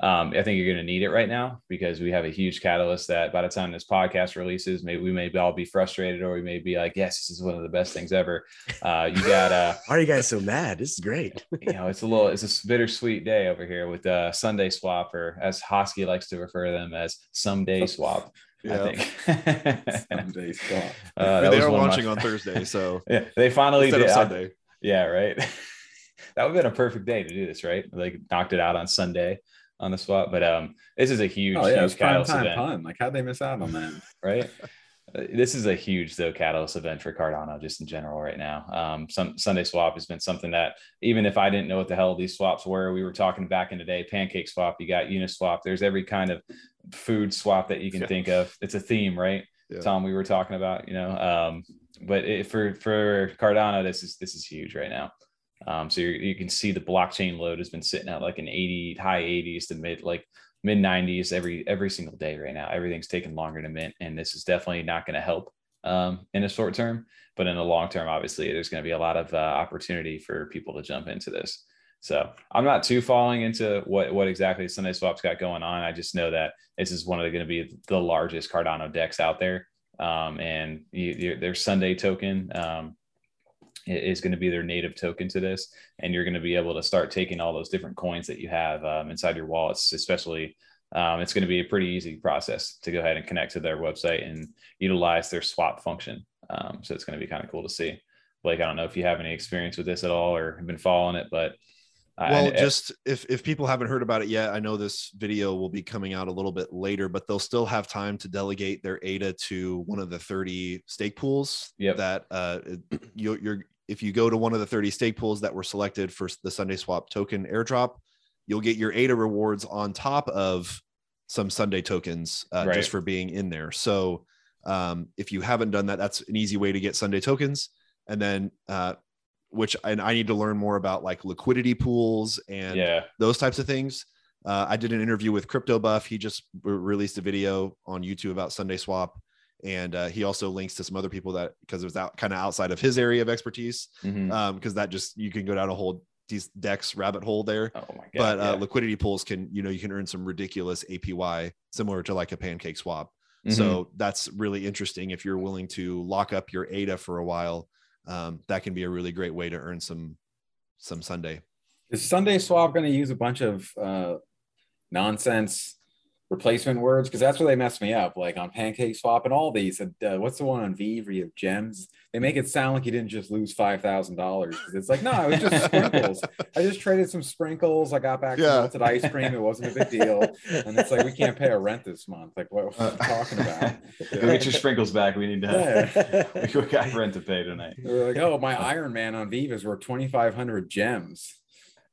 um, I think you're going to need it right now because we have a huge catalyst that by the time this podcast releases, maybe we may all be frustrated or we may be like, yes, this is one of the best things ever. Uh, you got uh, Why are you guys so mad? This is great. you know, it's a little, it's a bittersweet day over here with uh, Sundae swap, or as Hosky likes to refer to them as someday swap. I think. Someday swap. Uh, I mean, they are one my- launching on thursday so Yeah, they finally instead did. of I- sunday yeah, right. that would have been a perfect day to do this, right? Like knocked it out on Sunday on the spot. But um, this is a huge, Oh yeah, huge catalyst time event, pun. Like how'd they miss out on that? right? Uh, this is a huge though catalyst event for Cardano just in general right now. Um, some, Sundae swap has been something that even if I didn't know what the hell these swaps were, we were talking back in the day. Pancake swap, you got Uniswap. There's every kind of food swap that you can think of. It's a theme, right? Yeah. Tom, we were talking about, you know. Um, but it, for for Cardano, this is this is huge right now. Um, so you can see the blockchain load has been sitting at like an 80 high 80s to mid like mid 90s every every single day right now. Everything's taking longer to mint, and this is definitely not going to help um, in a short term. But in the long term, obviously, there's going to be a lot of uh, opportunity for people to jump into this. So I'm not too falling into what what exactly Sundae Swap's got going on. I just know that this is one of the going to be the largest Cardano DEX out there, um, and you, you, their Sundae token. Um, is going to be their native token to this and you're going to be able to start taking all those different coins that you have um, inside your wallets especially um, it's going to be a pretty easy process to go ahead and connect to their website and utilize their swap function um, so it's going to be kind of cool to see blake i don't know if you have any experience with this at all or have been following it but well, I, just if if people haven't heard about it yet, I know this video will be coming out a little bit later, but they'll still have time to delegate their ADA to one of the 30 stake pools yep. that uh, you, you're if you go to one of the 30 stake pools that were selected for the Sundae Swap token airdrop, you'll get your ADA rewards on top of some Sundae tokens uh, right. just for being in there. So um, if you haven't done that, that's an easy way to get Sundae tokens. And then, uh, which and I need to learn more about like liquidity pools and yeah. those types of things. Uh, I did an interview with Crypto Buff. He just re- released a video on YouTube about Sundae Swap and uh, he also links to some other people that because it was out kind of outside of his area of expertise because mm-hmm. um, that just you can go down a whole these DEX rabbit hole there oh my God, but uh, liquidity pools can you know you can earn some ridiculous apy similar to like a pancake swap mm-hmm. so that's really interesting if you're willing to lock up your ada for a while um, that can be a really great way to earn some some sundae. Is sundae swap going to use a bunch of uh, nonsense replacement words because that's where they mess me up. Like on Pancake Swap and all these. Uh, what's the one on where you have gems? They make it sound like you didn't just lose five thousand dollars. It's like no, it was just sprinkles. I just traded some sprinkles. I got back yeah. melted ice cream. It wasn't a big deal. And it's like we can't pay our rent this month. Like what, are you talking about? Go get your sprinkles back. We need to. Yeah. we got rent to pay tonight. We're like, oh, my Iron Man on VeVe is worth twenty five hundred gems.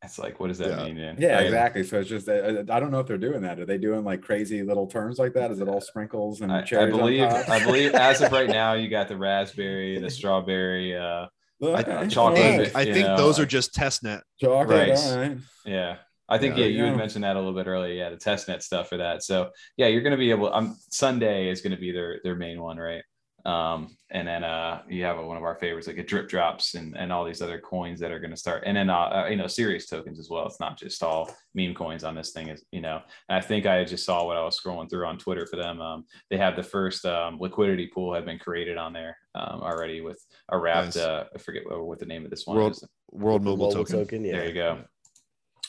It's like, what does that yeah. mean? Yeah, yeah exactly. So it's just, I, I, don't know if they're doing that. Are they doing like crazy little terms like that? Is it all sprinkles and I, cherries? I believe, I believe as of right now, you got the raspberry, the strawberry, uh, okay. chocolate. I think, I think those are just test net. Chocolate, right. Yeah. I think yeah, yeah you had mentioned that a little bit earlier. Yeah, the test net stuff for that. So yeah, you're going to be able. Um, Sundae is going to be their their main one, right? Um, and then uh, you have one of our favorites, like a drip drops and, and all these other coins that are going to start. And then, uh, uh, you know, serious tokens as well. It's not just all meme coins on this thing is, you know, and I think I just saw what I was scrolling through on Twitter for them. Um, they have the first um, liquidity pool have been created on there um, already with a wrapped, nice. uh, I forget what, what, the name of this one World, is. World Mobile, Mobile Token. token yeah. There you go.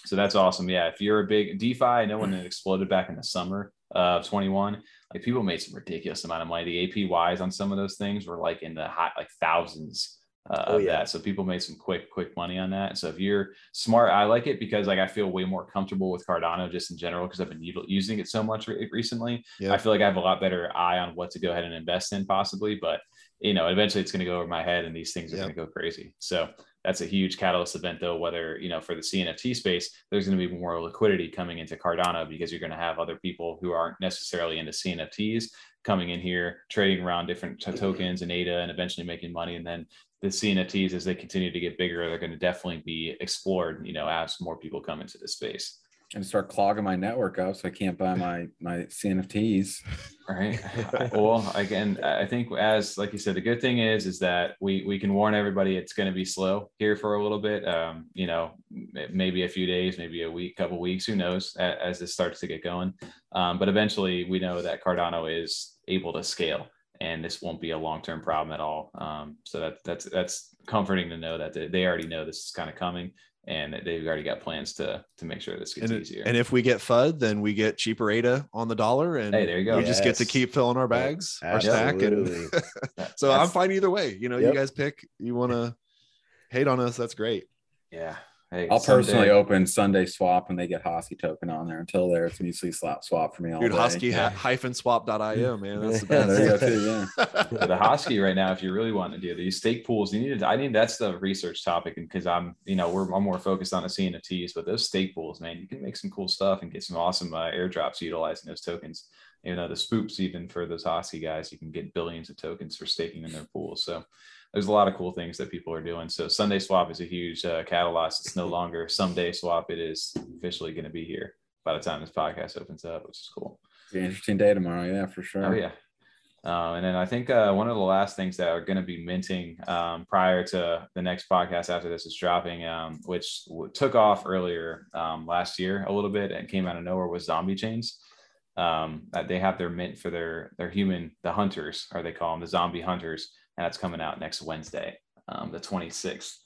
So that's awesome. Yeah. If you're a big DeFi, I know when it exploded back in the summer of 21, like people made some ridiculous amount of money. The APYs on some of those things were like in the high, like thousands uh, oh, of that. So people made some quick, quick money on that. So if you're smart, I like it because like I feel way more comfortable with Cardano just in general because I've been using it so much re- recently. Yeah. I feel like I have a lot better eye on what to go ahead and invest in possibly, but you know, eventually it's going to go over my head and these things are yeah. going to go crazy. So that's a huge catalyst event though whether you know for the cnft space there's going to be more liquidity coming into cardano because you're going to have other people who aren't necessarily into cnfts coming in here trading around different t- tokens and ada and eventually making money. And then the cnfts as they continue to get bigger they're going to definitely be explored you know as more people come into the space and start clogging my network up so I can't buy my my CNFTs. Right. well, again, I think as like you said, the good thing is is that we we can warn everybody it's going to be slow here for a little bit. Um, you know, maybe a few days, maybe a week, couple weeks, who knows, as, as this starts to get going. Um, but eventually, we know that Cardano is able to scale and this won't be a long-term problem at all. Um, so that, that's that's comforting to know that they already know this is kind of coming, and they've already got plans to to make sure this gets and, easier. And if we get FUD, then we get cheaper ADA on the dollar, and hey, there you go. We yes. just get to keep filling our bags, our stack, and so I'm fine either way. You know, yep. you guys pick. You want to hate on us? That's great. Yeah. Hey, I'll Sunday. personally open Sundae swap when they get Hosky token on there. Until there, it's muesli slap swap for me all Dude, day. Hosky yeah. hyphen swap.io, man. That's the best. yeah, too, yeah. the Hosky right now, if you really want to do these stake pools, you need to, I need that's the research topic. And cause I'm, you know, we're, I'm more focused on the CNFTs, but those stake pools, man, you can make some cool stuff and get some awesome uh, airdrops utilizing those tokens. You know, the spoops, even for those Hosky guys, you can get billions of tokens for staking in their pools. So there's a lot of cool things that people are doing. So Sundae swap is a huge uh, catalyst. It's no longer someday swap. It is officially going to be here by the time this podcast opens up, which is cool. It's an interesting day tomorrow. Yeah, for sure. Oh yeah. Uh, and then I think uh, one of the last things that are going to be minting um, prior to the next podcast after this is dropping, um, which w- took off earlier um, last year a little bit and came out of nowhere was zombie chains. Um, they have their mint for their their human the hunters, or they call them the zombie hunters, and that's coming out next Wednesday, um, the 26th.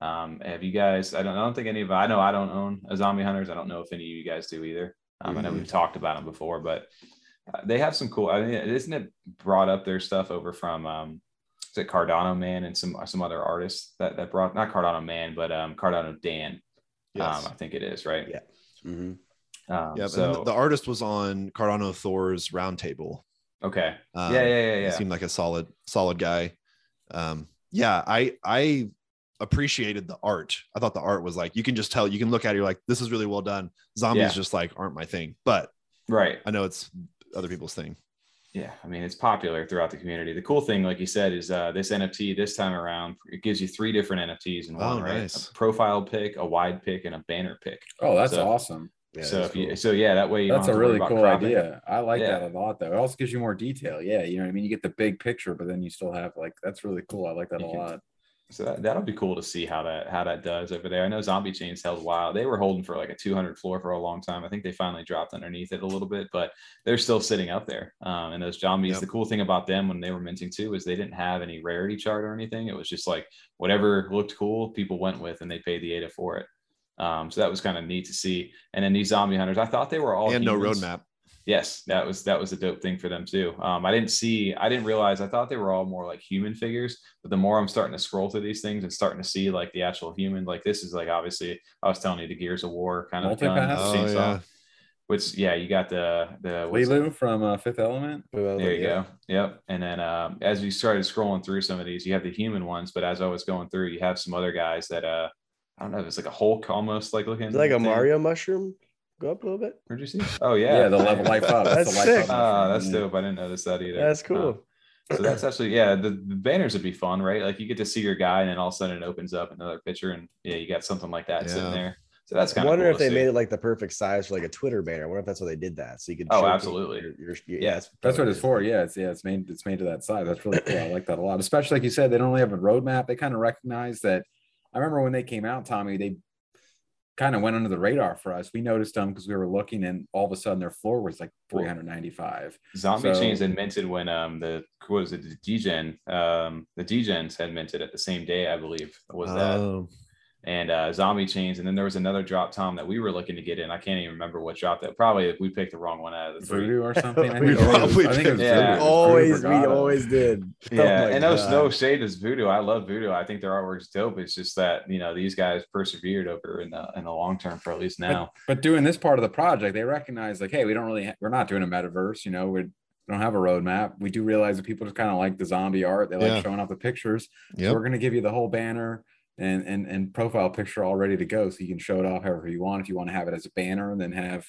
Um, have you guys? I don't. I don't think any of. I know I don't own a zombie hunters. I don't know if any of you guys do either. Um, I know we've talked about them before, but uh, they have some cool. I mean, isn't it brought up their stuff over from um, is it Cardano Man and some some other artists that that brought not Cardano Man, but um, Cardano Dan. Yes. Um, I think it is right. Yeah. Mhm. Um, yeah, so the, the artist was on Cardano Thor's roundtable. okay. Um, yeah, yeah, yeah, He yeah. seemed like a solid, solid guy. Um, yeah, I I appreciated the art. I thought the art was like you can just tell, you can look at it, you're like, this is really well done. Zombies Yeah. just like aren't my thing, but Right. I know it's other people's thing. Yeah, I mean it's popular throughout the community. The cool thing, like you said, is uh, this NFT this time around it gives you three different NFTs in one, Oh, right? nice. A profile pick, a wide pick, and a banner pick. Oh, that's So- awesome. Yeah, so if you, cool. so yeah, that way you That's a have to worry really cool cropping. idea. I like Yeah. that a lot, though. It also gives you more detail. Yeah, you know what I mean. You get the big picture, but then you still have like that's really cool. I like that You a can- lot. So that, that'll be cool to see how that how that does over there. I know Zombie Chains held a while. They were holding for like a 200 floor for a long time. I think they finally dropped underneath it a little bit, but they're still sitting up there. Um, and those zombies, Yep. the cool thing about them when they were minting too is they didn't have any rarity chart or anything. It was just like whatever looked cool, people went with, and they paid the ADA for it. Um, so that was kind of neat to see. And then these zombie hunters, I thought they were all and no humans. roadmap. Yes, that was that was a dope thing for them too. Um, I didn't see, I didn't realize. I thought they were all more like human figures, but the more I'm starting to scroll through these things and starting to see like the actual human, like this is like obviously I was telling you the Gears of War kind of gun, Multipass? Oh, chainsaw, yeah. which yeah, you got the the what's that? Leeloo from uh, Fifth Element. There you yeah. go. Yep. And then um, as we started scrolling through some of these, you have the human ones, but as I was going through, you have some other guys that uh, I don't know if it's like a Hulk almost like looking. Is it like a thing. Mario mushroom? Go up a little bit. Where'd you see? Oh yeah, Yeah, the level life up. That's the life sick. up Ah, that's yeah. dope. I didn't notice that either. That's Uh, cool. so that's actually yeah the, the banners would be fun right like you get to see your guy and then all of a sudden it opens up another picture and yeah you got something like that sitting there so that's I kind of wonder cool if they see. made it like the perfect size for like a Twitter banner. I wonder if that's why they did that. So you could. Oh, absolutely. your- your- your- Yeah. yeah, That's what it's for. Yeah, it's yeah, it's made it's made to that size. That's really cool. I like that a lot. Especially like you said, they don't really have a roadmap. They kind of recognize that. I remember when they came out, Tommy. They kind of went under the radar for us. We noticed them because we were looking, and all of a sudden their floor was like 395. zombie so- chains had minted when um the what was it the dgen um the dgens had minted at the same day i believe was that Oh, and uh zombie chains and then there was another drop tom that we were looking to get in i can't even remember what drop that probably we picked the wrong one out of the three Voodoo or something. I We think it probably I think it was Yeah. Voodoo Always, we always did. Oh Yeah, my and no, God. no shade is voodoo. I love voodoo. I think their artwork's dope. It's just that you know these guys persevered over in the in the long term for at least now. But doing this part of the project, they recognize like, hey, we don't really, ha- we're not doing a metaverse. You know, we we don't have a roadmap. We do realize that people just kind of like the zombie art. They like Yeah. showing off the pictures. So we're going to give you the whole banner and, and and profile picture all ready to go, so you can show it off however you want. If you want to have it as a banner, and then have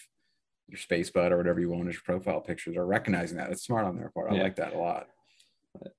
your space bud or whatever you want as your profile pictures. Or recognizing that it's smart on their part. I Yeah. like that a lot.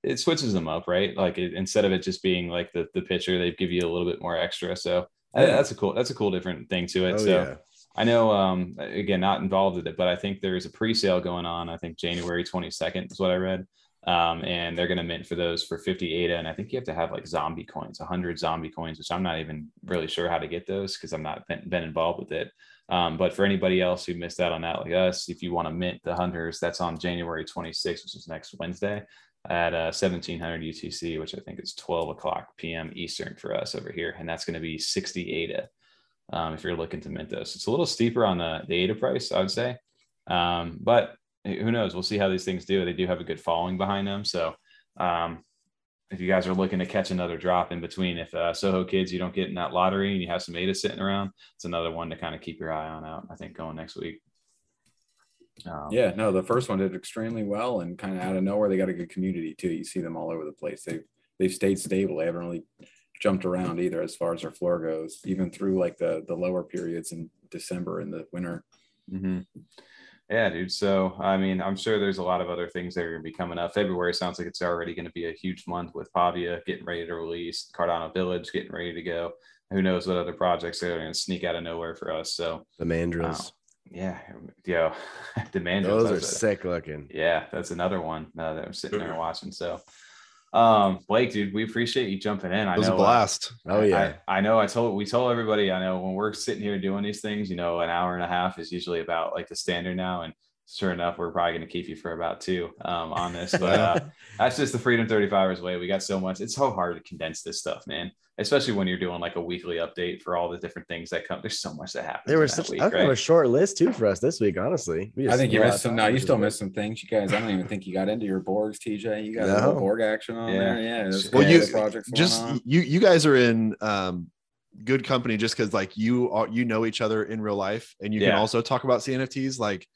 It switches them up, right? Like it, instead of it just being like the the picture, they give you a little bit more extra. So uh, Yeah. that's a cool that's a cool different thing to it. Oh, so yeah. I know um again not involved with it, but I think there is a pre-sale going on. I think January 22nd is what I read. Um, and they're gonna mint for those for 50 ADA. And I think you have to have like zombie coins, 100 zombie coins, which I'm not even really sure how to get those because I'm not been, been involved with it. Um, but for anybody else who missed out on that, like us, if you want to mint the hunters, that's on January 26th, which is next Wednesday at uh, 1700 UTC, which I think is 12 o'clock PM Eastern for us over here. And that's going to be 60 ADA um, if you're looking to mint those. It's a little steeper on the, the ADA price, I would say. Um, but who knows? We'll see how these things do. They do have a good following behind them. So um, if you guys are looking to catch another drop in between, if uh, Soho kids you don't get in that lottery and you have some ADA sitting around, it's another one to kind of keep your eye on out. I think going next week. Um, Yeah, no, the first one did extremely well and kind of out of nowhere, they got a good community too. You see them all over the place. They've they've stayed stable. They haven't really jumped around either as far as their floor goes, even through like the the lower periods in December and the winter. hmm Yeah, dude. So, I mean, I'm sure there's a lot of other things that are going to be coming up. February sounds like it's already going to be a huge month with Pavia getting ready to release, Cardano Village getting ready to go. Who knows what other projects are going to sneak out of nowhere for us. So, The mandrills. yeah, yo, demand. Those are sick looking. Yeah, that's another one uh, that I'm sitting there watching. So, um, Blake, dude, we appreciate you jumping in. I It was know a uh, blast. Oh yeah. I, I know I told we told everybody I know when we're sitting here doing these things, you know, an hour and a half is usually about like the standard now. And sure enough, we're probably gonna keep you for about two um on this. But uh that's just the Freedom 35ers way. We got so much, it's so hard to condense this stuff, man. Especially when you're doing like a weekly update for all the different things that come. There's so much that happens. There was such week, I right? a short list too for us this week, honestly. We I think you spent a missed some. No, you still missed some things. You guys, I don't even think you got into your Borgs, TJ. You got a No. little Borg action on Yeah. there. Yeah. Well, you- projects just you you guys are in um good company just because like you are you know each other in real life and you can also talk about CNFTs like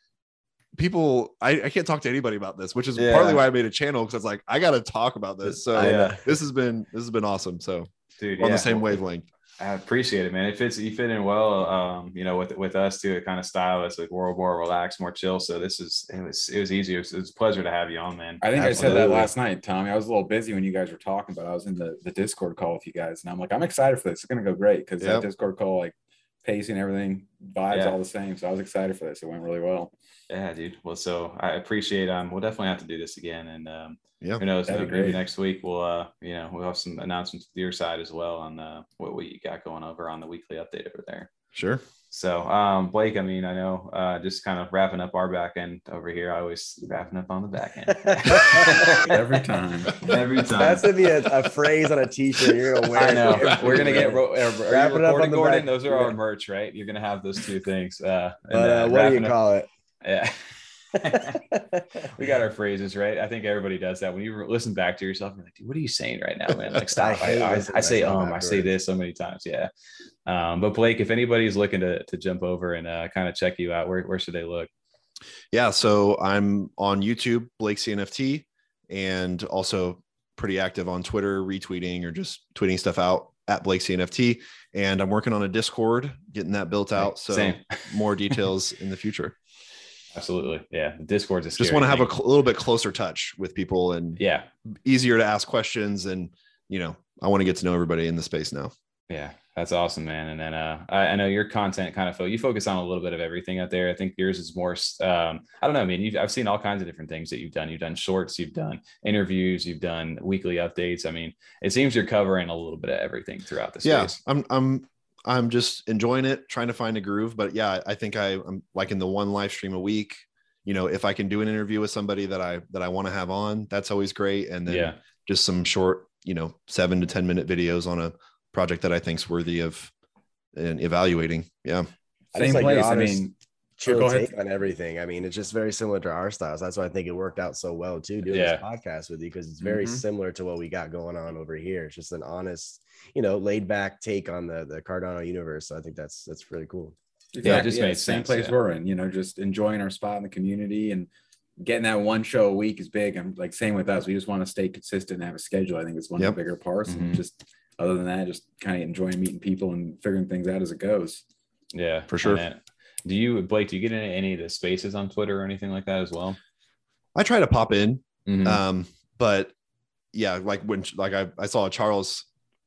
people I, I can't talk to anybody about this which is Yeah. partly why I made a channel because I was like I gotta talk about this so I know. this has been this has been awesome so Dude, on yeah. the same wavelength I appreciate it, man. It fits. You fit in well, um, you know, with with us too. It kind of style us like we're more relaxed, more chill. So this is it was it was easy. It was, it was a pleasure to have you on, man. I think I said that last night, Tommy. I was a little busy when you guys were talking, but I was in the, the Discord call with you guys, and I'm like, I'm excited for this. It's gonna go great because Yep. that Discord call, like pacing, everything, vibes Yeah. all the same. So I was excited for this. It went really well. Yeah, dude. Well, so I appreciate. Um, we'll definitely have to do this again, and um, Yeah, who knows? that'd Maybe great. next week we'll, uh, you know, we'll have some announcements to your side as well on uh, what we got going over on the weekly update over there. sure So, um, Blake, I mean, I know, uh, just kind of wrapping up our back end over here. I always wrapping up on the back end Every time. Every time. That's gonna be a, a phrase on a t-shirt. You're gonna wear. I it know. everywhere. We're gonna get. Ro- are, are Wrap it up on the Gordon? back. Those are our merch, right? You're gonna have those two things. Uh, and, But uh, what do you wrapping up- call it? Yeah. we got our phrases right. I think everybody does that. When you listen back to yourself, you're like, "Dude, what are you saying right now, man?" Like, stop. I I, I, I say um, I say this so many times. Yeah. Um, but Blake, if anybody's looking to to jump over and uh, kind of check you out, where where should they look? yeah so I'm on YouTube Blake CNFT and also pretty active on Twitter retweeting or just tweeting stuff out at Blake CNFT and I'm working on a Discord getting that built out so Same. more details in the future Absolutely. Yeah. Discord's a just want to have a cl- little bit closer touch with people and yeah. easier to ask questions and you know i want to get to know everybody in the space now Yeah, that's awesome, man. And then uh, I, I know your content kind of fo- you focus on a little bit of everything out there. I think yours is more. Um, I don't know. I mean, you've, I've seen all kinds of different things that you've done. You've done shorts, you've done interviews, you've done weekly updates. I mean, it seems you're covering a little bit of everything throughout the space. yeah i'm i'm i'm just enjoying it trying to find a groove but yeah i think I, i'm in the one live stream a week you know if i can do an interview with somebody that i that i want to have on that's always great and then Yeah. just some short you know seven to ten minute videos on a project that i think's worthy of and evaluating yeah I Same just like your. I honest, mean, chill go ahead. take on everything. I mean, it's just very similar to our styles. That's why I think it worked out so well too, doing Yeah. this podcast with you because it's very Mhm. similar to what we got going on over here. It's just an honest, you know, laid back take on the the Cardano universe. So I think that's that's really cool. Yeah, it just made same sense, place yeah. we're in, you know, just enjoying our spot in the community and getting that one show a week is big. I'm like same with us. We just want to stay consistent and have a schedule. I think it's one Yep. of the bigger parts. Mhm. And just other than that, just kind of enjoying meeting people and figuring things out as it goes. Yeah, For sure. And do you, Blake? Do you get into any of the spaces on Twitter or anything like that as well? i try to pop in Mhm. um but yeah like when like i, I saw charles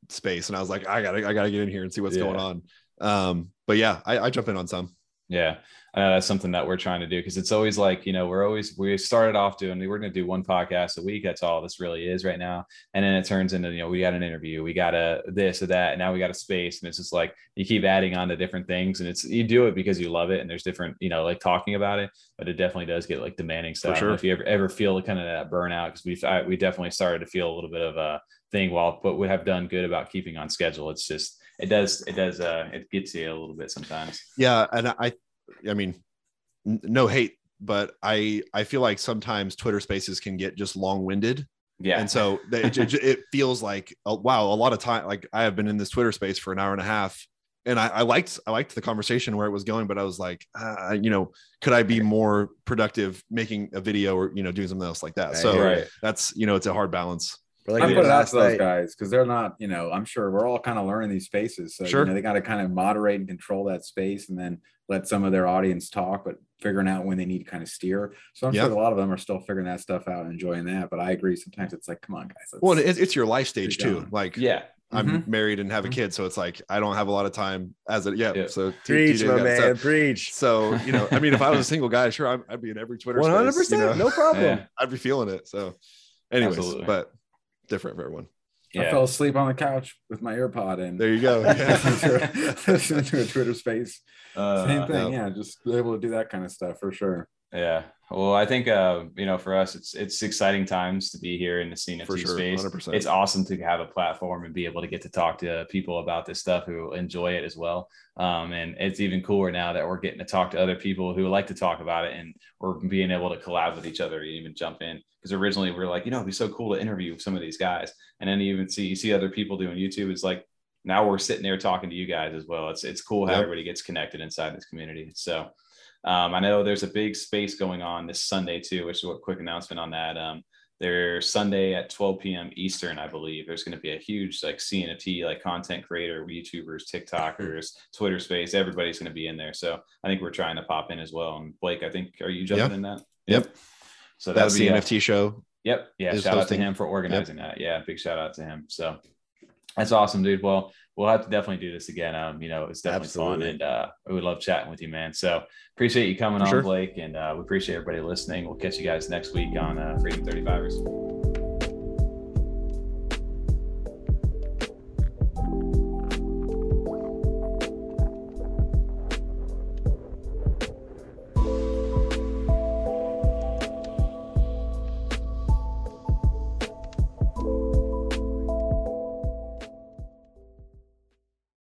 space and i was like i gotta i gotta get in here and see what's Yeah. going on. Um but yeah I, I jump in on some. Yeah, uh, that's something that we're trying to do because it's always like you know we're always we started off doing we're going to do one podcast a week. That's all this really is right now, and then it turns into you know we got an interview, we got a this or that, and now we got a space, and it's just like you keep adding on to different things, and it's you do it because you love it, and there's different you know like talking about it, but it definitely does get like demanding stuff. sure. If you ever ever feel kind of that burnout because we've I, we definitely started to feel a little bit of a thing while but we have done good about keeping on schedule. It's just it does it does uh it gets you a little bit sometimes. yeah and i i mean n- no hate but i i feel like sometimes twitter spaces can get just long-winded Yeah, and so they, it, it, it feels like oh, wow a lot of time like i have been in this twitter space for an hour and a half and I, I liked I liked the conversation where it was going, but I was like, uh, you know, could I be more productive making a video or you know doing something else like that? So Right. that's you know it's a hard balance. Or like I we put did it out to those night. guys because they're not, you know, I'm sure we're all kind of learning these spaces. So Sure. you know, they got to kind of moderate and control that space and then let some of their audience talk, but figuring out when they need to kind of steer. So I'm Yeah. sure a lot of them are still figuring that stuff out and enjoying that. But I agree. Sometimes it's like, come on, guys. let's- Well, it's, it's your life stage too. going. Like Yeah. I'm Mhm. married and have a Mhm. kid, so it's like I don't have a lot of time as a yeah. Yeah. So two- two Preach, days my got- man. So, Preach. so, you know, I mean, if I was a single guy, sure, I'd, I'd be in every Twitter. One hundred space, you percent, know? no problem. Yeah. I'd be feeling it. So, anyways, Absolutely. but different for everyone. I fell asleep on the couch with my earpod in. There you go. Yeah. listening to a Twitter space. Uh, Same thing. yeah. Yeah. Just able to do that kind of stuff for sure. Yeah. Well, I think uh, you know, for us, it's it's exciting times to be here in the CNFT For sure, space. 100%. It's awesome to have a platform and be able to get to talk to people about this stuff who enjoy it as well. Um, and it's even cooler now that we're getting to talk to other people who like to talk about it, and we're being able to collab with each other and even jump in. Because originally we are like, you know, it'd be so cool to interview some of these guys, and then you even see you see other people doing YouTube. It's like now we're sitting there talking to you guys as well. It's it's cool how Yep. everybody gets connected inside this community. So. Um, I know there's a big space going on this Sunday too, which is a quick announcement on that. Um, there's Sunday at 12 p.m. Eastern, I believe. There's going to be a huge like CNFT, like content creator, YouTubers, TikTokers, Twitter space. Everybody's going to be in there. So I think we're trying to pop in as well. And Blake, I think, are you jumping Yeah. in that? Yep. So that be the a- NFT show. Yep. Yeah. Shout out to him for organizing that. Yeah. Big shout out to him. So that's awesome, dude. Well, we'll have to definitely do this again. Um, you know, it's definitely fun and uh we would love chatting with you, man. So appreciate you coming For on, sure. Blake, and uh we appreciate everybody listening. We'll catch you guys next week on uh Freedom 35ers.